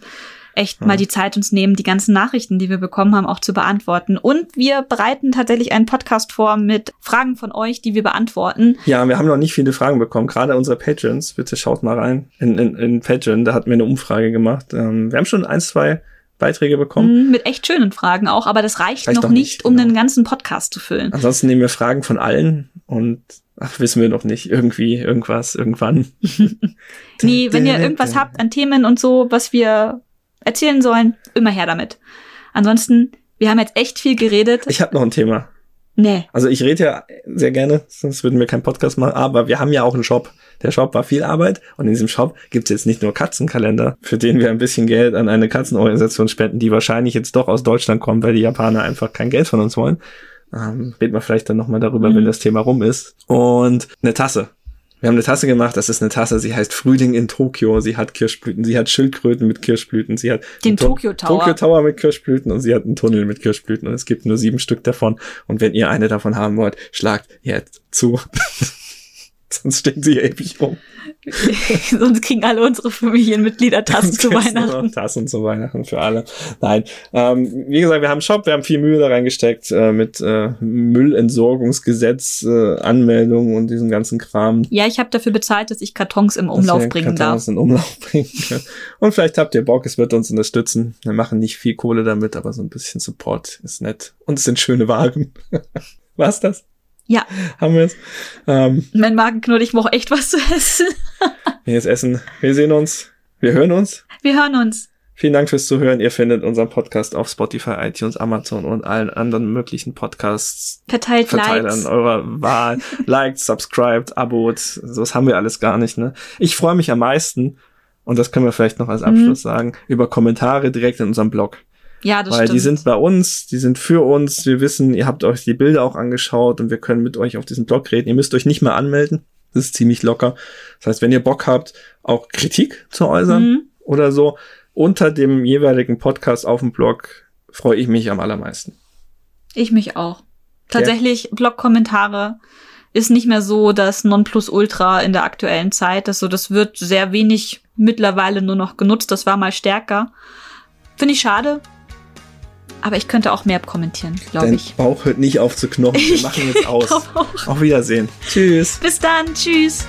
Speaker 1: echt mal die Zeit uns nehmen, die ganzen Nachrichten, die wir bekommen haben, auch zu beantworten. Und wir bereiten tatsächlich einen Podcast vor mit Fragen von euch, die wir beantworten.
Speaker 2: Ja, wir haben noch nicht viele Fragen bekommen. Gerade unsere Patrons. Bitte schaut mal rein in, in, in Patreon. Da hatten wir eine Umfrage gemacht. Ähm, wir haben schon ein, zwei Beiträge bekommen.
Speaker 1: Mhm, Mit echt schönen Fragen auch, aber das reicht,
Speaker 2: Reicht
Speaker 1: noch
Speaker 2: noch
Speaker 1: nicht,
Speaker 2: nicht,
Speaker 1: um
Speaker 2: genau.
Speaker 1: den ganzen Podcast zu füllen.
Speaker 2: Ansonsten nehmen wir Fragen von allen und ach, wissen wir noch nicht. Irgendwie, irgendwas, irgendwann. *laughs*
Speaker 1: Nee, wenn ihr irgendwas *laughs* habt an Themen und so, was wir erzählen sollen, immer her damit. Ansonsten, wir haben jetzt echt viel geredet.
Speaker 2: Ich habe noch ein Thema.
Speaker 1: nee.
Speaker 2: Also ich rede ja sehr gerne, sonst würden wir keinen Podcast machen, aber wir haben ja auch einen Shop. Der Shop war viel Arbeit und in diesem Shop gibt's jetzt nicht nur Katzenkalender, für den wir ein bisschen Geld an eine Katzenorganisation spenden, die wahrscheinlich jetzt doch aus Deutschland kommt, weil die Japaner einfach kein Geld von uns wollen. Ähm, reden wir vielleicht dann nochmal darüber,
Speaker 1: Mhm.
Speaker 2: wenn das Thema rum ist. Und eine Tasse. Wir haben eine Tasse gemacht, das ist eine Tasse, sie heißt Frühling in Tokio, sie hat Kirschblüten, sie hat Schildkröten mit Kirschblüten, sie hat
Speaker 1: Den
Speaker 2: Tu-
Speaker 1: Tokyo Tower.
Speaker 2: Tokyo Tower mit Kirschblüten und sie hat einen Tunnel mit Kirschblüten und es gibt nur sieben Stück davon. Und wenn ihr eine davon haben wollt, schlagt jetzt zu. *laughs* Sonst stehen sie ewig rum. *laughs*
Speaker 1: Sonst kriegen alle unsere Familienmitglieder Tassen zu Weihnachten.
Speaker 2: Tassen zu Weihnachten für alle. Nein. Ähm, wie gesagt, wir haben einen Shop, wir haben viel Mühe da reingesteckt äh, mit äh, Müllentsorgungsgesetz, äh, Anmeldung und diesem ganzen Kram.
Speaker 1: Ja, ich habe dafür bezahlt, dass ich Kartons im Umlauf bringen
Speaker 2: Kartons
Speaker 1: darf.
Speaker 2: in Umlauf *laughs* bringen können. Und vielleicht habt ihr Bock, es wird uns unterstützen. Wir machen nicht viel Kohle damit, aber so ein bisschen Support ist nett. Und es sind schöne Waren. *laughs* War's das?
Speaker 1: Ja.
Speaker 2: Haben wir es? Ähm,
Speaker 1: Mein Magen knurrt, ich brauche echt was zu essen. *laughs*
Speaker 2: wir jetzt essen. Wir sehen uns. Wir hören uns.
Speaker 1: Wir hören uns.
Speaker 2: Vielen Dank fürs Zuhören. Ihr findet unseren Podcast auf Spotify, iTunes, Amazon und allen anderen möglichen Podcasts
Speaker 1: Verteilt
Speaker 2: Verteilern
Speaker 1: Likes.
Speaker 2: eurer Wahl. *laughs* Liked, subscribed, abot. Sowas haben wir alles gar nicht, ne? Ich freue mich am meisten, und das können wir vielleicht noch als
Speaker 1: Mhm.
Speaker 2: Abschluss sagen, über Kommentare direkt in unserem Blog.
Speaker 1: Ja, das
Speaker 2: Weil
Speaker 1: stimmt.
Speaker 2: die sind bei uns, die sind für uns. Wir wissen, ihr habt euch die Bilder auch angeschaut und wir können mit euch auf diesem Blog reden. Ihr müsst euch nicht mal anmelden. Das ist ziemlich locker. Das heißt, wenn ihr Bock habt, auch Kritik zu äußern
Speaker 1: Mhm.
Speaker 2: oder so, unter dem jeweiligen Podcast auf dem Blog freue ich mich am allermeisten.
Speaker 1: Ich mich auch. Tatsächlich, Blog-Kommentare ist nicht mehr so das Nonplusultra in der aktuellen Zeit. Das, so, das wird sehr wenig mittlerweile nur noch genutzt. Das war mal stärker. Finde ich schade. Aber ich könnte auch mehr kommentieren, glaube
Speaker 2: Dein
Speaker 1: ich.
Speaker 2: Bauch hört nicht auf zu knurren. Wir *laughs* machen jetzt aus.
Speaker 1: auch.
Speaker 2: Auf Wiedersehen. Tschüss.
Speaker 1: Bis dann. Tschüss.